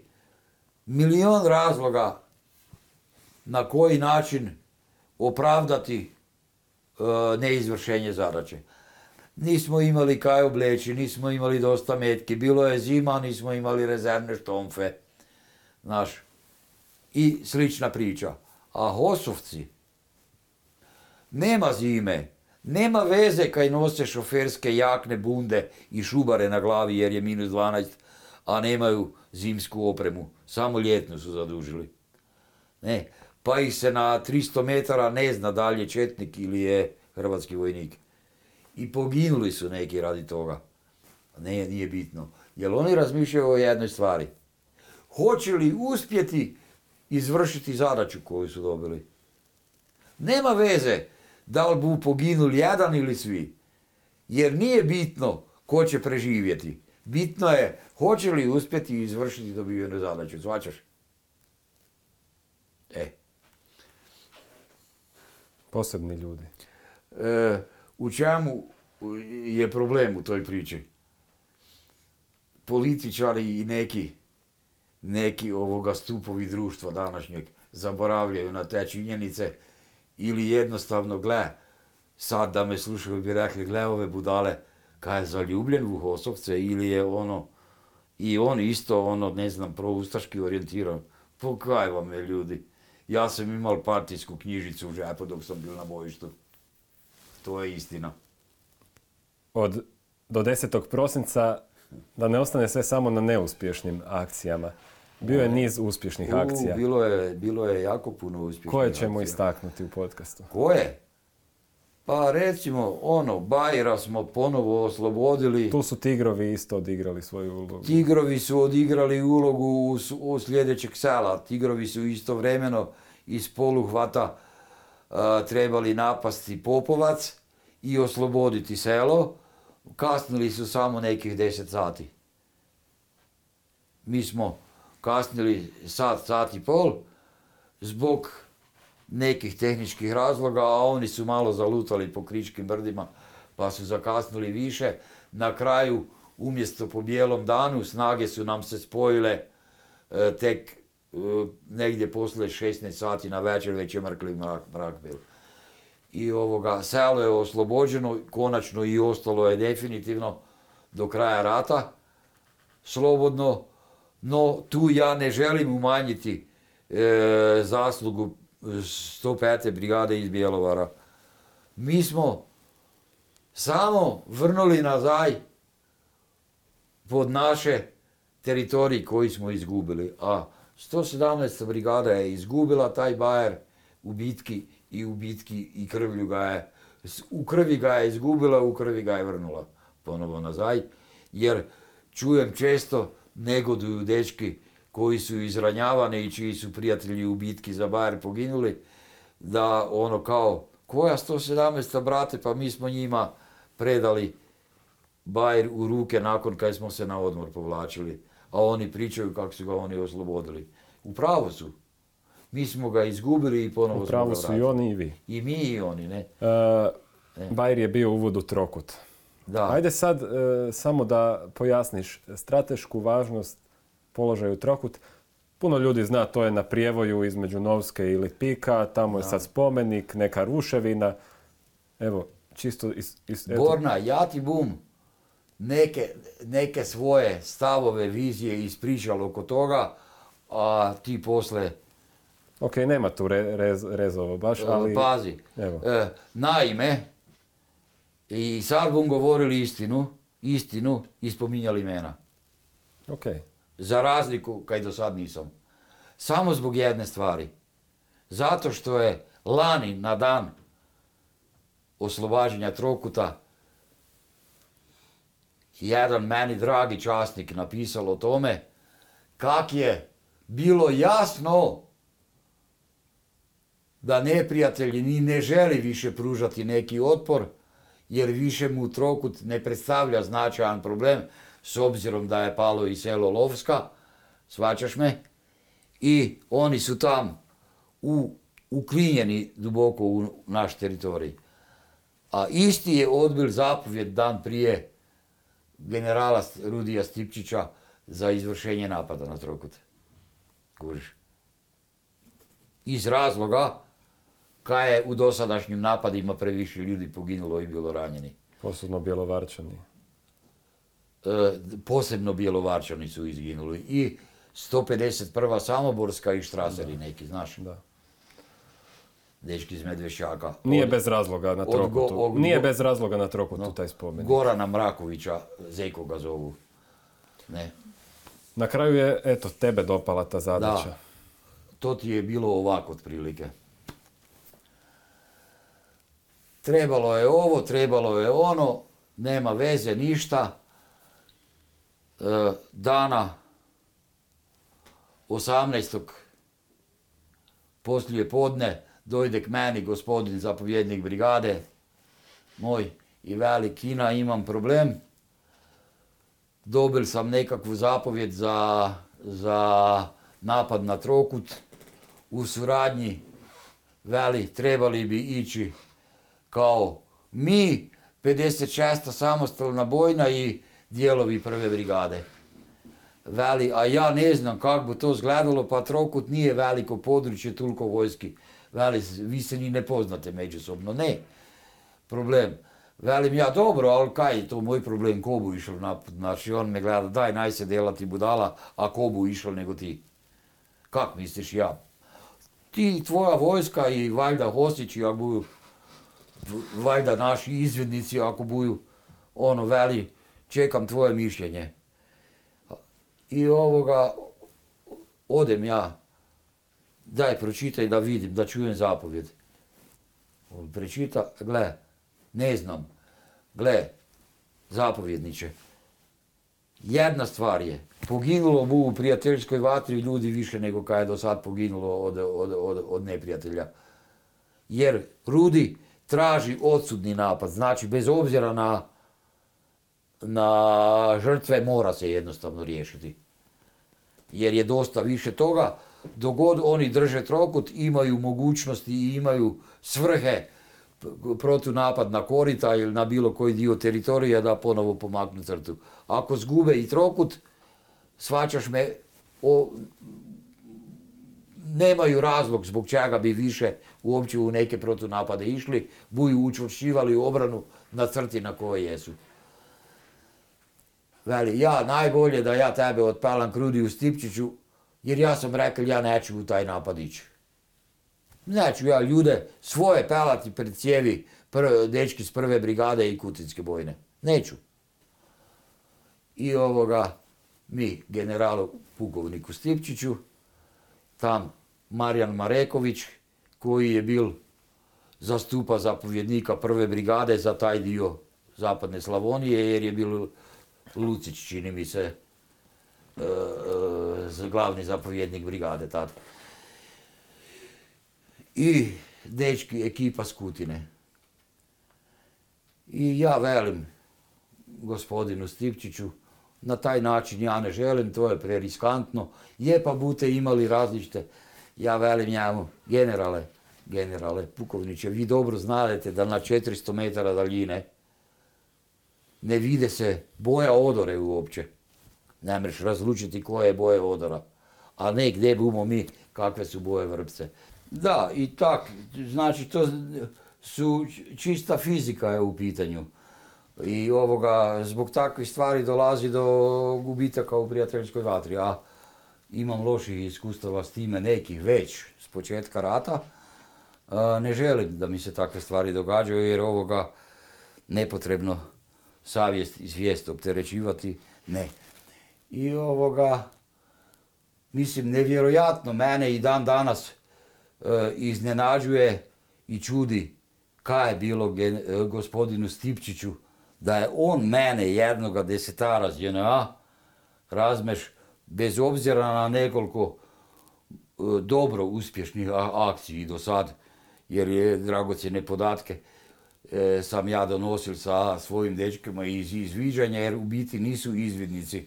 milion razloga na koji način opravdati neizvršenje zadaće. Nismo imali kaj obleći, nismo imali dosta metki, bilo je zima, nismo imali rezervne štomfe. Znaš, i slična priča. A Hosovci, nema zime, nema veze kaj nose šoferske jakne bunde i šubare na glavi jer je minus 12, a nemaju zimsku opremu, samo ljetnu su zadužili. Ne, pa ih se na 300 metara ne zna dalje četnik ili je hrvatski vojnik. I poginuli su neki radi toga. Ne, nije bitno. Jer oni razmišljaju o jednoj stvari. Hoće li uspjeti izvršiti zadaću koju su dobili? Nema veze da li bu poginuli jedan ili svi. Jer nije bitno ko će preživjeti. Bitno je hoće li uspjeti izvršiti dobivenu zadaću. Zvačaš? E. Posebni ljudi. E, u čemu je problem u toj priči? Političari i neki, neki ovoga stupovi društva današnjeg zaboravljaju na te činjenice ili jednostavno gle, sad da me slušaju bi rekli gle ove budale, kaj je zaljubljen u Hosovce ili je ono, i on isto ono, ne znam, proustaški orijentiran. Pokaj vam je ljudi. Ja sam imao partijsku knjižicu u žepu dok sam bio na bojištu. To je istina. Od, do 10. prosinca da ne ostane sve samo na neuspješnim akcijama. Bio je niz uspješnih U, akcija. bilo, je, bilo je jako puno uspješnih Koje ćemo akcija. istaknuti u podcastu? Koje? Pa recimo, ono, Bajra smo ponovo oslobodili. Tu su tigrovi isto odigrali svoju ulogu. Tigrovi su odigrali ulogu u, u sljedećeg sela. Tigrovi su istovremeno iz poluhvata a, trebali napasti Popovac i osloboditi selo. Kasnili su samo nekih 10 sati. Mi smo kasnili sat, sat i pol zbog nekih tehničkih razloga, a oni su malo zalutali po kričkim brdima pa su zakasnili više. Na kraju, umjesto po bijelom danu, snage su nam se spojile e, tek e, negdje poslije 16 sati na večer, već je mrkli mrak, mrak bil. I ovoga, selo je oslobođeno, konačno i ostalo je definitivno do kraja rata slobodno, no tu ja ne želim umanjiti e, zaslugu 105. brigade iz Bjelovara. Mi smo samo vrnuli nazaj pod naše teritorij koji smo izgubili, a 117. brigada je izgubila taj bajer u bitki i u bitki i krvlju ga je, u krvi ga je izgubila, u krvi ga je vrnula ponovo nazaj, jer čujem često negoduju dečki koji su izranjavani i čiji su prijatelji u bitki za bajer poginuli, da ono kao, koja 117. brate, pa mi smo njima predali Bajer u ruke nakon kad smo se na odmor povlačili, a oni pričaju kako su ga oni oslobodili. U pravu su. Mi smo ga izgubili i ponovo smo ga su i oni i vi. I mi i oni, ne? E, Bajr je bio uvod u trokut. Da. Ajde sad e, samo da pojasniš stratešku važnost položaju trokut. Puno ljudi zna, to je na prijevoju između Novske i Lipika, tamo je sad spomenik, neka ruševina. Evo, čisto iz, iz- eto, Borna, ja ti bum neke, neke svoje stavove, vizije ispričal oko toga, a ti posle Ok, nema tu re- rez, rezova baš, ali... pazi. Evo. E, naime, i sad bum govorili istinu, istinu i spominjali imena. Ok, Za razliku kaj do sad nisam. Samo zbog jedne stvari. Zato što je lani na dan oslobađanja Trokuta jedan meni dragi časnik napisao o tome kak je bilo jasno da neprijatelj ni ne želi više pružati neki otpor, jer više mu Trokut ne predstavlja značajan problem, s obzirom da je palo i selo Lovska, svačaš me, i oni su tam u, uklinjeni duboko u naš teritorij. A isti je odbil zapovjed dan prije generala Rudija Stipčića za izvršenje napada na Trokut. Kužiš? Iz razloga kaj je u dosadašnjim napadima previše ljudi poginulo i bilo ranjeni. Posebno bjelovarčani. E, posebno bjelovarčani su izginuli i 151. Samoborska i Štraseri neki, znaš, Da. dečki iz Medvešćaka. Nije Od- bez razloga na go- trokutu. od Nije bez razloga na trokutu taj spomen. Gorana Mrakovića, Zeko ga zovu. Ne. Na kraju je, eto, tebe dopala ta zadaća. Da. To ti je bilo ovako otprilike. Trebalo je ovo, trebalo je ono, nema veze, ništa. E, dana 18. poslije podne dojde k meni gospodin zapovjednik brigade moj i veli Kina imam problem. Dobil sam nekakvu zapovjed za, za napad na Trokut u suradnji veli trebali bi ići kao mi 56. samostalna bojna i dijelovi prve brigade. Veli, a ja ne znam kako bi to izgledalo, pa Trokut nije veliko područje, toliko vojski. Veli, vi se ni ne poznate međusobno. Ne, problem. Velim ja, dobro, ali kaj je to moj problem, ko bu išel napad? Znači, on me gleda, daj, naj se delati budala, a ko bu išel nego ti? Kak misliš ja? Ti, tvoja vojska i valjda Hosić i ako buju, valjda naši izvidnici ako buju, ono, veli, čekam tvoje mišljenje. I ovoga, odem ja, daj pročitaj da vidim, da čujem zapovjed. On prečita, gle, ne znam, gle, zapovjedniče, jedna stvar je, poginulo bu u prijateljskoj vatri ljudi više nego kaj je do sad poginulo od, od, od, od neprijatelja. Jer Rudi traži odsudni napad, znači bez obzira na, na žrtve mora se jednostavno riješiti. Jer je dosta više toga, dogod oni drže trokut, imaju mogućnosti i imaju svrhe protunapad na korita ili na bilo koji dio teritorija da ponovo pomaknu crtu. Ako zgube i trokut, svačaš me, o, nemaju razlog zbog čega bi više uopće u neke protunapade išli, buju učvršćivali obranu na crti na kojoj jesu. Veli, ja najbolje da ja tebe otpalam krudi u Stipčiću, jer ja sam rekao ja neću u taj napad ići. Neću ja ljude svoje pelati pred cijevi prve, dečki s prve brigade i kutinske bojne. Neću. I ovoga, mi, generalu pukovniku Stipčiću, tam Marijan Mareković, koji je bil zastupa zapovjednika prve brigade za taj dio zapadne Slavonije, jer je bil Lucić, čini mi se, e, e, glavni zapovjednik brigade tad. I dečki, ekipa s Kutine. I ja velim gospodinu Stipčiću, na taj način ja ne želim, to je preriskantno, je pa bute imali različite, ja velim njemu, generale, generale, pukovniče, vi dobro znadete da na 400 metara daljine ne vide se boja odore uopće. Ne mreš razlučiti koje je boje odora. A ne gdje bumo mi, kakve su boje vrpce. Da, i tak, znači to su čista fizika je u pitanju. I ovoga, zbog takvih stvari dolazi do gubitaka u prijateljskoj vatri. A imam loših iskustava s time nekih već s početka rata. Ne želim da mi se takve stvari događaju jer ovoga nepotrebno savjest i svijest opterećivati, ne. I ovoga, mislim, nevjerojatno mene i dan danas e, iznenađuje i čudi kaj je bilo gen- e, gospodinu Stipčiću, da je on mene jednoga desetara z JNA, razmeš, bez obzira na nekoliko e, dobro uspješnih a- akciji do sad, jer je dragocjene podatke e, sam ja donosil sa svojim dečkima iz izviđanja, jer u biti nisu izvidnici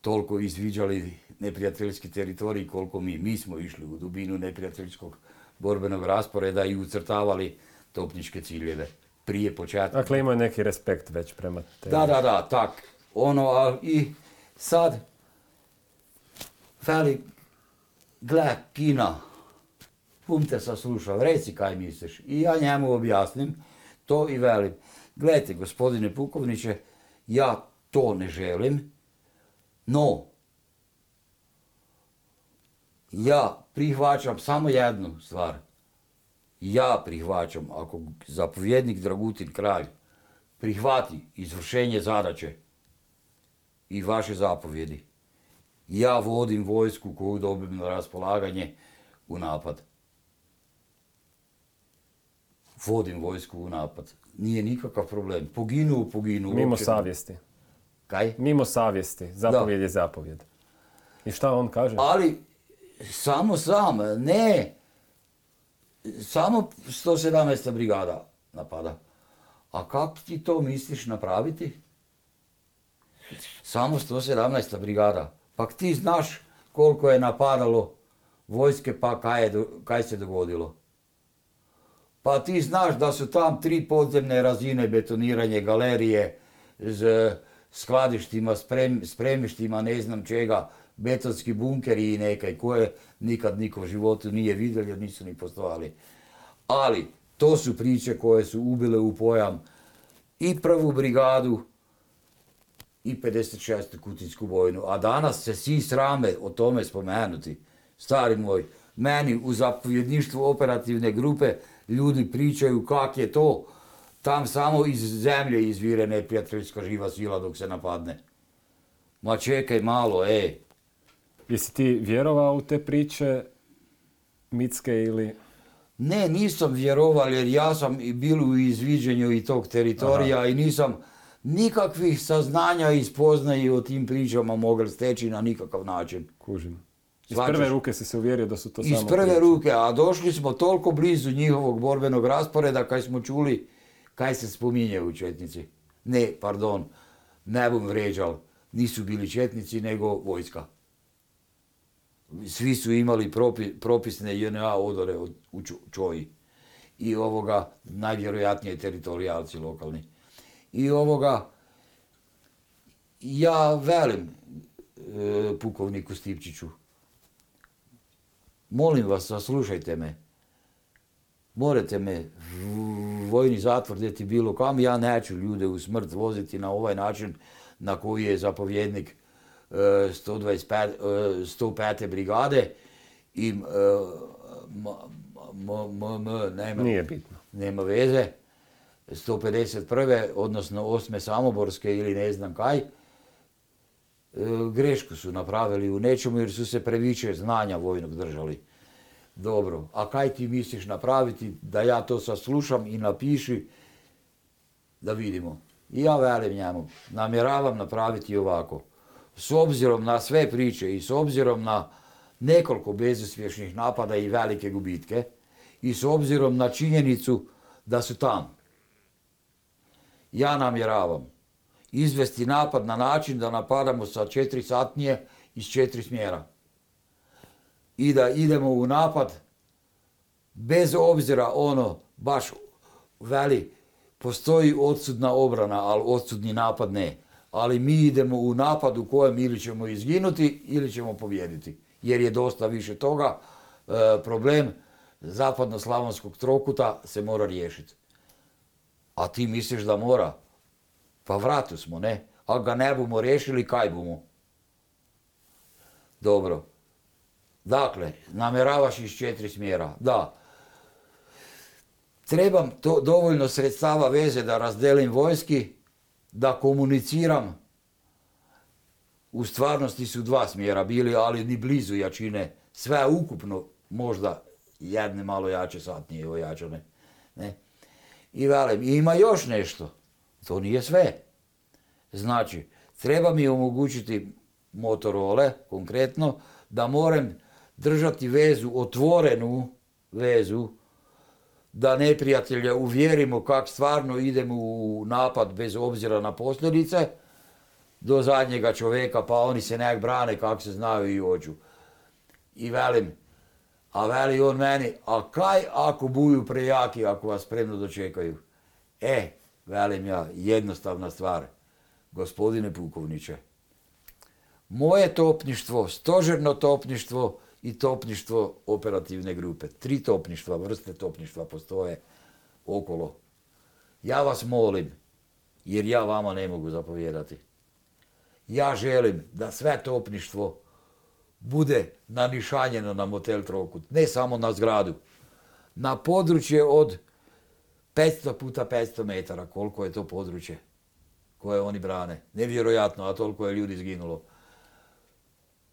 toliko izviđali neprijateljski teritorij koliko mi. Mi smo išli u dubinu neprijateljskog borbenog rasporeda i ucrtavali topničke ciljeve prije početka. Dakle, imaju neki respekt već prema tebi. Da, da, da, tak. Ono, a i sad, veli, gle, Kina, kum te saslušao, reci kaj misliš. I ja njemu objasnim to i velim. Gledajte, gospodine Pukovniće, ja to ne želim, no, ja prihvaćam samo jednu stvar. Ja prihvaćam, ako zapovjednik Dragutin kralj prihvati izvršenje zadaće i vaše zapovjedi, ja vodim vojsku koju dobim na raspolaganje u napad. Vodim vojsku u napad. Nije nikakav problem. Poginu, poginu. Mimo uopće- savjesti. Kaj? Mimo savjesti. Zapovjed je zapovjed. I šta on kaže? Ali samo sam, ne. Samo 117. brigada napada. A kako ti to misliš napraviti? Samo 117. brigada. Pa ti znaš koliko je napadalo vojske pa kaj, je, kaj se dogodilo. Pa ti znaš da su tam tri podzemne razine betoniranje, galerije, z skladištima, sprem, spremištima, ne znam čega, betonski bunkeri i nekaj koje nikad niko u životu nije vidio jer nisu ni postojali. Ali to su priče koje su ubile u pojam i prvu brigadu i 56. kutinsku vojnu. A danas se svi srame o tome spomenuti. Stari moj, meni u zapovjedništvu operativne grupe ljudi pričaju kak je to. Tam samo iz zemlje izvire neprijateljska živa sila dok se napadne. Ma čekaj malo, ej. Jesi ti vjerovao u te priče mitske ili... Ne, nisam vjeroval jer ja sam i bil u izviđenju i tog teritorija i nisam nikakvih saznanja i spoznaje o tim pričama mogli steći na nikakav način. Kužim. Iz Shvaćaš? prve ruke si se uvjerio da su to Iz samo prve priče. ruke, a došli smo toliko blizu njihovog borbenog rasporeda kaj smo čuli kaj se spominje u Četnici. Ne, pardon, ne bom vređal, nisu bili Četnici nego vojska. Svi su imali propi- propisne JNA odore od, u Čo- Čoji. I ovoga, najvjerojatnije teritorijalci lokalni. I ovoga, ja velim e, pukovniku Stipčiću, molim vas, saslušajte me. Morate me vojni zatvor deti bilo kam, ja neću ljude u smrt voziti na ovaj način na koji je zapovjednik e, 125, e, 105. brigade i e, m, m, m, m, nema, Nije bitno. nema veze, 151. odnosno 8. Samoborske ili ne znam kaj, e, grešku su napravili u nečemu jer su se previše znanja vojnog držali. Dobro, a kaj ti misliš napraviti da ja to saslušam i napiši da vidimo. I ja velim njemu, namjeravam napraviti ovako. S obzirom na sve priče i s obzirom na nekoliko bezuspješnih napada i velike gubitke i s obzirom na činjenicu da su tam. Ja namjeravam izvesti napad na način da napadamo sa četiri satnije iz četiri smjera. I da idemo u napad bez obzira ono baš veli postoji odsudna obrana, ali odsudni napad ne. Ali mi idemo u napad u kojem ili ćemo izginuti ili ćemo pobijediti. Jer je dosta više toga. e, problem zapadno-slavonskog trokuta se mora riješiti. A ti misliš da mora? Pa vratu smo, ne? Ako ga ne bumo riješili, kaj bumo? Dobro. Dakle, namjeravaš iz četiri smjera. Da. Trebam to dovoljno sredstava veze da razdelim vojski, da komuniciram. U stvarnosti su dva smjera bili, ali ni blizu jačine. Sve ukupno možda jedne malo jače satnije ojačane. Ne? I velim, ima još nešto. To nije sve. Znači, treba mi omogućiti motorole, konkretno, da moram držati vezu, otvorenu vezu, da neprijatelja uvjerimo kak stvarno idemo u napad bez obzira na posljedice, do zadnjega čovjeka, pa oni se nek brane kak se znaju i ođu. I velim, a veli on meni, a kaj ako buju prejaki, ako vas spremno dočekaju? E, velim ja, jednostavna stvar, gospodine pukovniče, moje topništvo, stožerno topništvo i topništvo operativne grupe. Tri topništva, vrste topništva postoje okolo. Ja vas molim, jer ja vama ne mogu zapovjedati. Ja želim da sve topništvo bude nanišanjeno na motel Trokut, ne samo na zgradu. Na područje od 500 puta 500 metara, koliko je to područje koje oni brane. Nevjerojatno, a toliko je ljudi izginulo.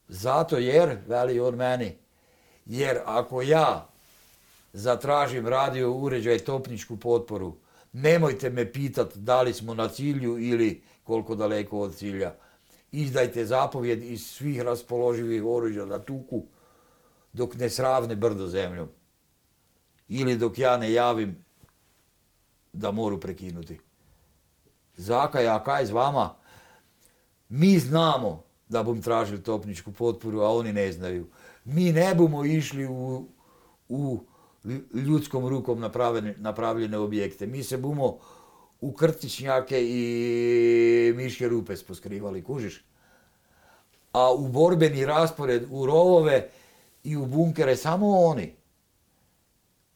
Zato jer, veli on meni, jer ako ja zatražim radio uređaj topničku potporu, nemojte me pitat da li smo na cilju ili koliko daleko od cilja. Izdajte zapovjed iz svih raspoloživih oružja da tuku dok ne sravne brdo zemljom. Ili dok ja ne javim da moru prekinuti. Zaka, ja kaj z vama? Mi znamo da bom tražili topničku potporu, a oni ne znaju. Mi ne bomo išli u, u ljudskom rukom napravljene, napravljene objekte. Mi se bomo u krtičnjake i miške rupe poskrivali, kužiš? A u borbeni raspored, u rovove i u bunkere samo oni.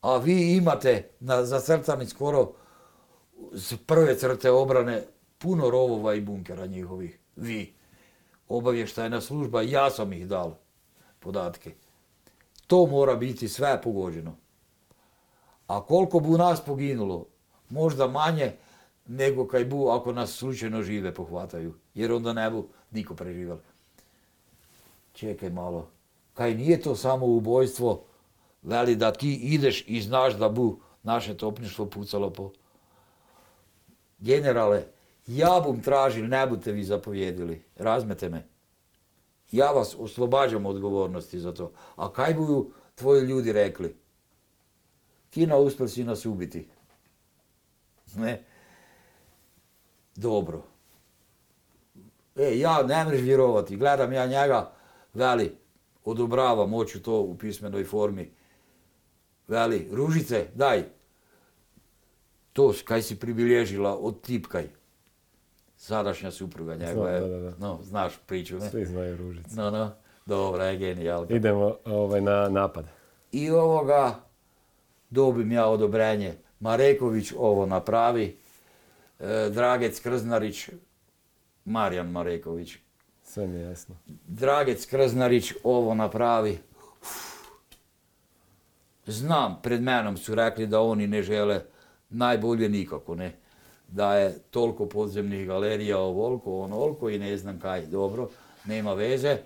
A vi imate na zacrtani skoro s prve crte obrane puno rovova i bunkera njihovih. Vi. Obavještajna služba, ja sam ih dal podatke. To mora biti sve pogođeno. A koliko bu nas poginulo? Možda manje nego kaj bu ako nas slučajno žive pohvataju. Jer onda ne bu niko preživel. Čekaj malo. Kaj nije to samo ubojstvo? Veli da ti ideš i znaš da bu naše topništvo pucalo po... Generale, ja bum tražil, ne budete vi zapovjedili. Razmete me. Ja vas oslobađam odgovornosti za to. A kaj budu tvoji ljudi rekli? Kina uspjel si nas ubiti. Ne? Dobro. E, ja ne mreš vjerovati. Gledam ja njega, veli, odobravam, hoću to u pismenoj formi. Veli, ružice, daj. To kaj si pribilježila, odtipkaj. Sadašnja supruga njegova je, da, da, da. no, znaš priču, ne? Svi znaju ružice. No, no, dobra je genijalka. Idemo ovaj, na napad. I ovoga dobim ja odobrenje. Mareković ovo napravi, e, Dragec Krznarić, Marijan Mareković, Sve mi je jasno. Dragec Krznarić ovo napravi. Uf. Znam, pred menom su rekli da oni ne žele najbolje nikako, ne. Da je toliko podzemnih galerija, ovoliko, onoliko i ne znam kaj. Dobro, nema veze.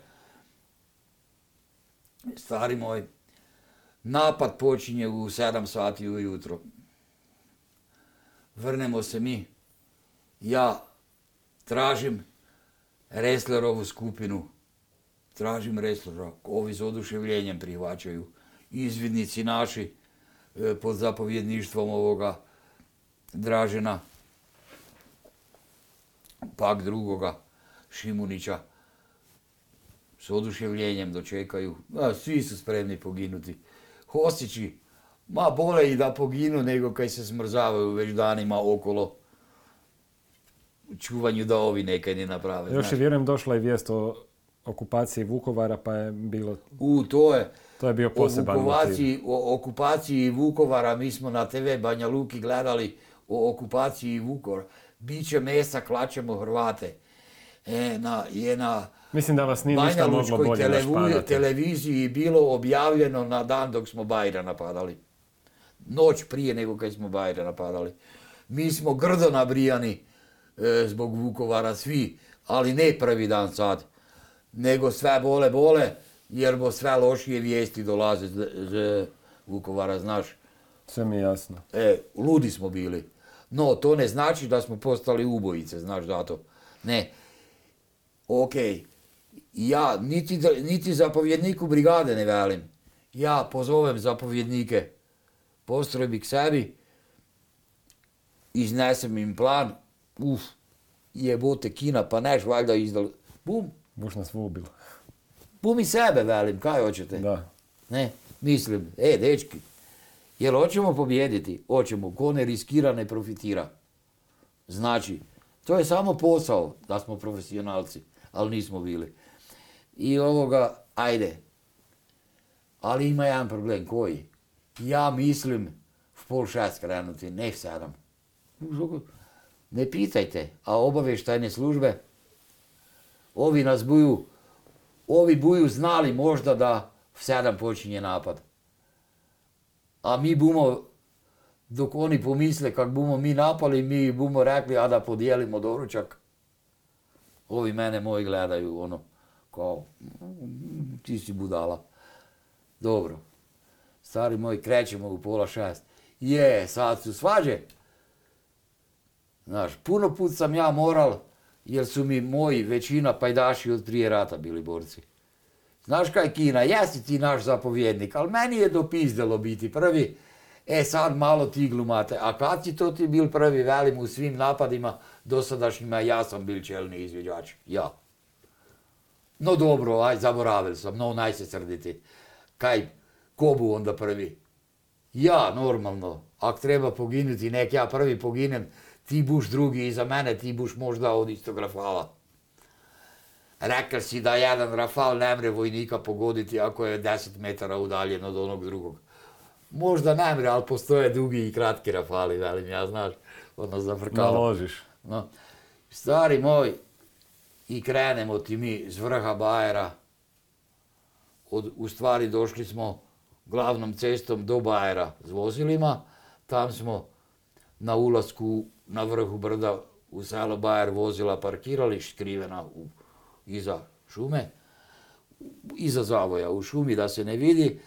Stari moj, napad počinje u 7 sati ujutro. Vrnemo se mi. Ja tražim Reslerovu skupinu. Tražim Reslera. Ovi s oduševljenjem prihvaćaju. Izvidnici naši e, pod zapovjedništvom ovoga Dražena, pak drugoga Šimunića s oduševljenjem dočekaju. A, svi su spremni poginuti. Hosići, ma bole i da poginu nego kaj se smrzavaju već danima okolo u čuvanju da ovi nekaj ne naprave. Još je vjerujem došla i vijest o okupaciji Vukovara pa je bilo, U, to je, to je bio o, poseban motiv. okupaciji, o okupaciji Vukovara, mi smo na TV Banja Luki gledali o okupaciji Vukovara. Biće mesa, klačemo Hrvate. E, na, je na Mislim da vas nije ništa moglo bolje televu- televiziji bilo objavljeno na dan dok smo Bajra napadali. Noć prije nego kad smo Bajra napadali. Mi smo grdo nabrijani e, zbog Vukovara svi, ali ne prvi dan sad, nego sve bole bole, jer bo sve lošije vijesti dolaze z, z Vukovara, znaš. Sve mi je jasno. E, ludi smo bili. No, to ne znači da smo postali ubojice, znaš zato. Ne. Ok, ja niti, niti zapovjedniku brigade ne velim. Ja pozovem zapovjednike postrojbi k sebi, iznesem im plan, uf, jebote kina, pa neš valjda izdal, bum, Buš nas ubil. bum i sebe velim, kaj hoćete? Da. Ne, mislim, e, dečki, jel hoćemo pobijediti? Hoćemo, ko ne riskira, ne profitira. Znači, to je samo posao da smo profesionalci, ali nismo bili. I ovoga, ajde, Ali ima jedan problem, koji? Ja mislim v pol šest krenuti, ne v sedam. Ne pitajte, a obavještajne službe, ovi nas buju, ovi buju znali možda da v sedam počinje napad. A mi bomo, dok oni pomisle, kak bomo mi napali, mi bomo rekli, a da podijelimo doručak. Ovi mene moji gledaju, ono, kao, "Mm, ti si budala. Dobro. Stari moj, krećemo u pola šest. Je, sad su svađe. Znaš, puno put sam ja moral, jer su mi moji većina pajdaši od prije rata bili borci. Znaš kaj Kina, jesi ti naš zapovjednik, ali meni je dopizdelo biti prvi. E sad malo ti glumate, a kad si to ti bil prvi, velim u svim napadima dosadašnjima, ja sam bil čelni izviđač, ja. No dobro, aj zaboravil sam, no naj se srditi. Kaj, ko bu onda prvi? Ja, normalno. Ak treba poginuti, nek ja prvi poginem, ti buš drugi iza mene, ti buš možda od istog rafala. Rekel si da jedan rafal ne mre vojnika pogoditi ako je 10 metara udaljen od onog drugog. Možda ne mre, ali postoje dugi i kratki rafali, velim ja, znaš, ono zafrkalo. Naložiš. No, stari moj, i krenemo ti mi s vrha Bajera. Od, u stvari došli smo glavnom cestom do Bajera s vozilima. Tam smo na ulasku na vrhu brda u selo Bajer vozila parkirali, skrivena u, iza šume, iza zavoja u šumi da se ne vidi,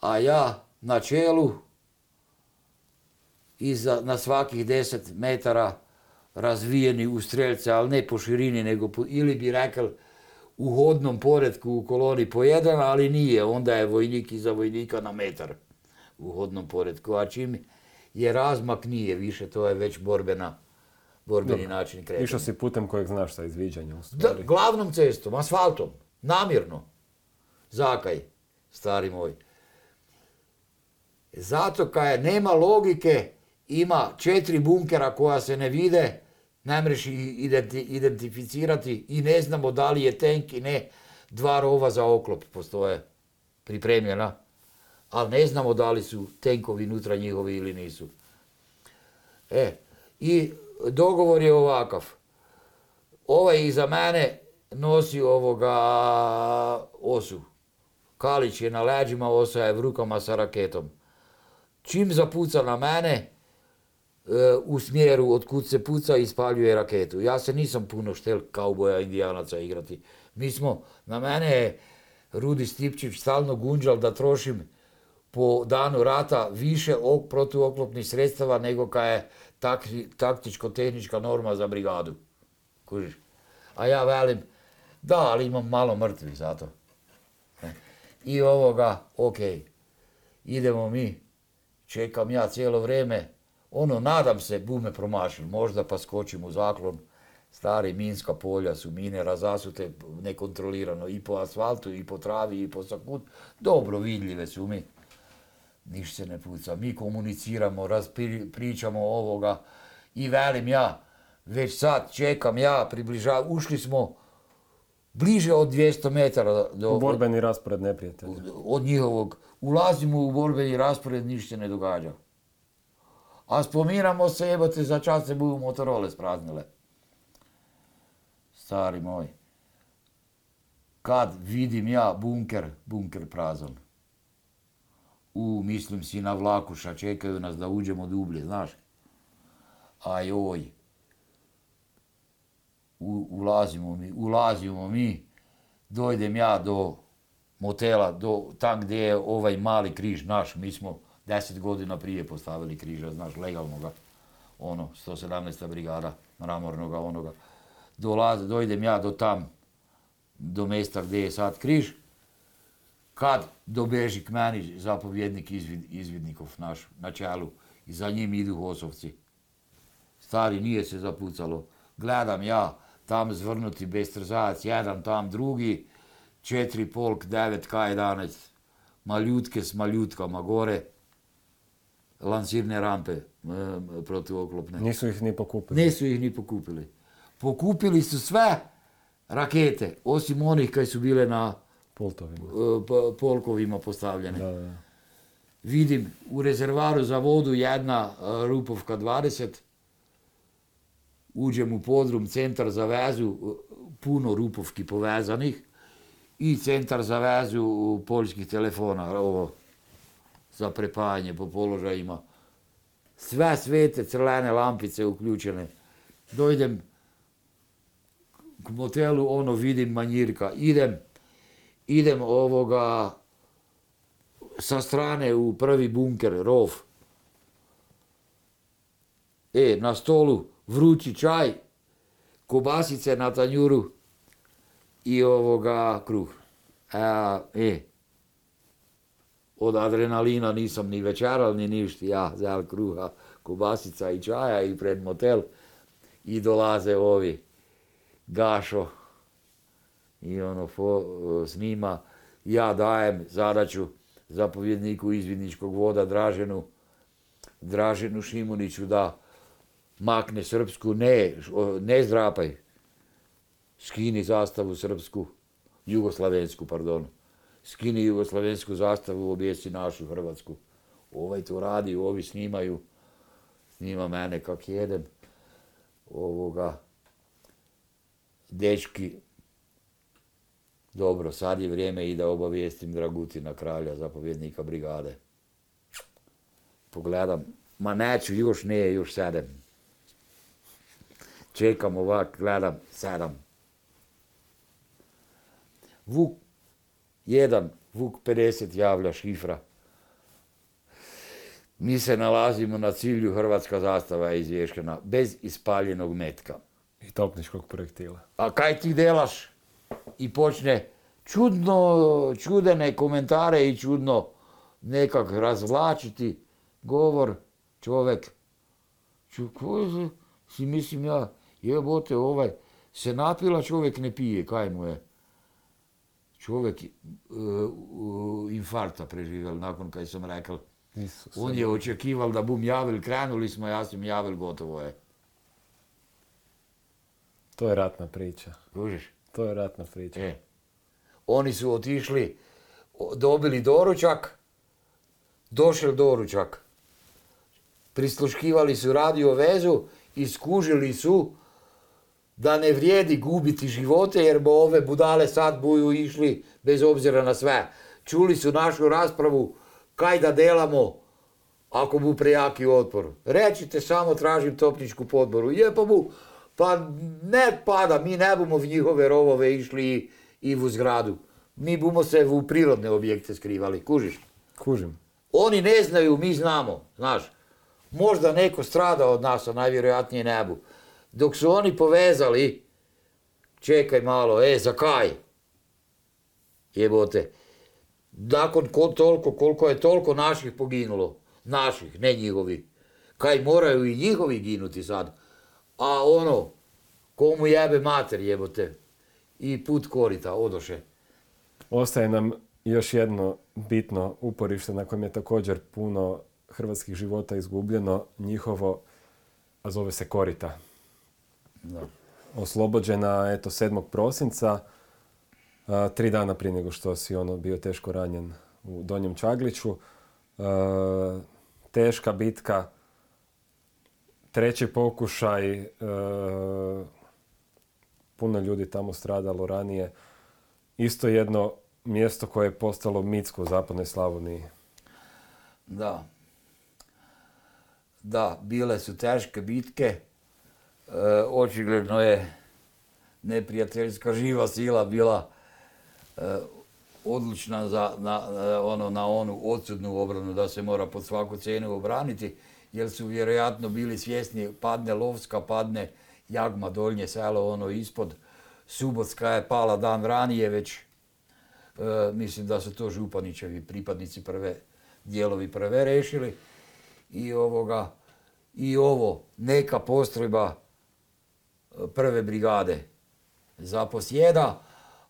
a ja na čelu iza, na svakih 10 metara razvijeni u strelce, ali ne po širini, nego po, ili bi rekel u hodnom poredku u koloni po jedan, ali nije, onda je vojnik iza vojnika na metar u hodnom poredku, a čim je razmak nije više, to je već borbena, borbeni Dobro. način kretanja. Išao si putem kojeg znaš sa izviđanja u Da, glavnom cestom, asfaltom, namjerno. Zakaj, stari moj? Zato kaj nema logike, ima četiri bunkera koja se ne vide, ne mreš ih identi- identificirati i ne znamo da li je tenk i ne. Dva rova za oklop postoje pripremljena, ali ne znamo da li su tenkovi unutra njihovi ili nisu. E, i dogovor je ovakav ovaj iza mene nosi ovoga osu. Kalić je na leđima, osa je v rukama sa raketom. Čim zapuca na mene, e, u smjeru od kud se puca ispaljuje raketu. Ja se nisam puno štel kauboja indijanaca igrati. Mi smo, na mene je Rudi Stipčić stalno gunđal da trošim po danu rata više ok, protuoklopnih sredstava nego kaj je takti- taktičko-tehnička norma za brigadu. Kužiš? A ja velim, da, ali imam malo mrtvih zato. E, I ovoga, ok, idemo mi, čekam ja cijelo vrijeme, ono, nadam se, bume promašil, možda pa skočim u zaklon, stari minska polja su mine razasute nekontrolirano i po asfaltu, i po travi, i po sakut, dobro vidljive su mi. Niš se ne puca, mi komuniciramo, pričamo ovoga i velim ja, već sad čekam ja, približavam, ušli smo bliže od 200 metara do, U borbeni raspored neprijatelja. od njihovog. Ulazimo u borbeni raspored, ništa se ne događa. A spominamo se, jebote, za čas se budu motorole spraznile. Stari moj. Kad vidim ja bunker, bunker prazan. U, mislim si na vlakuša, čekaju nas da uđemo dublje, znaš. A joj, u- ulazimo mi, ulazimo mi, dojdem ja do motela, do tam gdje je ovaj mali križ naš, mi smo deset godina prije postavili križa, znaš, legalnoga, ono, 117. brigada, mramornoga onoga. Dolaz, dojdem ja do tam, do mjesta gdje je sad križ, kad dobeži k meni zapovjednik izvid, izvidnikov naš na čelu i za njim idu hosovci. Stari, nije se zapucalo. Gledam ja, tam zvrnuti bestrzajac, jedan tam drugi, četiri polk, devet K11, maljutke s maljutkama gore, lansirne rampe e, protuoklopne. Nisu ih ni pokupili. Nisu ih ni pokupili. Pokupili su sve rakete, osim onih koji su bile na Pultovima. e, polkovima postavljene. Da, da. Vidim u rezervaru za vodu jedna e, Rupovka 20, uđem u podrum, centar za vezu, e, puno Rupovki povezanih i centar za vezu poljskih telefona, ovo, za prepajanje po položajima. Sve svete crvene lampice uključene. Dojdem k motelu, ono vidim manjirka, idem, idem ovoga, sa strane u prvi bunker, rov. E, na stolu vrući čaj, kobasice na tanjuru i ovoga kruh. A, e, od adrenalina nisam ni večeral, ni ništa. Ja, zel kruha, kobasica i čaja i pred motel. I dolaze ovi, Gašo, i ono fo, snima. Ja dajem zadaću zapovjedniku izvidničkog voda Draženu, Draženu Šimuniću da makne srpsku, ne, ne zdrapaj, skini zastavu srpsku, jugoslavensku, pardon, skini jugoslavensku zastavu, objesi našu hrvatsku. Ovaj to radi, ovi snimaju, snima mene kak jedem, ovoga, dečki, dobro, sad je vrijeme i da obavijestim Dragutina kralja, zapovjednika brigade. Pogledam, ma neću, još ne, još sedem. Čekam ovak, gledam, sedam. Vuk, jedan, Vuk 50 javlja šifra. Mi se nalazimo na cilju, hrvatska zastava je izvješkena, bez ispaljenog metka. I topničkog projektila. A kaj ti delaš? I počne čudno, čudene komentare i čudno nekak razvlačiti govor čovjek. Ču, ko je, si mislim ja, jebote ovaj, se napila čovjek ne pije, kaj mu je? Čovjek uh, infarkta preživjel nakon kaj sam rekao. Isus. On je očekival da bum javil, krenuli smo, ja sam javil, gotovo je. To je ratna priča. Kužiš? To je ratna priča. E. Oni su otišli, dobili doručak, došel doručak. Prisluškivali su radio vezu i skužili su da ne vrijedi gubiti živote jer bo ove budale sad buju išli bez obzira na sve. Čuli su našu raspravu kaj da delamo ako bu prejaki otpor. Rečite samo tražim topničku podboru. Je pa bu, pa ne pada, mi ne bomo v njihove rovove išli i, v zgradu. Mi bomo se v prirodne objekte skrivali, kužiš? Kužim. Oni ne znaju, mi znamo, znaš. Možda neko strada od nas, a najvjerojatnije ne bu. Dok su oni povezali, čekaj malo, e, za kaj? Jebote. Nakon ko, toliko, koliko je toliko naših poginulo, naših, ne njihovi. Kaj moraju i njihovi ginuti sad. A ono, komu jebe mater jebote. I put korita, odoše. Ostaje nam još jedno bitno uporište na kojem je također puno hrvatskih života izgubljeno, njihovo, a zove se Korita. Da. Oslobođena, eto, 7. prosinca, a, tri dana prije nego što si ono bio teško ranjen u Donjem Čagliću. A, teška bitka, treći pokušaj, e, puno ljudi tamo stradalo ranije. Isto jedno mjesto koje je postalo mitsko u zapadnoj Slavoniji. Da. Da, bile su teške bitke. E, očigledno je neprijateljska živa sila bila e, odlučna za, na, e, ono, na onu odsudnu obranu da se mora pod svaku cijenu obraniti, jer su vjerojatno bili svjesni padne Lovska, padne Jagma, Dolnje selo, ono ispod. Subotska je pala dan ranije već. E, mislim da su to Županićevi pripadnici prve, dijelovi prve rešili. I ovoga, i ovo, neka postrojba e, prve brigade zaposjeda,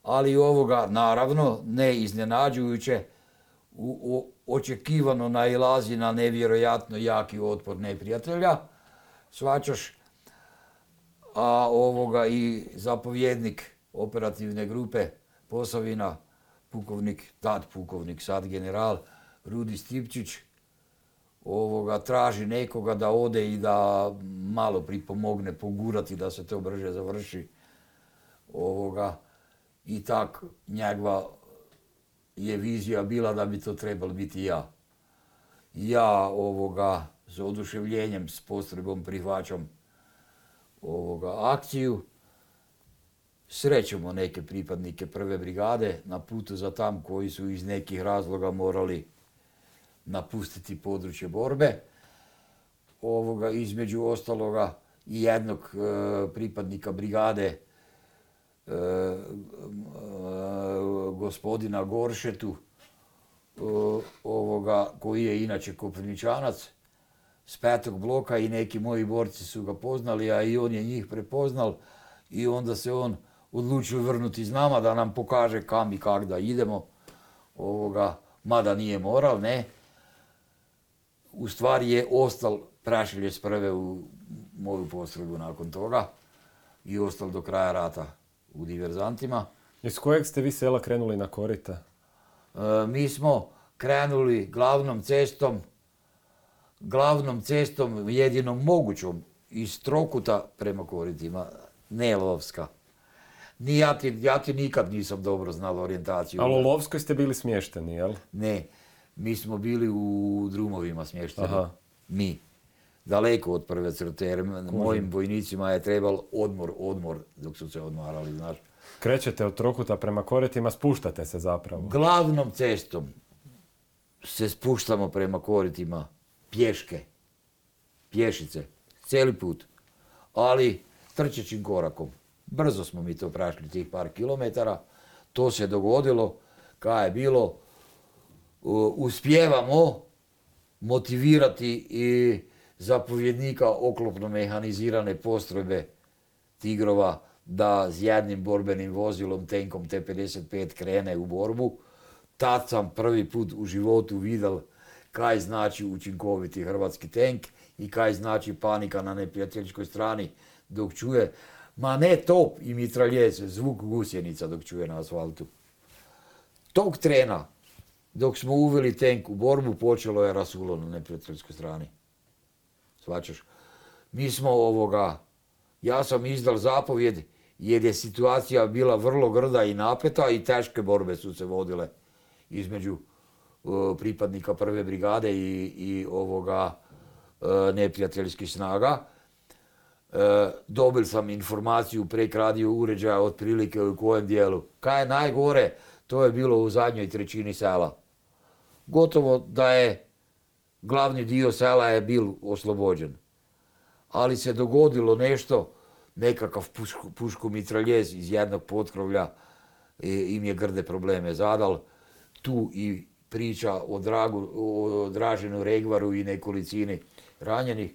ali ovoga, naravno, ne iznenađujuće, u, u- očekivano nailazi na nevjerojatno jaki otpor neprijatelja, svačaš, a ovoga i zapovjednik operativne grupe Posavina pukovnik, tad pukovnik, sad general, Rudi Stipčić, ovoga, traži nekoga da ode i da malo pripomogne pogurati da se to brže završi. Ovoga, I tak njegova je vizija bila da bi to trebalo biti ja. Ja ovoga s oduševljenjem, s postrebom prihvaćam ovoga akciju. Srećemo neke pripadnike prve brigade na putu za tam koji su iz nekih razloga morali napustiti područje borbe. Ovoga, između ostaloga i jednog e, pripadnika brigade gospodina Goršetu, ovoga, koji je inače Koprivničanac, s petog bloka i neki moji borci su ga poznali, a i on je njih prepoznal i onda se on odlučio vrnuti s nama da nam pokaže kam i kak da idemo, ovoga, mada nije moral, ne. U stvari je ostal prašilje prve u moju postrojbu nakon toga i ostal do kraja rata u diverzantima. Iz kojeg ste vi sela krenuli na korita? E, mi smo krenuli glavnom cestom, glavnom cestom jedinom mogućom iz Trokuta prema Koritima, ne Lovska. Ni ja, ti, ja ti nikad nisam dobro znao orijentaciju. Ali u Lovskoj ste bili smješteni, jel? Ne, mi smo bili u drumovima smješteni. Aha. Mi. Daleko od prve crte, jer mojim vojnicima je trebal odmor, odmor, dok su se odmarali, znaš. Krećete od Trokuta prema Koritima, spuštate se zapravo. Glavnom cestom se spuštamo prema koritima, pješke, pješice, cijeli put, ali trčećim korakom. Brzo smo mi to prašli, tih par kilometara. To se dogodilo, kada je bilo, u- uspijevamo motivirati i zapovjednika oklopno mehanizirane postrojbe Tigrova da s jednim borbenim vozilom, tenkom T-55 krene u borbu. Tad sam prvi put u životu vidjel kaj znači učinkoviti hrvatski tenk i kaj znači panika na neprijateljskoj strani dok čuje, ma ne top i mitraljez, zvuk gusjenica dok čuje na asfaltu. Tog trena, dok smo uveli tenk u borbu, počelo je rasulo na neprijateljskoj strani. Svačaš? Mi smo ovoga, ja sam izdal zapovjed jer je situacija bila vrlo grda i napeta i teške borbe su se vodile između e, pripadnika prve brigade i, i ovoga e, neprijateljskih snaga. E, dobil sam informaciju prek radio uređaja otprilike u kojem dijelu. Kaj je najgore, to je bilo u zadnjoj trećini sela. Gotovo da je glavni dio sela je bil oslobođen. Ali se dogodilo nešto, nekakav pušku, puško mitraljez iz jednog potkrovlja e, im je grde probleme zadal. Tu i priča o, Dragu, o Draženu Regvaru i nekolicini ranjenih.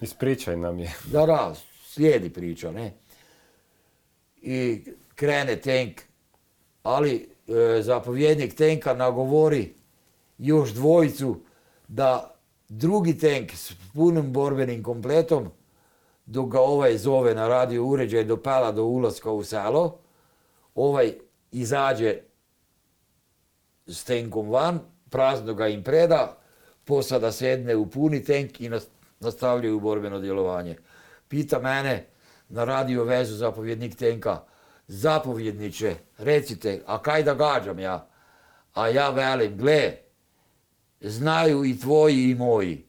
Ispričaj nam je. Da, da, slijedi priča, ne. I krene tenk, ali e, zapovjednik tenka nagovori još dvojicu da drugi tenk s punim borbenim kompletom, dok ga ovaj zove na radio uređaj do pala do ulaska u selo, ovaj izađe s tenkom van, prazno ga im preda, posada sedne u puni tenk i nas- nastavljaju borbeno djelovanje. Pita mene na radio vezu zapovjednik tenka, zapovjedniče, recite, a kaj da gađam ja? A ja velim, gle, znaju i tvoji i moji.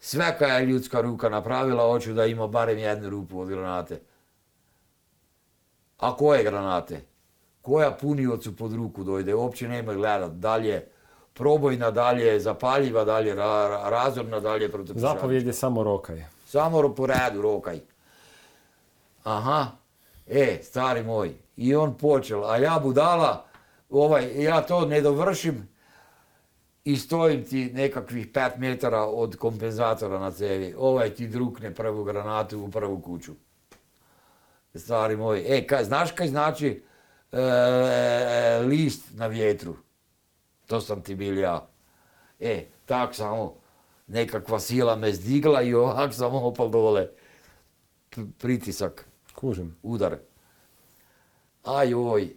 Sve kaj je ljudska ruka napravila, hoću da ima barem jednu rupu od granate. A koje granate? Koja puniocu pod ruku dojde, uopće nema gledat. Dalje probojna, dalje zapaljiva, dalje ra- ra- razorna, dalje Zapovjed je samo rokaj. samo po redu rokaj. Aha, e, stari moj, i on počel, a ja budala, ovaj, ja to ne dovršim i stojim ti nekakvih pet metara od kompenzatora na cevi. Ovaj ti drukne prvu granatu u prvu kuću. Stari moj, e, kaj, znaš kaj znači e, list na vjetru? To sam ti bil ja. E, tak samo nekakva sila me zdigla i ovak sam opal dole. P- pritisak, Kužim. udar. Aj oj.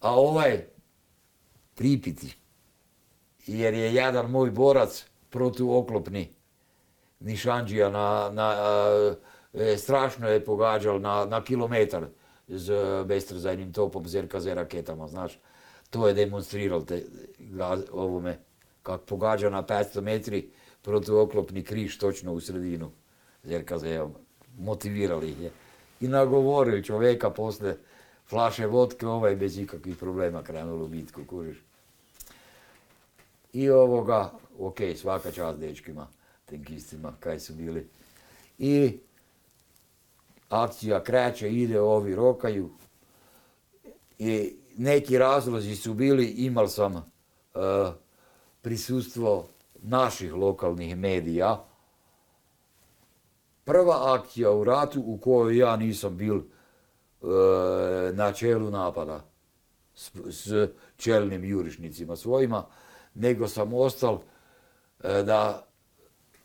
A ovaj pripiti. Jer je jedan moj borac protuoklopni nišanđija na, na, e, strašno je pogađal na, na kilometar z bestrozajnim topom z RKZ raketama, znaš. To je demonstriral te, ovome, kak pogađa na 500 metri protuoklopni križ točno u sredinu z RKZ-om. Motivirali ih je. I nagovorili čovjeka posle flaše vodke, ovaj bez ikakvih problema krenulo u bitku, kužiš. I ovoga, ok, svaka čast dečkima, tenkistima, kaj su bili. I akcija kreće, ide, ovi rokaju. I neki razlozi su bili, imal sam uh, prisustvo naših lokalnih medija. Prva akcija u ratu u kojoj ja nisam bil uh, na čelu napada s, s čelnim jurišnicima svojima, nego sam ostal uh, da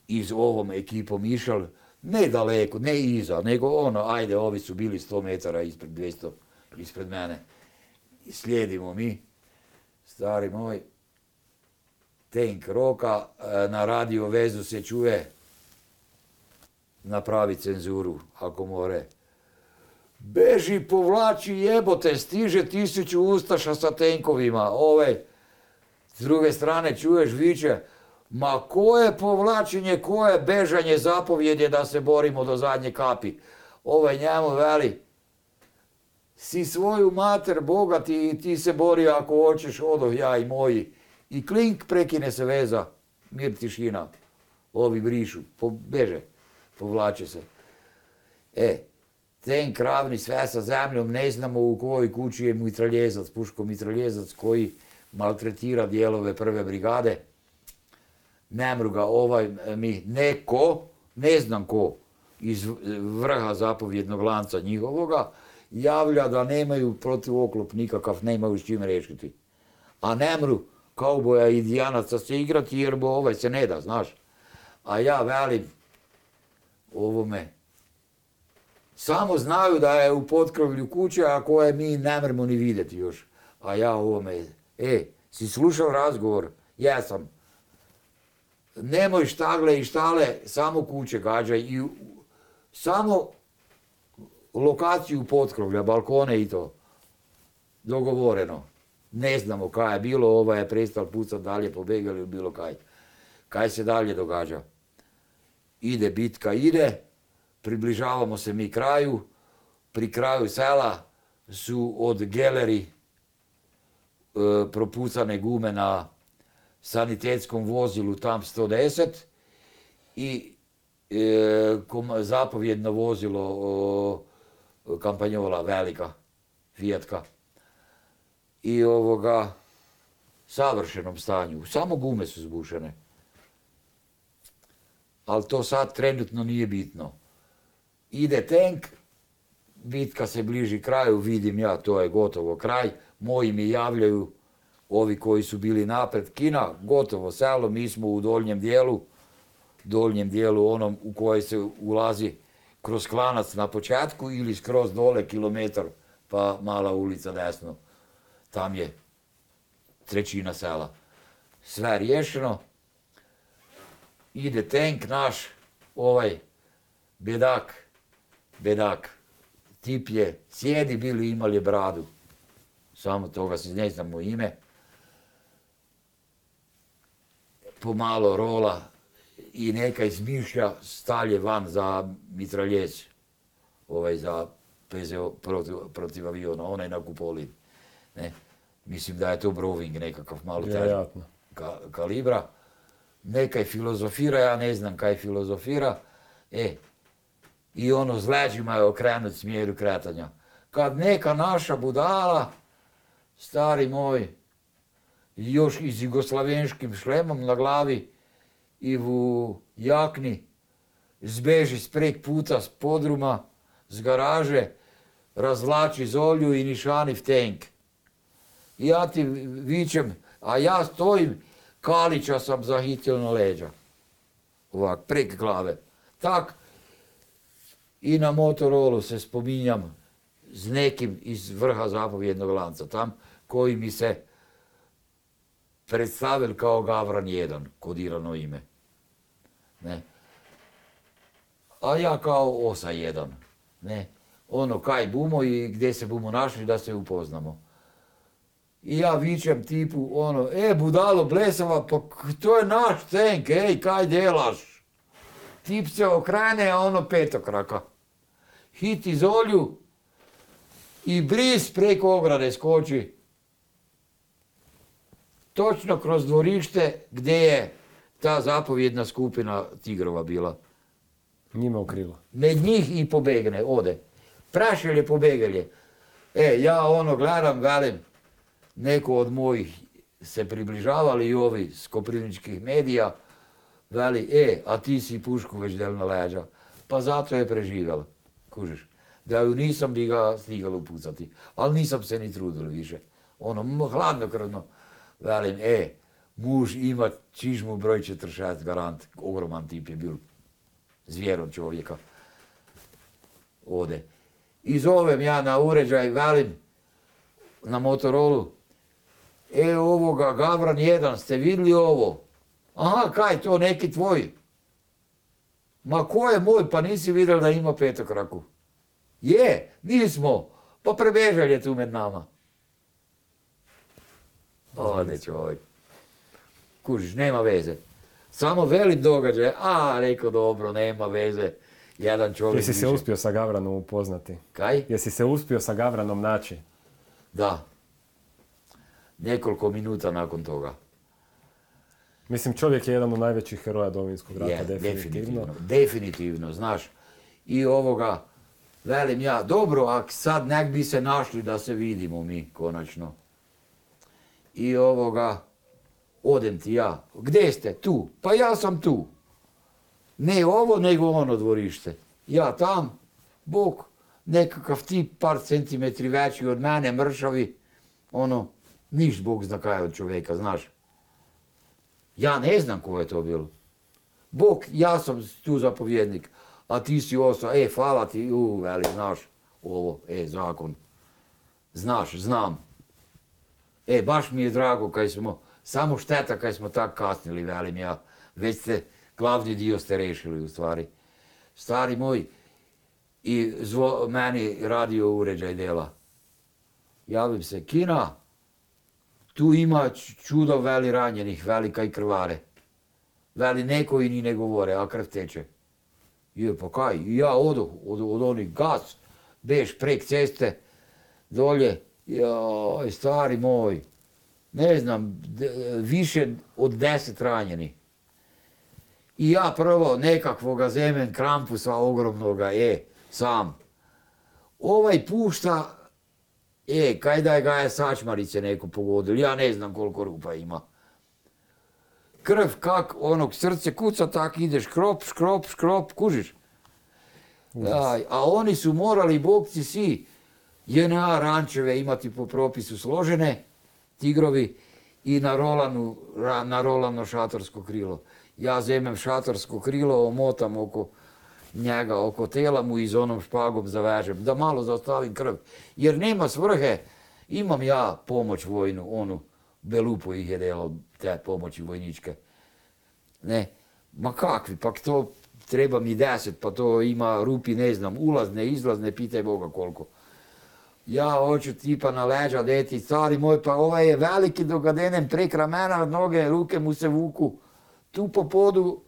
iz ovom ekipom išao ne daleko, ne iza, nego ono, ajde, ovi su bili 100 metara ispred 200, ispred mene. Slijedimo mi, stari moj, tenk roka, e, na radio vezu se čuje, napravi cenzuru, ako more. Beži, povlači, jebote, stiže tisuću ustaša sa tenkovima, ove, s druge strane čuješ viče, Ma koje povlačenje, koje bežanje zapovjed da se borimo do zadnje kapi. Ovaj njemu veli, si svoju mater bogati i ti se bori ako hoćeš, odoh ja i moji. I klink prekine se veza, mir tišina. Ovi brišu, beže, povlače se. E, ten kravni sve sa zemljom, ne znamo u kojoj kući je mitraljezac, puško mitraljezac koji maltretira dijelove prve brigade ga ovaj mi neko, ne znam ko, iz vrha zapovjednog lanca njihovoga, javlja da nemaju protivoklop nikakav, nemaju s čim rešiti. A nemru kauboja i dijanaca se igrati jer bo ovaj se ne da, znaš. A ja velim ovome, samo znaju da je u potkrovlju kuće, a koje mi ne ni vidjeti još. A ja ovome, e, si slušao razgovor? Ja sam nemoj štagle i štale, samo kuće gađaj i samo lokaciju potkrovlja, balkone i to. Dogovoreno. Ne znamo kaj je bilo, ovaj je prestal pucat dalje, pobegali ili bilo kaj. Kaj se dalje događa? Ide bitka, ide, približavamo se mi kraju, pri kraju sela su od geleri propucane gume na sanitetskom vozilu tam 110 i e, zapovjedno vozilo o, kampanjola velika, Fijatka. I ovoga, savršenom stanju. Samo gume su zbušene. Ali to sad trenutno nije bitno. Ide tank, bitka se bliži kraju, vidim ja, to je gotovo kraj. Moji mi javljaju ovi koji su bili napred Kina, gotovo selo, mi smo u dolnjem dijelu, dolnjem dijelu onom u koje se ulazi kroz klanac na početku ili skroz dole kilometar pa mala ulica desno. Tam je trećina sela. Sve riješeno. Ide tank naš, ovaj bedak, bedak, tip je, sjedi bili imali bradu. Samo toga se ne znamo ime. pomalo rola i neka izmišlja stalje van za mitraljez, ovaj za PZO protiv, protiv aviona, onaj na kupolin. Ne? Mislim da je to Broving nekakav malo teži ka, kalibra. Nekaj filozofira, ja ne znam kaj filozofira. E, i ono z leđima je okrenut smjeru kretanja. Kad neka naša budala, stari moj, još i s jugoslavenskim šlemom na glavi i u jakni zbeži sprek puta s podruma, z garaže, razvlači zolju i nišani v tank. I ja ti vičem, a ja stojim, Kalića sam zahitil na leđa. Ovak, prek glave. Tak, i na Motorolu se spominjam z nekim iz vrha zapovjednog lanca tam, koji mi se predstavili kao Gavran 1, kodirano ime. Ne. A ja kao Osa 1. Ne. Ono, kaj bumo i gdje se bumo našli da se upoznamo. I ja vičem tipu, ono, e, budalo blesava, pa to je naš cenk, ej, kaj delaš? Tip se okrene, a ono petokraka. Hit iz olju i bris preko ograde skoči. Točno kroz dvorište gdje je ta zapovjedna skupina tigrova bila. Njima u krilo. Med njih i pobegne, ode. Prašelje pobegelje. E, ja ono gledam, velim, neko od mojih se približavali i ovi s koprivničkih medija, veli, e, a ti si pušku već del na leđa. Pa zato je preživjela, kužiš. Da ju nisam bi ga stigala upucati, ali nisam se ni trudila više. Ono, hladnokrvno, velim, e, muž ima čižmu broj 46 garant, ogroman tip je bil, zvijer čovjeka. Ode. I zovem ja na uređaj, velim, na Motorolu, e, ovoga, Gavran 1, ste vidjeli ovo? Aha, kaj, to neki tvoj? Ma ko je moj, pa nisi vidio da ima petokraku? Je, nismo, pa prebežal je tu med nama. Ode čovjek. Kužiš, nema veze. Samo velik događaj, a, rekao dobro, nema veze. Jedan čovjek Jesi se više. uspio sa Gavranom upoznati? Kaj? Jesi se uspio sa Gavranom naći? Da. Nekoliko minuta nakon toga. Mislim, čovjek je jedan od najvećih heroja Domovinskog rata, Je, definitivno. Definitivno, znaš. I ovoga, velim ja, dobro, ak sad nek bi se našli da se vidimo mi, konačno. I ovoga, odem ti ja, gdje ste? Tu. Pa ja sam tu. Ne ovo, nego ono dvorište. Ja tam, bok, nekakav tip par centimetri veći od mene, mršavi, ono, niš Bog zna kaj od čovjeka, znaš. Ja ne znam ko je to bilo. Bog, ja sam tu zapovjednik, a ti si osa, e, hvala ti, u, veli, znaš, ovo, e, zakon. Znaš, znam. E, baš mi je drago kaj smo, samo šteta kaj smo tak kasnili, velim ja. Već ste, glavni dio ste rešili u stvari. Stari moj, i zvo, meni radio uređaj dela. Javim se, Kina, tu ima čudo veli ranjenih, veli kaj krvare. Veli neko i ni ne govore, a krv teče. Je, pa kaj? I ja odoh od, od onih gas, beš prek ceste, dolje. Joj, stari moj, ne znam, više od deset ranjenih. I ja prvo nekakvoga zemen krampusa ogromnoga, e, sam. Ovaj pušta, e, kaj da je ga je sačmarice neko pogodil, ja ne znam koliko rupa ima. Krv kak onog srce kuca, tak ideš škrop, škrop, škrop, kužiš. Aj, a oni su morali bokci svi JNA rančeve imati po propisu složene, tigrovi, i na rolanu, na rolano šatorsko krilo. Ja zemem šatorsko krilo, omotam oko njega, oko tela mu i z onom špagom zavežem, da malo zaustavim krv. Jer nema svrhe, imam ja pomoć vojnu, onu, Belupo ih je delao, te pomoći vojničke. Ne, ma kakvi, pa to treba mi deset, pa to ima rupi, ne znam, ulazne, izlazne, pitaj Boga koliko. Ja hoću tipa na leđa deti, stari moj, pa ovaj je veliki dogadenem prek ramena, noge, ruke mu se vuku. Tu po podu,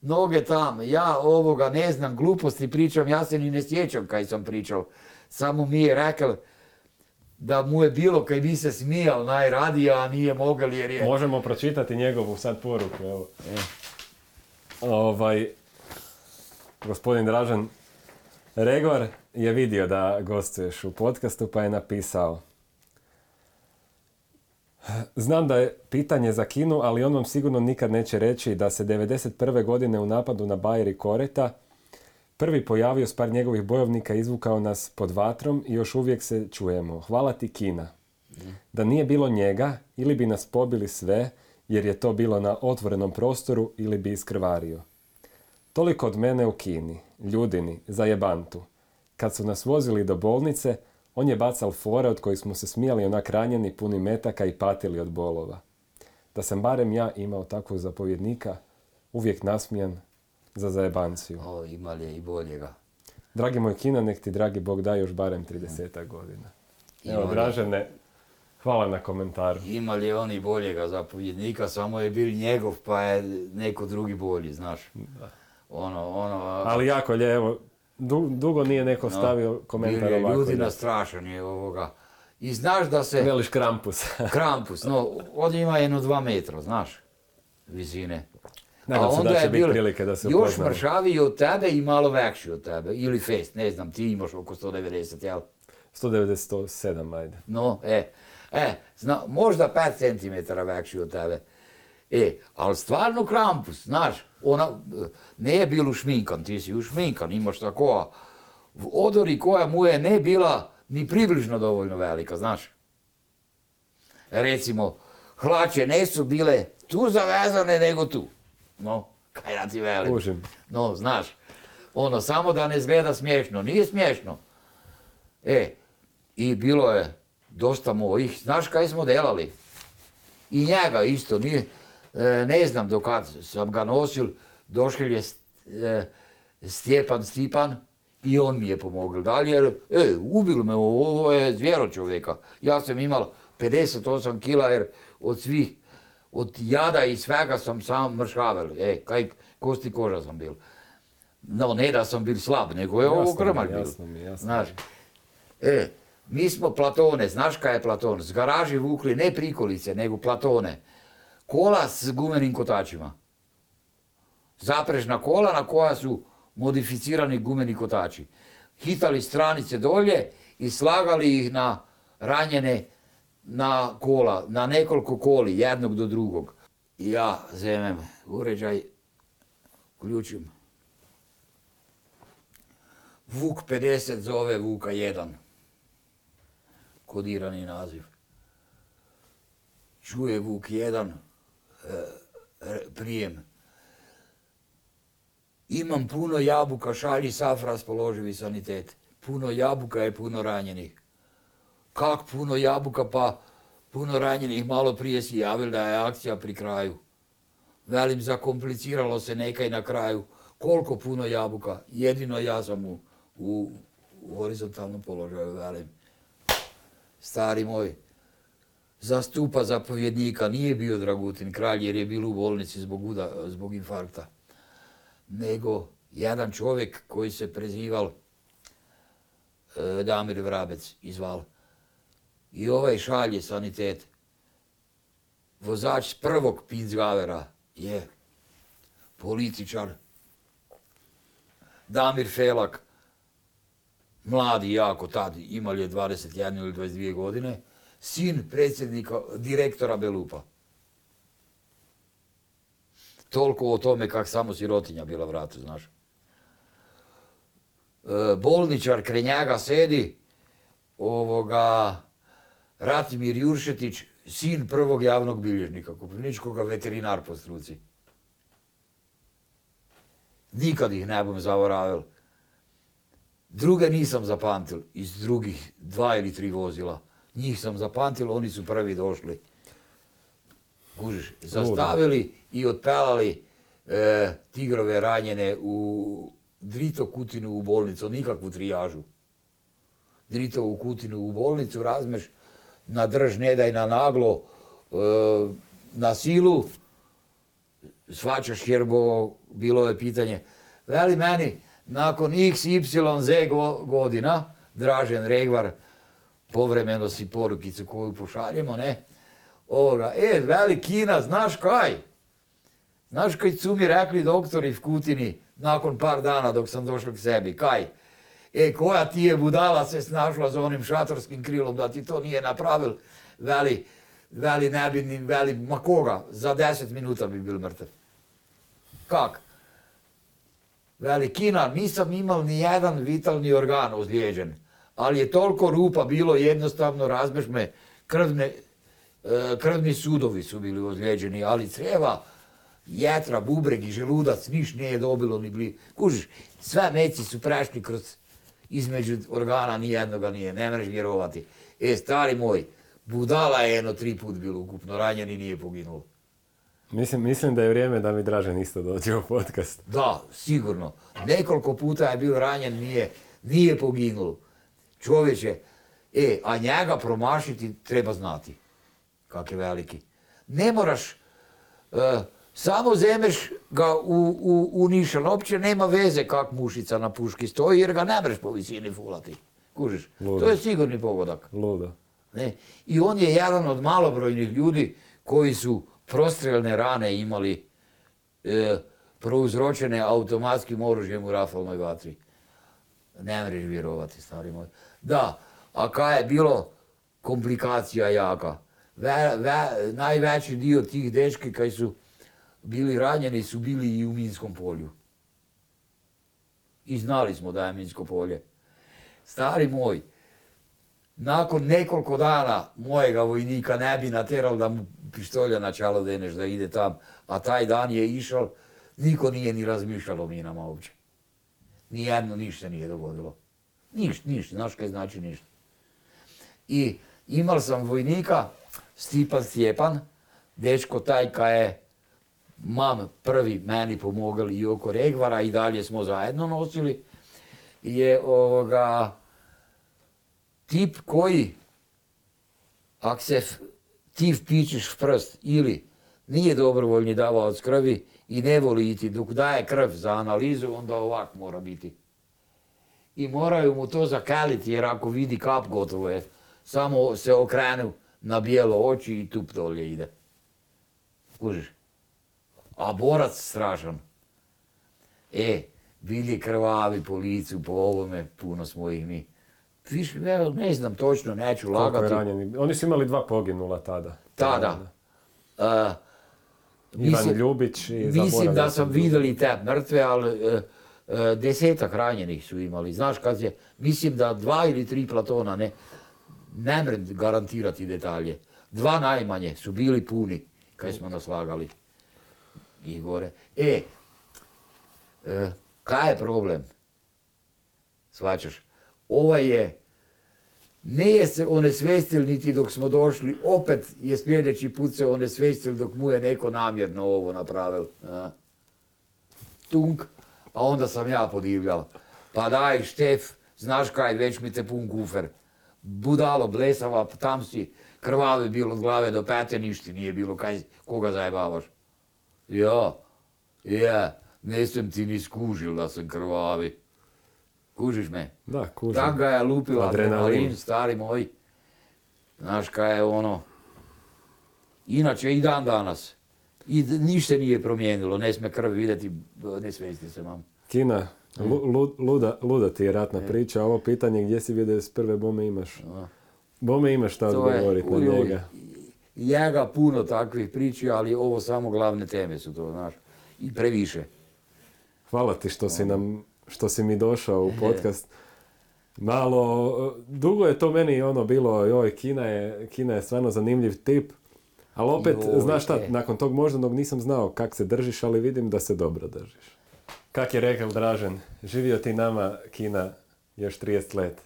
noge tam. Ja ovoga ne znam, gluposti pričam, ja se ni ne sjećam kaj sam pričal. Samo mi je rekao da mu je bilo kaj bi se smijal najradije, a nije mogel jer je... Možemo pročitati njegovu sad poruku, evo. Ovaj, gospodin Dražan Regor je vidio da gostuješ u podcastu pa je napisao Znam da je pitanje za Kinu, ali on vam sigurno nikad neće reći da se 91. godine u napadu na Bajer i Koreta prvi pojavio s par njegovih bojovnika, izvukao nas pod vatrom i još uvijek se čujemo. Hvala ti Kina. Da nije bilo njega, ili bi nas pobili sve, jer je to bilo na otvorenom prostoru, ili bi iskrvario. Toliko od mene u Kini, ljudini, za jebantu. Kad su nas vozili do bolnice, on je bacal fore od kojih smo se smijali onak ranjeni, puni metaka i patili od bolova. da sam barem ja imao takvog zapovjednika, uvijek nasmijan za zajebanciju. O, imali je i boljega. Dragi moj kina, nek ti dragi Bog da još barem 30 godina. Evo, Dražene, hvala na komentaru. Imali je oni boljega zapovjednika, samo je bil njegov, pa je neko drugi bolji, znaš. Ono, ono... Ali jako lje, evo, du- dugo nije neko no, stavio komentar ovako. Ljudi nastrašan je ovoga. I znaš da se... Veliš krampus. (laughs) Krampus, no, ovdje ima jedno dva metra, znaš, visine. Nadam se da će biti prilike da se Još upoznamo. mršaviji od tebe i malo veći od tebe. Ili fest, ne znam, ti imaš oko 190, jel? 197, ajde. No, e, e, zna, možda 5 cm veći od tebe. E, ali stvarno krampus, znaš, ona, ne je bil ušminkan, ti si ušminkan, imaš tako, v odori koja mu je ne bila ni približno dovoljno velika, znaš. Recimo, hlače ne su bile tu zavezane, nego tu. No, kaj da ti velim. No, znaš, ono, samo da ne izgleda smiješno. Nije smiješno. E, i bilo je dosta mojih. Znaš kaj smo delali? I njega isto, nije, ne znam do kad sam ga nosil, došel je e, Stjepan Stipan i on mi je pomogao dalje, e, ubil me, ovo je zvjero čovjeka. Ja sam imao 58 kila, jer od svih, od jada i svega sam sam mršavel, e, kaj kosti koža sam bil. No, ne da sam bil slab, nego je ovo Jasno krmak bil. jasno mi jasno Znaš, e, mi smo platone, znaš kaj je platon? Z garaži vukli ne prikolice, nego platone. Kola s gumenim kotačima. Zaprežna kola na koja su modificirani gumeni kotači. Hitali stranice dolje i slagali ih na ranjene na kola, na nekoliko koli, jednog do drugog. Ja zemem uređaj, ključim. Vuk 50 zove Vuka 1. Kodirani naziv. Čuje Vuk 1 e, e, prijem. Imam puno jabuka, šalji saf raspoloživi sanitet. Puno jabuka je puno ranjenih. Kak puno jabuka pa puno ranjenih, malo prije si javili da je akcija pri kraju. Velim, zakompliciralo se nekaj na kraju. Koliko puno jabuka? Jedino ja sam u, u, u horizontalnom položaju, velim. Stari moj, zastupa zapovjednika nije bio Dragutin kralj jer je bio u bolnici zbog, uda, zbog infarkta. Nego jedan čovjek koji se prezival e, Damir Vrabec izval. I ovaj šalje sanitet. Vozač prvog Pinzgavera je političar Damir Felak, mladi jako tad, imali je 21 ili 22 godine, sin predsjednika, direktora Belupa. Toliko o tome kak samo sirotinja bila vratu, znaš. E, bolničar kraj njega sedi, ovoga, Ratimir Juršetić, sin prvog javnog bilježnika, Koprivničkoga veterinar po struci. Nikad ih ne bom zaboravil. Druge nisam zapamtil, iz drugih dva ili tri vozila. Njih sam zapamtil, oni su prvi došli. Kužiš, zastavili i otpelali e, tigrove ranjene u Drito Kutinu u bolnicu, nikakvu trijažu. Drito u Kutinu u bolnicu, razmeš na drž, ne daj na naglo, e, na silu, svačaš jer bo, bilo je pitanje. Veli meni, nakon x, y, z go- godina, Dražen Regvar, povremeno si porukicu koju pošaljemo, ne, ovoga, e, veli Kina, znaš kaj? Znaš kaj su mi rekli doktori v Kutini nakon par dana dok sam došao k sebi, kaj? E, koja ti je budala se snašla za onim šatorskim krilom da ti to nije napravil, veli, veli ne bi ni, veli, ma koga, za deset minuta bi bil mrtev. Kak? Veli, Kina, nisam imao ni jedan vitalni organ ozlijeđen, ali je toliko rupa bilo jednostavno, razbeš me, krvne, e, krvni sudovi su bili ozlijeđeni, ali crijeva, jetra, bubreg i želudac, niš nije dobilo ni bli. Kužiš, sve meci su prešli kroz između organa, ni jednoga nije, ne mreš vjerovati. E, stari moj, budala je jedno tri put bilo ukupno, ranjeni nije poginulo. Mislim, mislim da je vrijeme da mi Dražen isto dođe u podcast. Da, sigurno. Nekoliko puta je bio ranjen, nije, nije poginulo. Čovječe, e, a njega promašiti treba znati. Kak je veliki. Ne moraš, e, samo zemeš ga u, u, u nišan, opće nema veze kak mušica na puški stoji, jer ga ne mreš po visini fulati. Kužiš? To je sigurni pogodak. Ludo. Ne? I on je jedan od malobrojnih ljudi koji su prostrelne rane imali e, prouzročene automatskim oružjem u rafalnoj vatri. Ne mreš vjerovati, stari moj. Da, a kaj je bilo komplikacija jaka. Ve, ve- najveći dio tih dečki koji su bili ranjeni su bili i u minskom polju. I znali smo da je minsko polje. Stari moj, nakon nekoliko dana mojega vojnika ne bi natjerao da mu pištolja na čalo deneš da ide tam, a taj dan je išao, niko nije ni razmišljalo o minama uopće. Nijedno ništa nije dogodilo. Ništa, ništa, znaš kaj znači ništa. I imal sam vojnika, Stipan Stjepan, dečko taj kaj je mam prvi meni pomagali i oko Regvara i dalje smo zajedno nosili, je ovoga, tip koji, ak se ti vpičeš v prst ili nije dobrovoljni davalac krvi i ne voli iti dok daje krv za analizu, onda ovak mora biti. I moraju mu to zakaliti jer ako vidi kap gotovo je. Samo se okrenu na bijelo oči i tup dolje ide. Kužiš? A borac strašan. E, bili krvavi po licu, po ovome, puno smo ih mi. Viš, evo, ne znam točno, neću lagati. ranjeni? Oni su imali dva poginula tada. Tada. A, Ivan mislim- Ljubić i Mislim da sam vidjeli te mrtve, ali e, desetak ranjenih su imali. Znaš kad je, mislim da dva ili tri platona, ne, ne mrem garantirati detalje. Dva najmanje su bili puni, kaj smo naslagali. I gore. E, e, kaj je problem? Svačaš? Ovaj je, nije se onesvestil niti dok smo došli, opet je sljedeći put se onesvestil dok mu je neko namjerno ovo napravil. a. Tunk, a onda sam ja podivljal. Pa daj, Štef, znaš kaj, već mi te pun kufer. Budalo, blesava, tam si, krvavi bilo od glave do pete, ništa nije bilo, kaj, koga zajebavaš? Ja, ja, nisam ti ni skužil da sam krvavi. Kužiš me? Da, kužim. Tak ga je lupila adrenalin, stari moj. Znaš kaj je ono. Inače i dan danas. I ništa nije promijenilo, ne sme krv vidjeti, ne svesti se mam. Kina, lu- lu- luda, luda ti je ratna priča. Ovo pitanje gdje si vidio s prve bome imaš. Bome imaš šta odgovoriti na njega. Njega puno takvih priči, ali ovo samo glavne teme su to, znaš. I previše. Hvala ti što Ono. si nam, što si mi došao u podcast. Malo, dugo je to meni ono bilo, joj, Kina je, Kina je stvarno zanimljiv tip. Ali opet, Joj, znaš šta, e. nakon tog moždanog nisam znao kak se držiš, ali vidim da se dobro držiš. Kak je rekao Dražen, živio ti nama Kina još 30 let.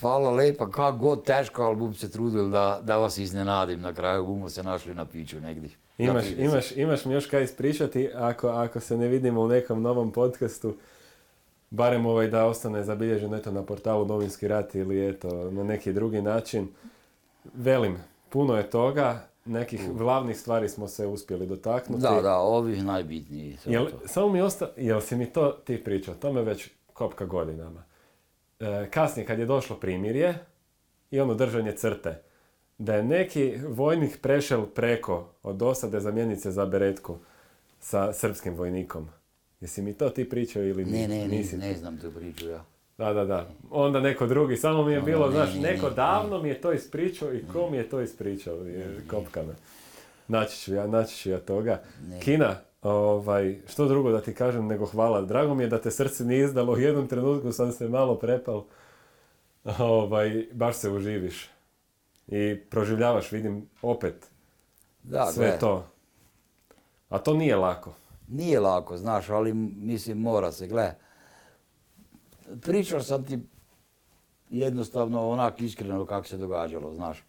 Hvala lepa, kak god teško, ali bom se trudil da, da vas iznenadim na kraju, bomo se našli na piću negdje. Imaš, imaš, imaš mi još kaj ispričati ako, ako se ne vidimo u nekom novom podcastu, barem ovaj da ostane zabilježen eto na portalu Novinski rat ili eto na neki drugi način. Velim, puno je toga, nekih glavnih stvari smo se uspjeli dotaknuti. Da, da, ovih najbitnijih. Jel, samo mi osta, jel si mi to ti pričao, to me već kopka godinama. E, kasnije kad je došlo primirje i ono držanje crte, da je neki vojnik prešel preko od dosade zamijeniti se za beretku sa srpskim vojnikom. Jesi mi to ti pričao ili Ne, ne, nisi? ne, ne znam tu priču ja. Da, da, da. Onda neko drugi, samo mi je bilo, ne, znaš, ne, neko ne, davno mi je to ispričao i ko mi je to ispričao, je kopka me. Naći ću ja, naći ću ja toga. Ne. Kina, ovaj, što drugo da ti kažem nego hvala. Drago mi je da te srce nije izdalo, u jednom trenutku sam se malo prepal. Ovaj, baš se uživiš. I proživljavaš, vidim, opet Da, sve gle, to. A to nije lako. Nije lako, znaš, ali mislim mora se, gle. Pričao sam ti jednostavno onak iskreno kako se događalo, znaš.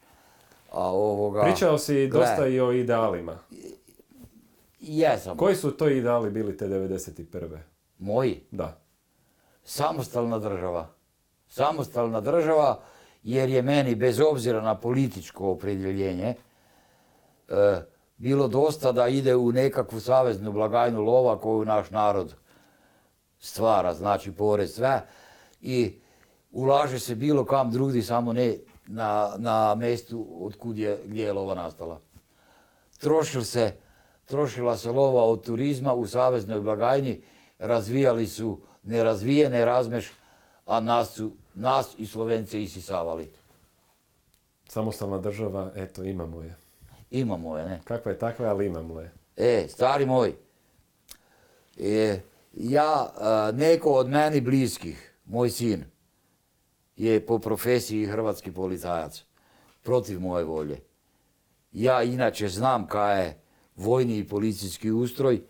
A ovoga... Pričao si dosta i o idealima. Jesam. Koji su to ideali bili te 91. Moji. Da. samostalna država. Samostalna država jer je meni, bez obzira na političko opredjeljenje, e, bilo dosta da ide u nekakvu saveznu blagajnu lova koju naš narod stvara, znači porez sve, i ulaže se bilo kam drugdje, samo ne na, na mjestu od je, gdje je lova nastala. Trošil se, trošila se lova od turizma u saveznoj blagajni, razvijali su nerazvijene razmeš, a nas, su, nas i Slovence isisavali. Samostalna država, eto, imamo je. Imamo je, ne? Kakva je takva, ali imamo je. E, stari moj, e, ja, neko od meni bliskih, moj sin, je po profesiji hrvatski policajac, protiv moje volje. Ja inače znam kaj je vojni i policijski ustroj,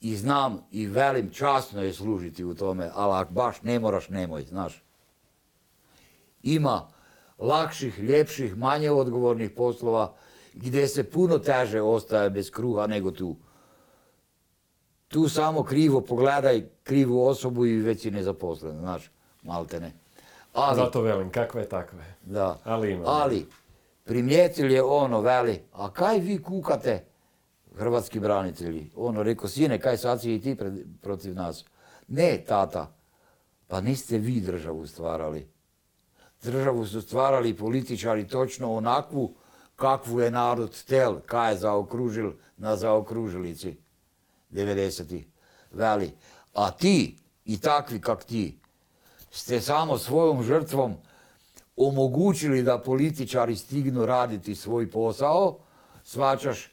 i znam i velim časno je služiti u tome, ali ako baš ne moraš, nemoj, znaš. Ima lakših, ljepših, manje odgovornih poslova gdje se puno teže ostaje bez kruha nego tu. Tu samo krivo pogledaj krivu osobu i već si nezaposlen, znaš, malte ne. Ali, Zato velim, kakve takve. Da. Ali ima. Ali, primijetili je ono, veli, a kaj vi kukate? hrvatski branitelji. Ono, rekao, sine, kaj sad si i ti protiv nas? Ne, tata, pa niste vi državu stvarali. Državu su stvarali političari točno onakvu kakvu je narod tel, kaj je zaokružil na zaokružilici 90 Veli, a ti i takvi kak ti ste samo svojom žrtvom omogućili da političari stignu raditi svoj posao, svačaš,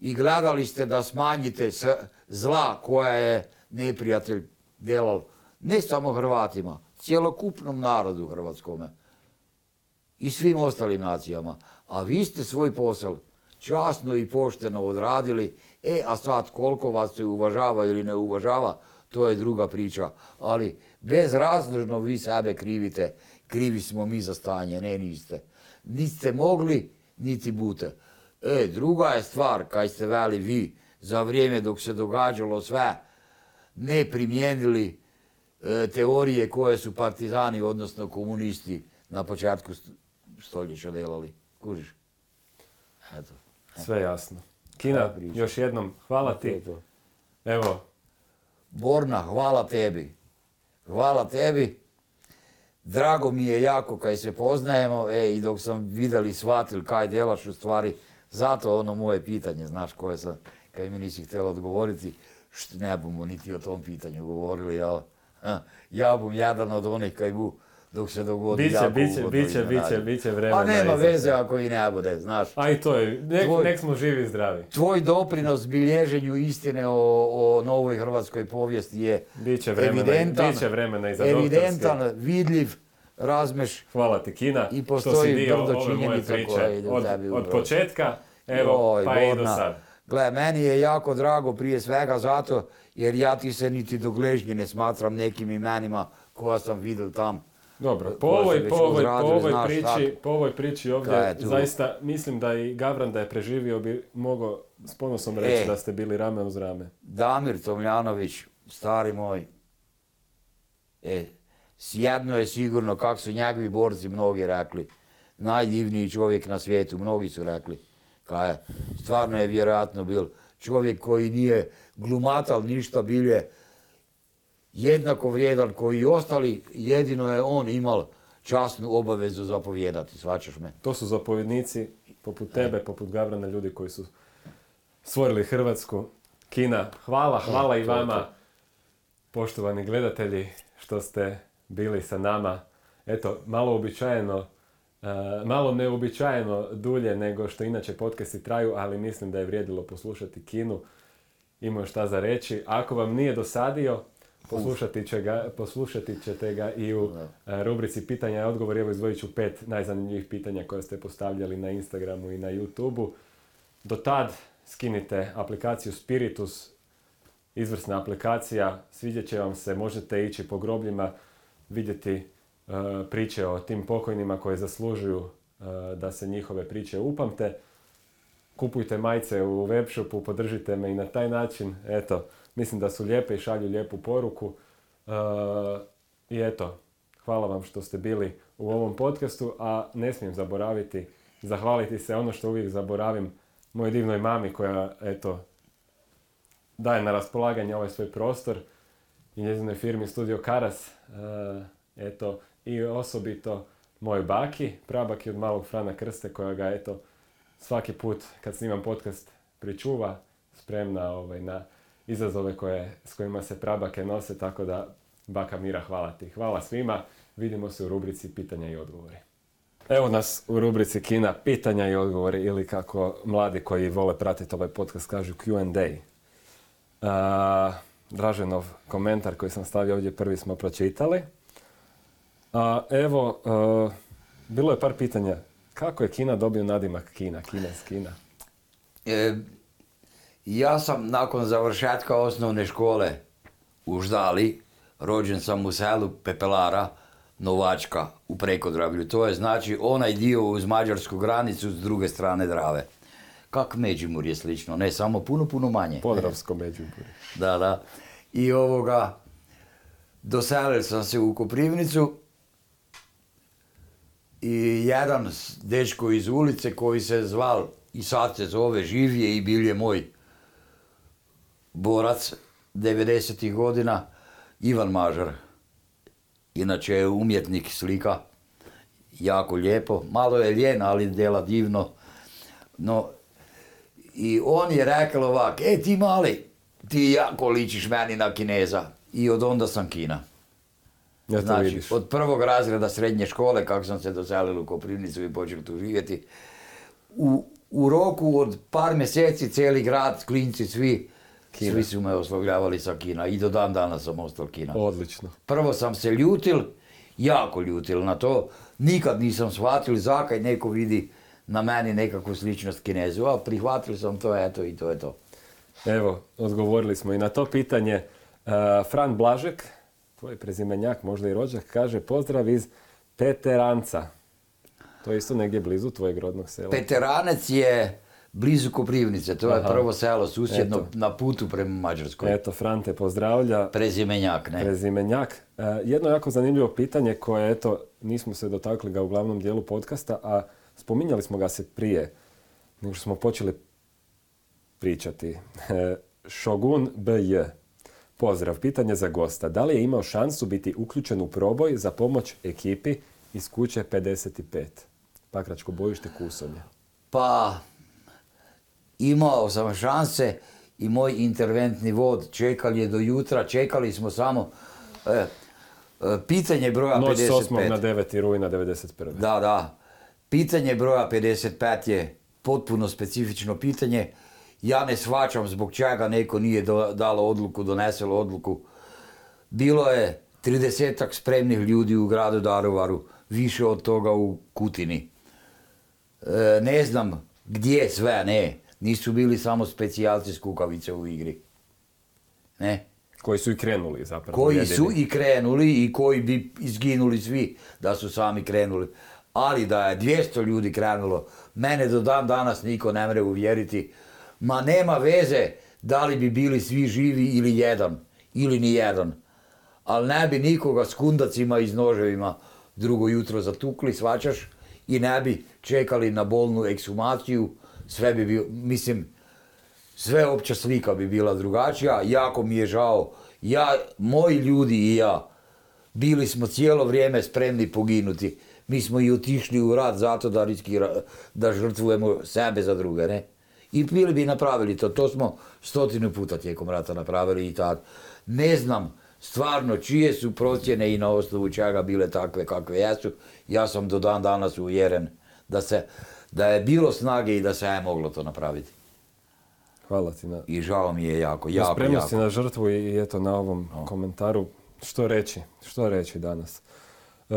i gledali ste da smanjite zla koja je neprijatelj djelal ne samo Hrvatima, cjelokupnom narodu hrvatskome i svim ostalim nacijama. A vi ste svoj posao časno i pošteno odradili, e, a sad koliko vas se uvažava ili ne uvažava, to je druga priča. Ali bezrazložno vi sebe krivite, krivi smo mi za stanje, ne niste. Niste mogli, niti bute. E, druga je stvar, kaj ste veli vi, za vrijeme dok se događalo sve, ne primijenili e, teorije koje su partizani, odnosno komunisti, na početku stoljeća delali. Kužiš? Eto. Sve jasno. Kina, još jednom, hvala ti. Evo. Borna, hvala tebi. Hvala tebi. Drago mi je jako kaj se poznajemo, e, i dok sam vidjeli, shvatili kaj delaš u stvari, zato ono moje pitanje, znaš, koje sam, kaj mi nisi htjela odgovoriti, što ne bomo niti o tom pitanju govorili, ali ja bom jedan od onih kaj bu dok se dogodi biće, jako biće, biće, biće, biće vremena. A nema veze ako i ne bude, znaš. A i to je, nek, nek smo živi i zdravi. Tvoj doprinos bilježenju istine o, o novoj hrvatskoj povijesti je biće vremena, evidentan, biće vremena i za evidentan, vidljiv, razmeš. Hvala ti Kina, i što si dio ove moje priče od, od početka Evo, pa i do sad. Gle, meni je jako drago prije svega zato jer ja ti se niti do gležnje ne smatram nekim imenima koja sam vidio tam. Dobro, po ovoj, po ovoj, po ovoj priči, po ovoj priči ovdje, zaista mislim da i Gavran da je preživio bi mogao s ponosom reći e, da ste bili rame uz rame. Damir Tomljanović, stari moj, e, jedno je sigurno, kako su njegovi borci mnogi rekli, najdivniji čovjek na svijetu, mnogi su rekli. Kaj, stvarno je vjerojatno bil čovjek koji nije glumatal ništa, bil je jednako vrijedan koji i ostali, jedino je on imal časnu obavezu zapovjedati, svačaš me. To su zapovjednici poput tebe, poput Gabrana, ljudi koji su stvorili Hrvatsku. Kina, hvala, hvala i vama, poštovani gledatelji, što ste bili sa nama. Eto, malo uobičajeno E, malo neobičajeno dulje nego što inače podcasti traju, ali mislim da je vrijedilo poslušati Kinu. Imao šta za reći. Ako vam nije dosadio, poslušati, će ga, poslušati ćete ga i u e, rubrici pitanja i odgovor. Evo izdvojit ću pet najzanimljivih pitanja koje ste postavljali na Instagramu i na YouTubeu. Do tad skinite aplikaciju Spiritus, izvrsna aplikacija, svidjet će vam se, možete ići po grobljima, vidjeti E, priče o tim pokojnima koje zaslužuju e, da se njihove priče upamte. Kupujte majice u webshopu, podržite me i na taj način. Eto, mislim da su lijepe i šalju lijepu poruku. E, I eto, hvala vam što ste bili u ovom podcastu, a ne smijem zaboraviti, zahvaliti se ono što uvijek zaboravim mojoj divnoj mami koja, eto, daje na raspolaganje ovaj svoj prostor i njezinoj firmi Studio Karas, e, eto, i osobito moj baki, prabaki od malog Frana Krste koja ga, eto, svaki put kad snimam podcast pričuva, spremna ovaj, na izazove koje, s kojima se prabake nose, tako da baka Mira hvala ti. Hvala svima, vidimo se u rubrici pitanja i odgovori. Evo nas u rubrici Kina, pitanja i odgovori ili kako mladi koji vole pratiti ovaj podcast kažu Q&A. Uh, Draženov komentar koji sam stavio ovdje prvi smo pročitali. A evo, uh, bilo je par pitanja. Kako je Kina dobio nadimak Kina, Kines Kina? E, ja sam nakon završetka osnovne škole u Ždali, rođen sam u selu Pepelara, Novačka u Prekodravlju. To je znači onaj dio uz mađarsku granicu s druge strane Drave. Kak Međimurje slično, ne samo puno, puno manje. Podravsko Međimurje. Da, da. I ovoga, doselio sam se u Koprivnicu i jedan dečko iz ulice koji se zval i sad se zove živije i bil je moj borac 90. godina, Ivan Mažar. Inače je umjetnik slika, jako lijepo, malo je ljen, ali dela divno. No, i on je rekao ovak, e ti mali, ti jako ličiš meni na Kineza. I od onda sam Kina. Ja Znači, vidiš. od prvog razreda srednje škole, kako sam se doselio u Koprivnicu i počeo tu živjeti, u, u roku od par mjeseci cijeli grad, klinci, svi, Kina. svi su me oslovljavali sa Kina i do dan danas sam ostao Kina. Odlično. Prvo sam se ljutil, jako ljutil na to, nikad nisam shvatil zakaj neko vidi na meni nekakvu sličnost Kinezu, a prihvatili sam to, eto i to je to. Evo, odgovorili smo i na to pitanje. E, Fran Blažek, tvoj prezimenjak, možda i rođak, kaže pozdrav iz Peteranca. To je isto negdje blizu tvojeg rodnog sela. Peteranec je blizu Koprivnice, to je Aha. prvo selo susjedno Eto. na putu prema Mađarskoj. Eto, Fran te pozdravlja. Prezimenjak, ne? Prezimenjak. E, jedno jako zanimljivo pitanje koje, eto, nismo se dotakli ga u glavnom dijelu podcasta, a spominjali smo ga se prije nego što smo počeli pričati. E, Shogun BJ. Pozdrav, pitanje za gosta. Da li je imao šansu biti uključen u proboj za pomoć ekipi iz kuće 55? Pakračko bojište Kusonje. Pa, imao sam šanse i moj interventni vod čekali je do jutra, čekali smo samo e, e, pitanje broja Noć s 8. na 55. 9. rujna 91. Da, da. Pitanje broja 55 je potpuno specifično pitanje. Ja ne shvaćam zbog čega neko nije do- dalo odluku, doneselo odluku. Bilo je 30 spremnih ljudi u gradu Daruvaru, više od toga u Kutini. E, ne znam gdje sve, ne. Nisu bili samo specijalci s kukavice u igri. Ne. Koji su i krenuli zapravo. Koji jedini. su i krenuli i koji bi izginuli svi da su sami krenuli. Ali da je 200 ljudi krenulo, mene do dan danas niko ne mre uvjeriti. Ma nema veze da li bi bili svi živi ili jedan, ili ni jedan. Ali ne bi nikoga s kundacima i noževima drugo jutro zatukli, svačaš, i ne bi čekali na bolnu ekshumaciju, sve bi bilo, mislim, sve opća slika bi bila drugačija, jako mi je žao. Ja, moji ljudi i ja, bili smo cijelo vrijeme spremni poginuti. Mi smo i otišli u rat zato da, riskira, da žrtvujemo sebe za druge, ne? I bili bi napravili to, to smo stotinu puta tijekom rata napravili i tad. Ne znam stvarno čije su procjene i na osnovu čega bile takve kakve jesu. Ja sam do dan danas uvjeren da, se, da je bilo snage i da se je moglo to napraviti. Hvala ti na, I žao mi je jako, jako, spremnosti jako. na žrtvu i eto na ovom komentaru. Što reći? Što reći danas? Uh,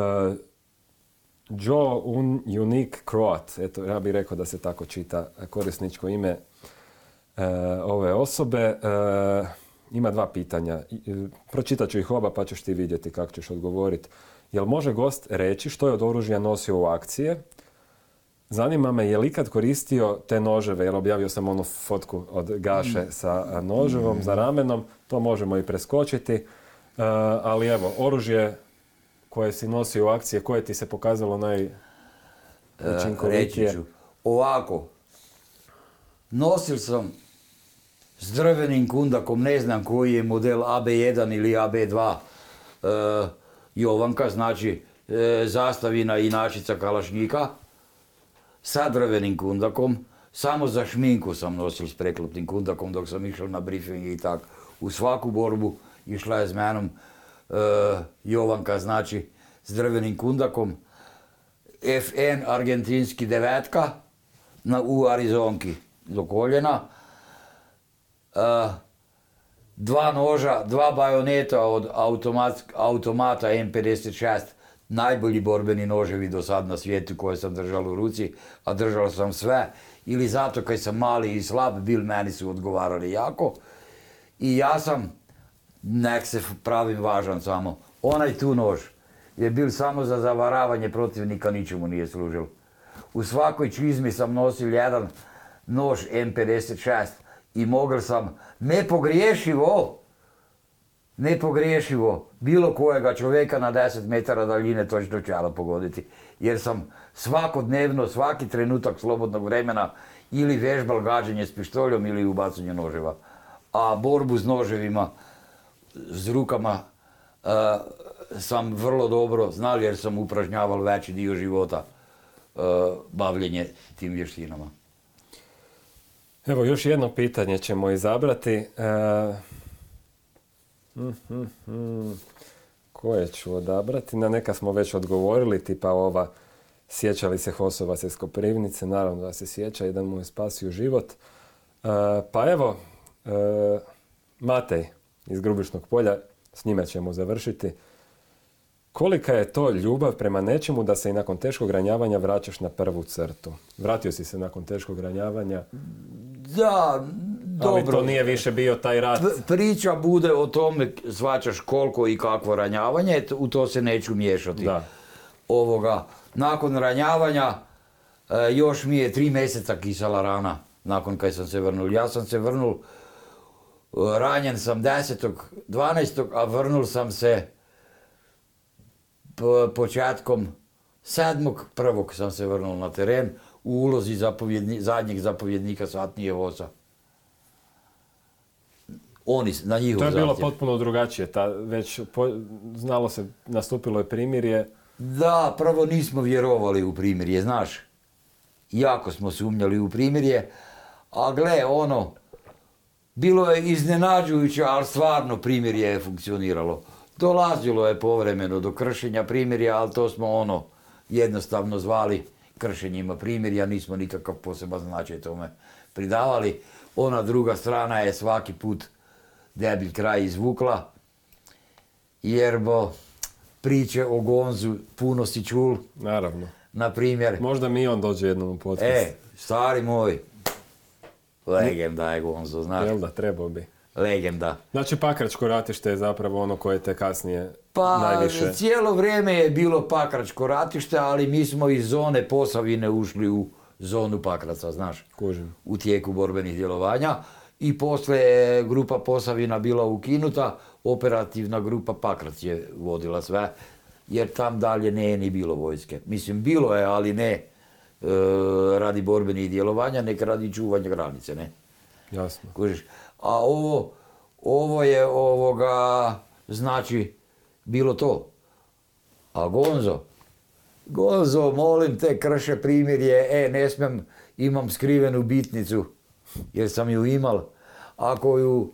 Joe Un Unique Croat, eto ja bih rekao da se tako čita korisničko ime e, ove osobe. E, ima dva pitanja. E, Pročitat ću ih oba pa ćeš ti vidjeti kako ćeš odgovoriti. Jel može gost reći što je od oružja nosio u akcije? zanima me je li ikad koristio te noževe, jer objavio sam onu fotku od Gaše sa noževom za ramenom, to možemo i preskočiti, E, ali evo, oružje koje si nosio u akcije, koje ti se pokazalo E, najučinkovitije? reći ću. Ovako, nosil sam s drvenim kundakom, ne znam koji je model AB1 ili AB2 e, Jovanka, znači e, zastavina i načica kalašnjika sa drvenim kundakom. Samo za šminku sam nosil s preklopnim kundakom dok sam išao na briefing i tak. U svaku borbu išla je s menom Jovanka, znači s drvenim kundakom. FN argentinski devetka na, u Arizonki do koljena. E, dva noža, dva bajoneta od automat, automata M56, najbolji borbeni noževi do sad na svijetu koje sam držal u ruci, a držao sam sve, ili zato kaj sam mali i slab, bil meni su odgovarali jako. I ja sam, nek se pravim važan samo, onaj tu nož je bil samo za zavaravanje protivnika, ničemu nije služil. U svakoj čizmi sam nosil jedan nož M56 i mogel sam nepogriješivo, nepogriješivo bilo kojega čovjeka na 10 metara daljine točno čelo pogoditi. Jer sam svakodnevno, svaki trenutak slobodnog vremena ili vežbal gađanje s pištoljom ili ubacanje noževa. A borbu s noževima, s rukama, sam vrlo dobro znal jer sam upražnjaval veći dio života bavljenje tim vještinama. Evo, još jedno pitanje ćemo izabrati. Mm, mm, mm. Koje ću odabrati? Na neka smo već odgovorili, tipa ova sjeća li se Hosovac iz Koprivnice, naravno da se sjeća, jedan mu je spasio život. Pa evo, e, Matej iz Grubišnog polja, s njime ćemo završiti. Kolika je to ljubav prema nečemu da se i nakon teškog ranjavanja vraćaš na prvu crtu? Vratio si se nakon teškog ranjavanja, Da, dobro. ali to nije više bio taj rat. Priča bude o tome, svačaš koliko i kakvo ranjavanje, u to se neću miješati. Da. Ovoga, nakon ranjavanja, e, još mi je tri mjeseca kisala rana, nakon kad sam se vrnul. Ja sam se vrnul, ranjen sam 10. 12. a vrnul sam se početkom 7. prvog sam se vrnul na teren u ulozi zapovjedni, zadnjeg zapovjednika satnije vosa. Oni, na njihov To je bilo zahtjev. potpuno drugačije. Ta, već po- znalo se, nastupilo je primirje. Da, prvo nismo vjerovali u primirje, znaš. Jako smo sumnjali u primirje, a gle, ono, bilo je iznenađujuće, ali stvarno primirje je funkcioniralo. Dolazilo je povremeno do kršenja primirja, ali to smo ono jednostavno zvali kršenjima primirja, nismo nikakav poseban značaj tome pridavali. Ona druga strana je svaki put debil kraj izvukla, jer bo priče o Gonzu puno si čul, Naravno. na primjer. Možda mi on dođe jednom u podcast. E, stari moj, legenda je Gonzo, znaš, Jel da, trebao bi. legenda. Znači, Pakračko ratište je zapravo ono koje te kasnije Pa najviše... cijelo vrijeme je bilo Pakračko ratište, ali mi smo iz zone Posavine ušli u zonu Pakraca, znaš, Kužim. u tijeku borbenih djelovanja. I poslije je grupa Posavina bila ukinuta, operativna grupa Pakrac je vodila sve, jer tam dalje nije ni bilo vojske. Mislim, bilo je, ali ne radi borbenih djelovanja, nek radi čuvanja granice, ne. Jasno. Kužiš? A ovo, ovo je ovoga, znači, bilo to. A Gonzo, Gonzo, molim te, krše primjerje, e, ne smem, imam skrivenu bitnicu, jer sam ju imal. Ako ju,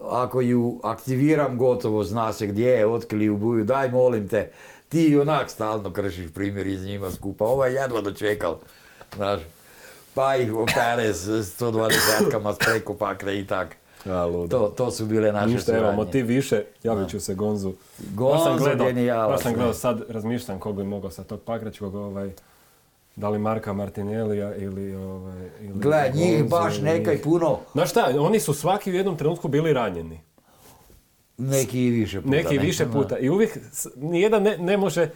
ako ju aktiviram gotovo, zna se gdje je, otkrili u buju, daj molim te, ti i onak stalno kršiš primjer s njima skupa, ovaj jedva dočekal, znaš. Pa ih opere s 120-kama s preko pakre i tak. A, ludo. To, to su bile naše Ništa, evo, suradnje. motiv više, javit ću se Gonzu. Gonzo Baš sam gledao, genijalac, baš sam gledao sad, razmišljam ko bi mogao sa tog Pakračkog, ovaj, da li Marka Martinellija ili... Ovaj, ili Gle, njih baš nekaj puno, Znaš šta, oni su svaki u jednom trenutku bili ranjeni. Neki i više puta. Neki ne? više puta. I uvijek, nijedan ne, ne može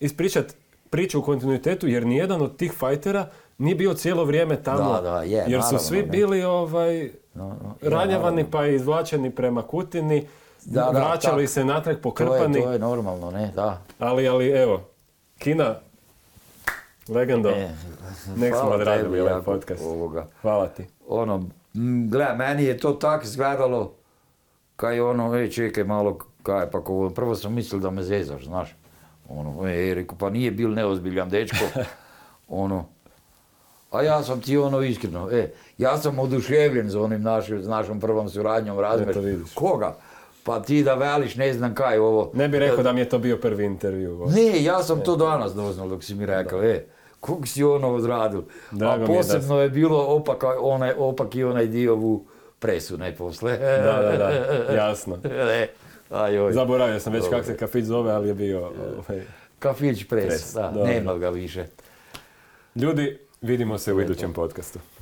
ispričat priča u kontinuitetu jer nijedan od tih fajtera nije bio cijelo vrijeme tamo. Da, da, je, jer su svi bili ovaj, No, ranjavani pa izvlačeni prema Kutini, Da, vraćali tak. se natrag To je, pokrpani, to je normalno, ne, da. ali, ali evo, Kina, legendo, E, nek smo odradili ovaj podcast. Ovoga. Hvala ti. ono, m, gle, meni je to tak izgledalo, kaj ono, ej, čekaj malo, kaj, pa ko, prvo sam mislil da me zezaš, znaš. Ono, ej, rekao, pa nije bil neozbiljan dečko. (laughs) ono, a ja sam ti ono iskreno, e, ja sam oduševljen za onim našim, s našom prvom suradnjom, razumiješ? Koga? Pa ti da veliš, ne znam kaj ovo. Ne bi rekao da mi je to bio prvi intervju. Ne, ja sam to danas doznal dok si mi rekao, e, kog si ono odradil. Drago A mi je da posebno je bilo opak, onaj, opak i onaj dio u presu, ne posle. Da, da, da, jasno. E, ajoj. Zaboravio sam već kako se kafić zove, ali je bio... ovaj. Kafić pres, Pres, da, dobro. nema ga više. Ljudi, vidimo se u idućem podcastu.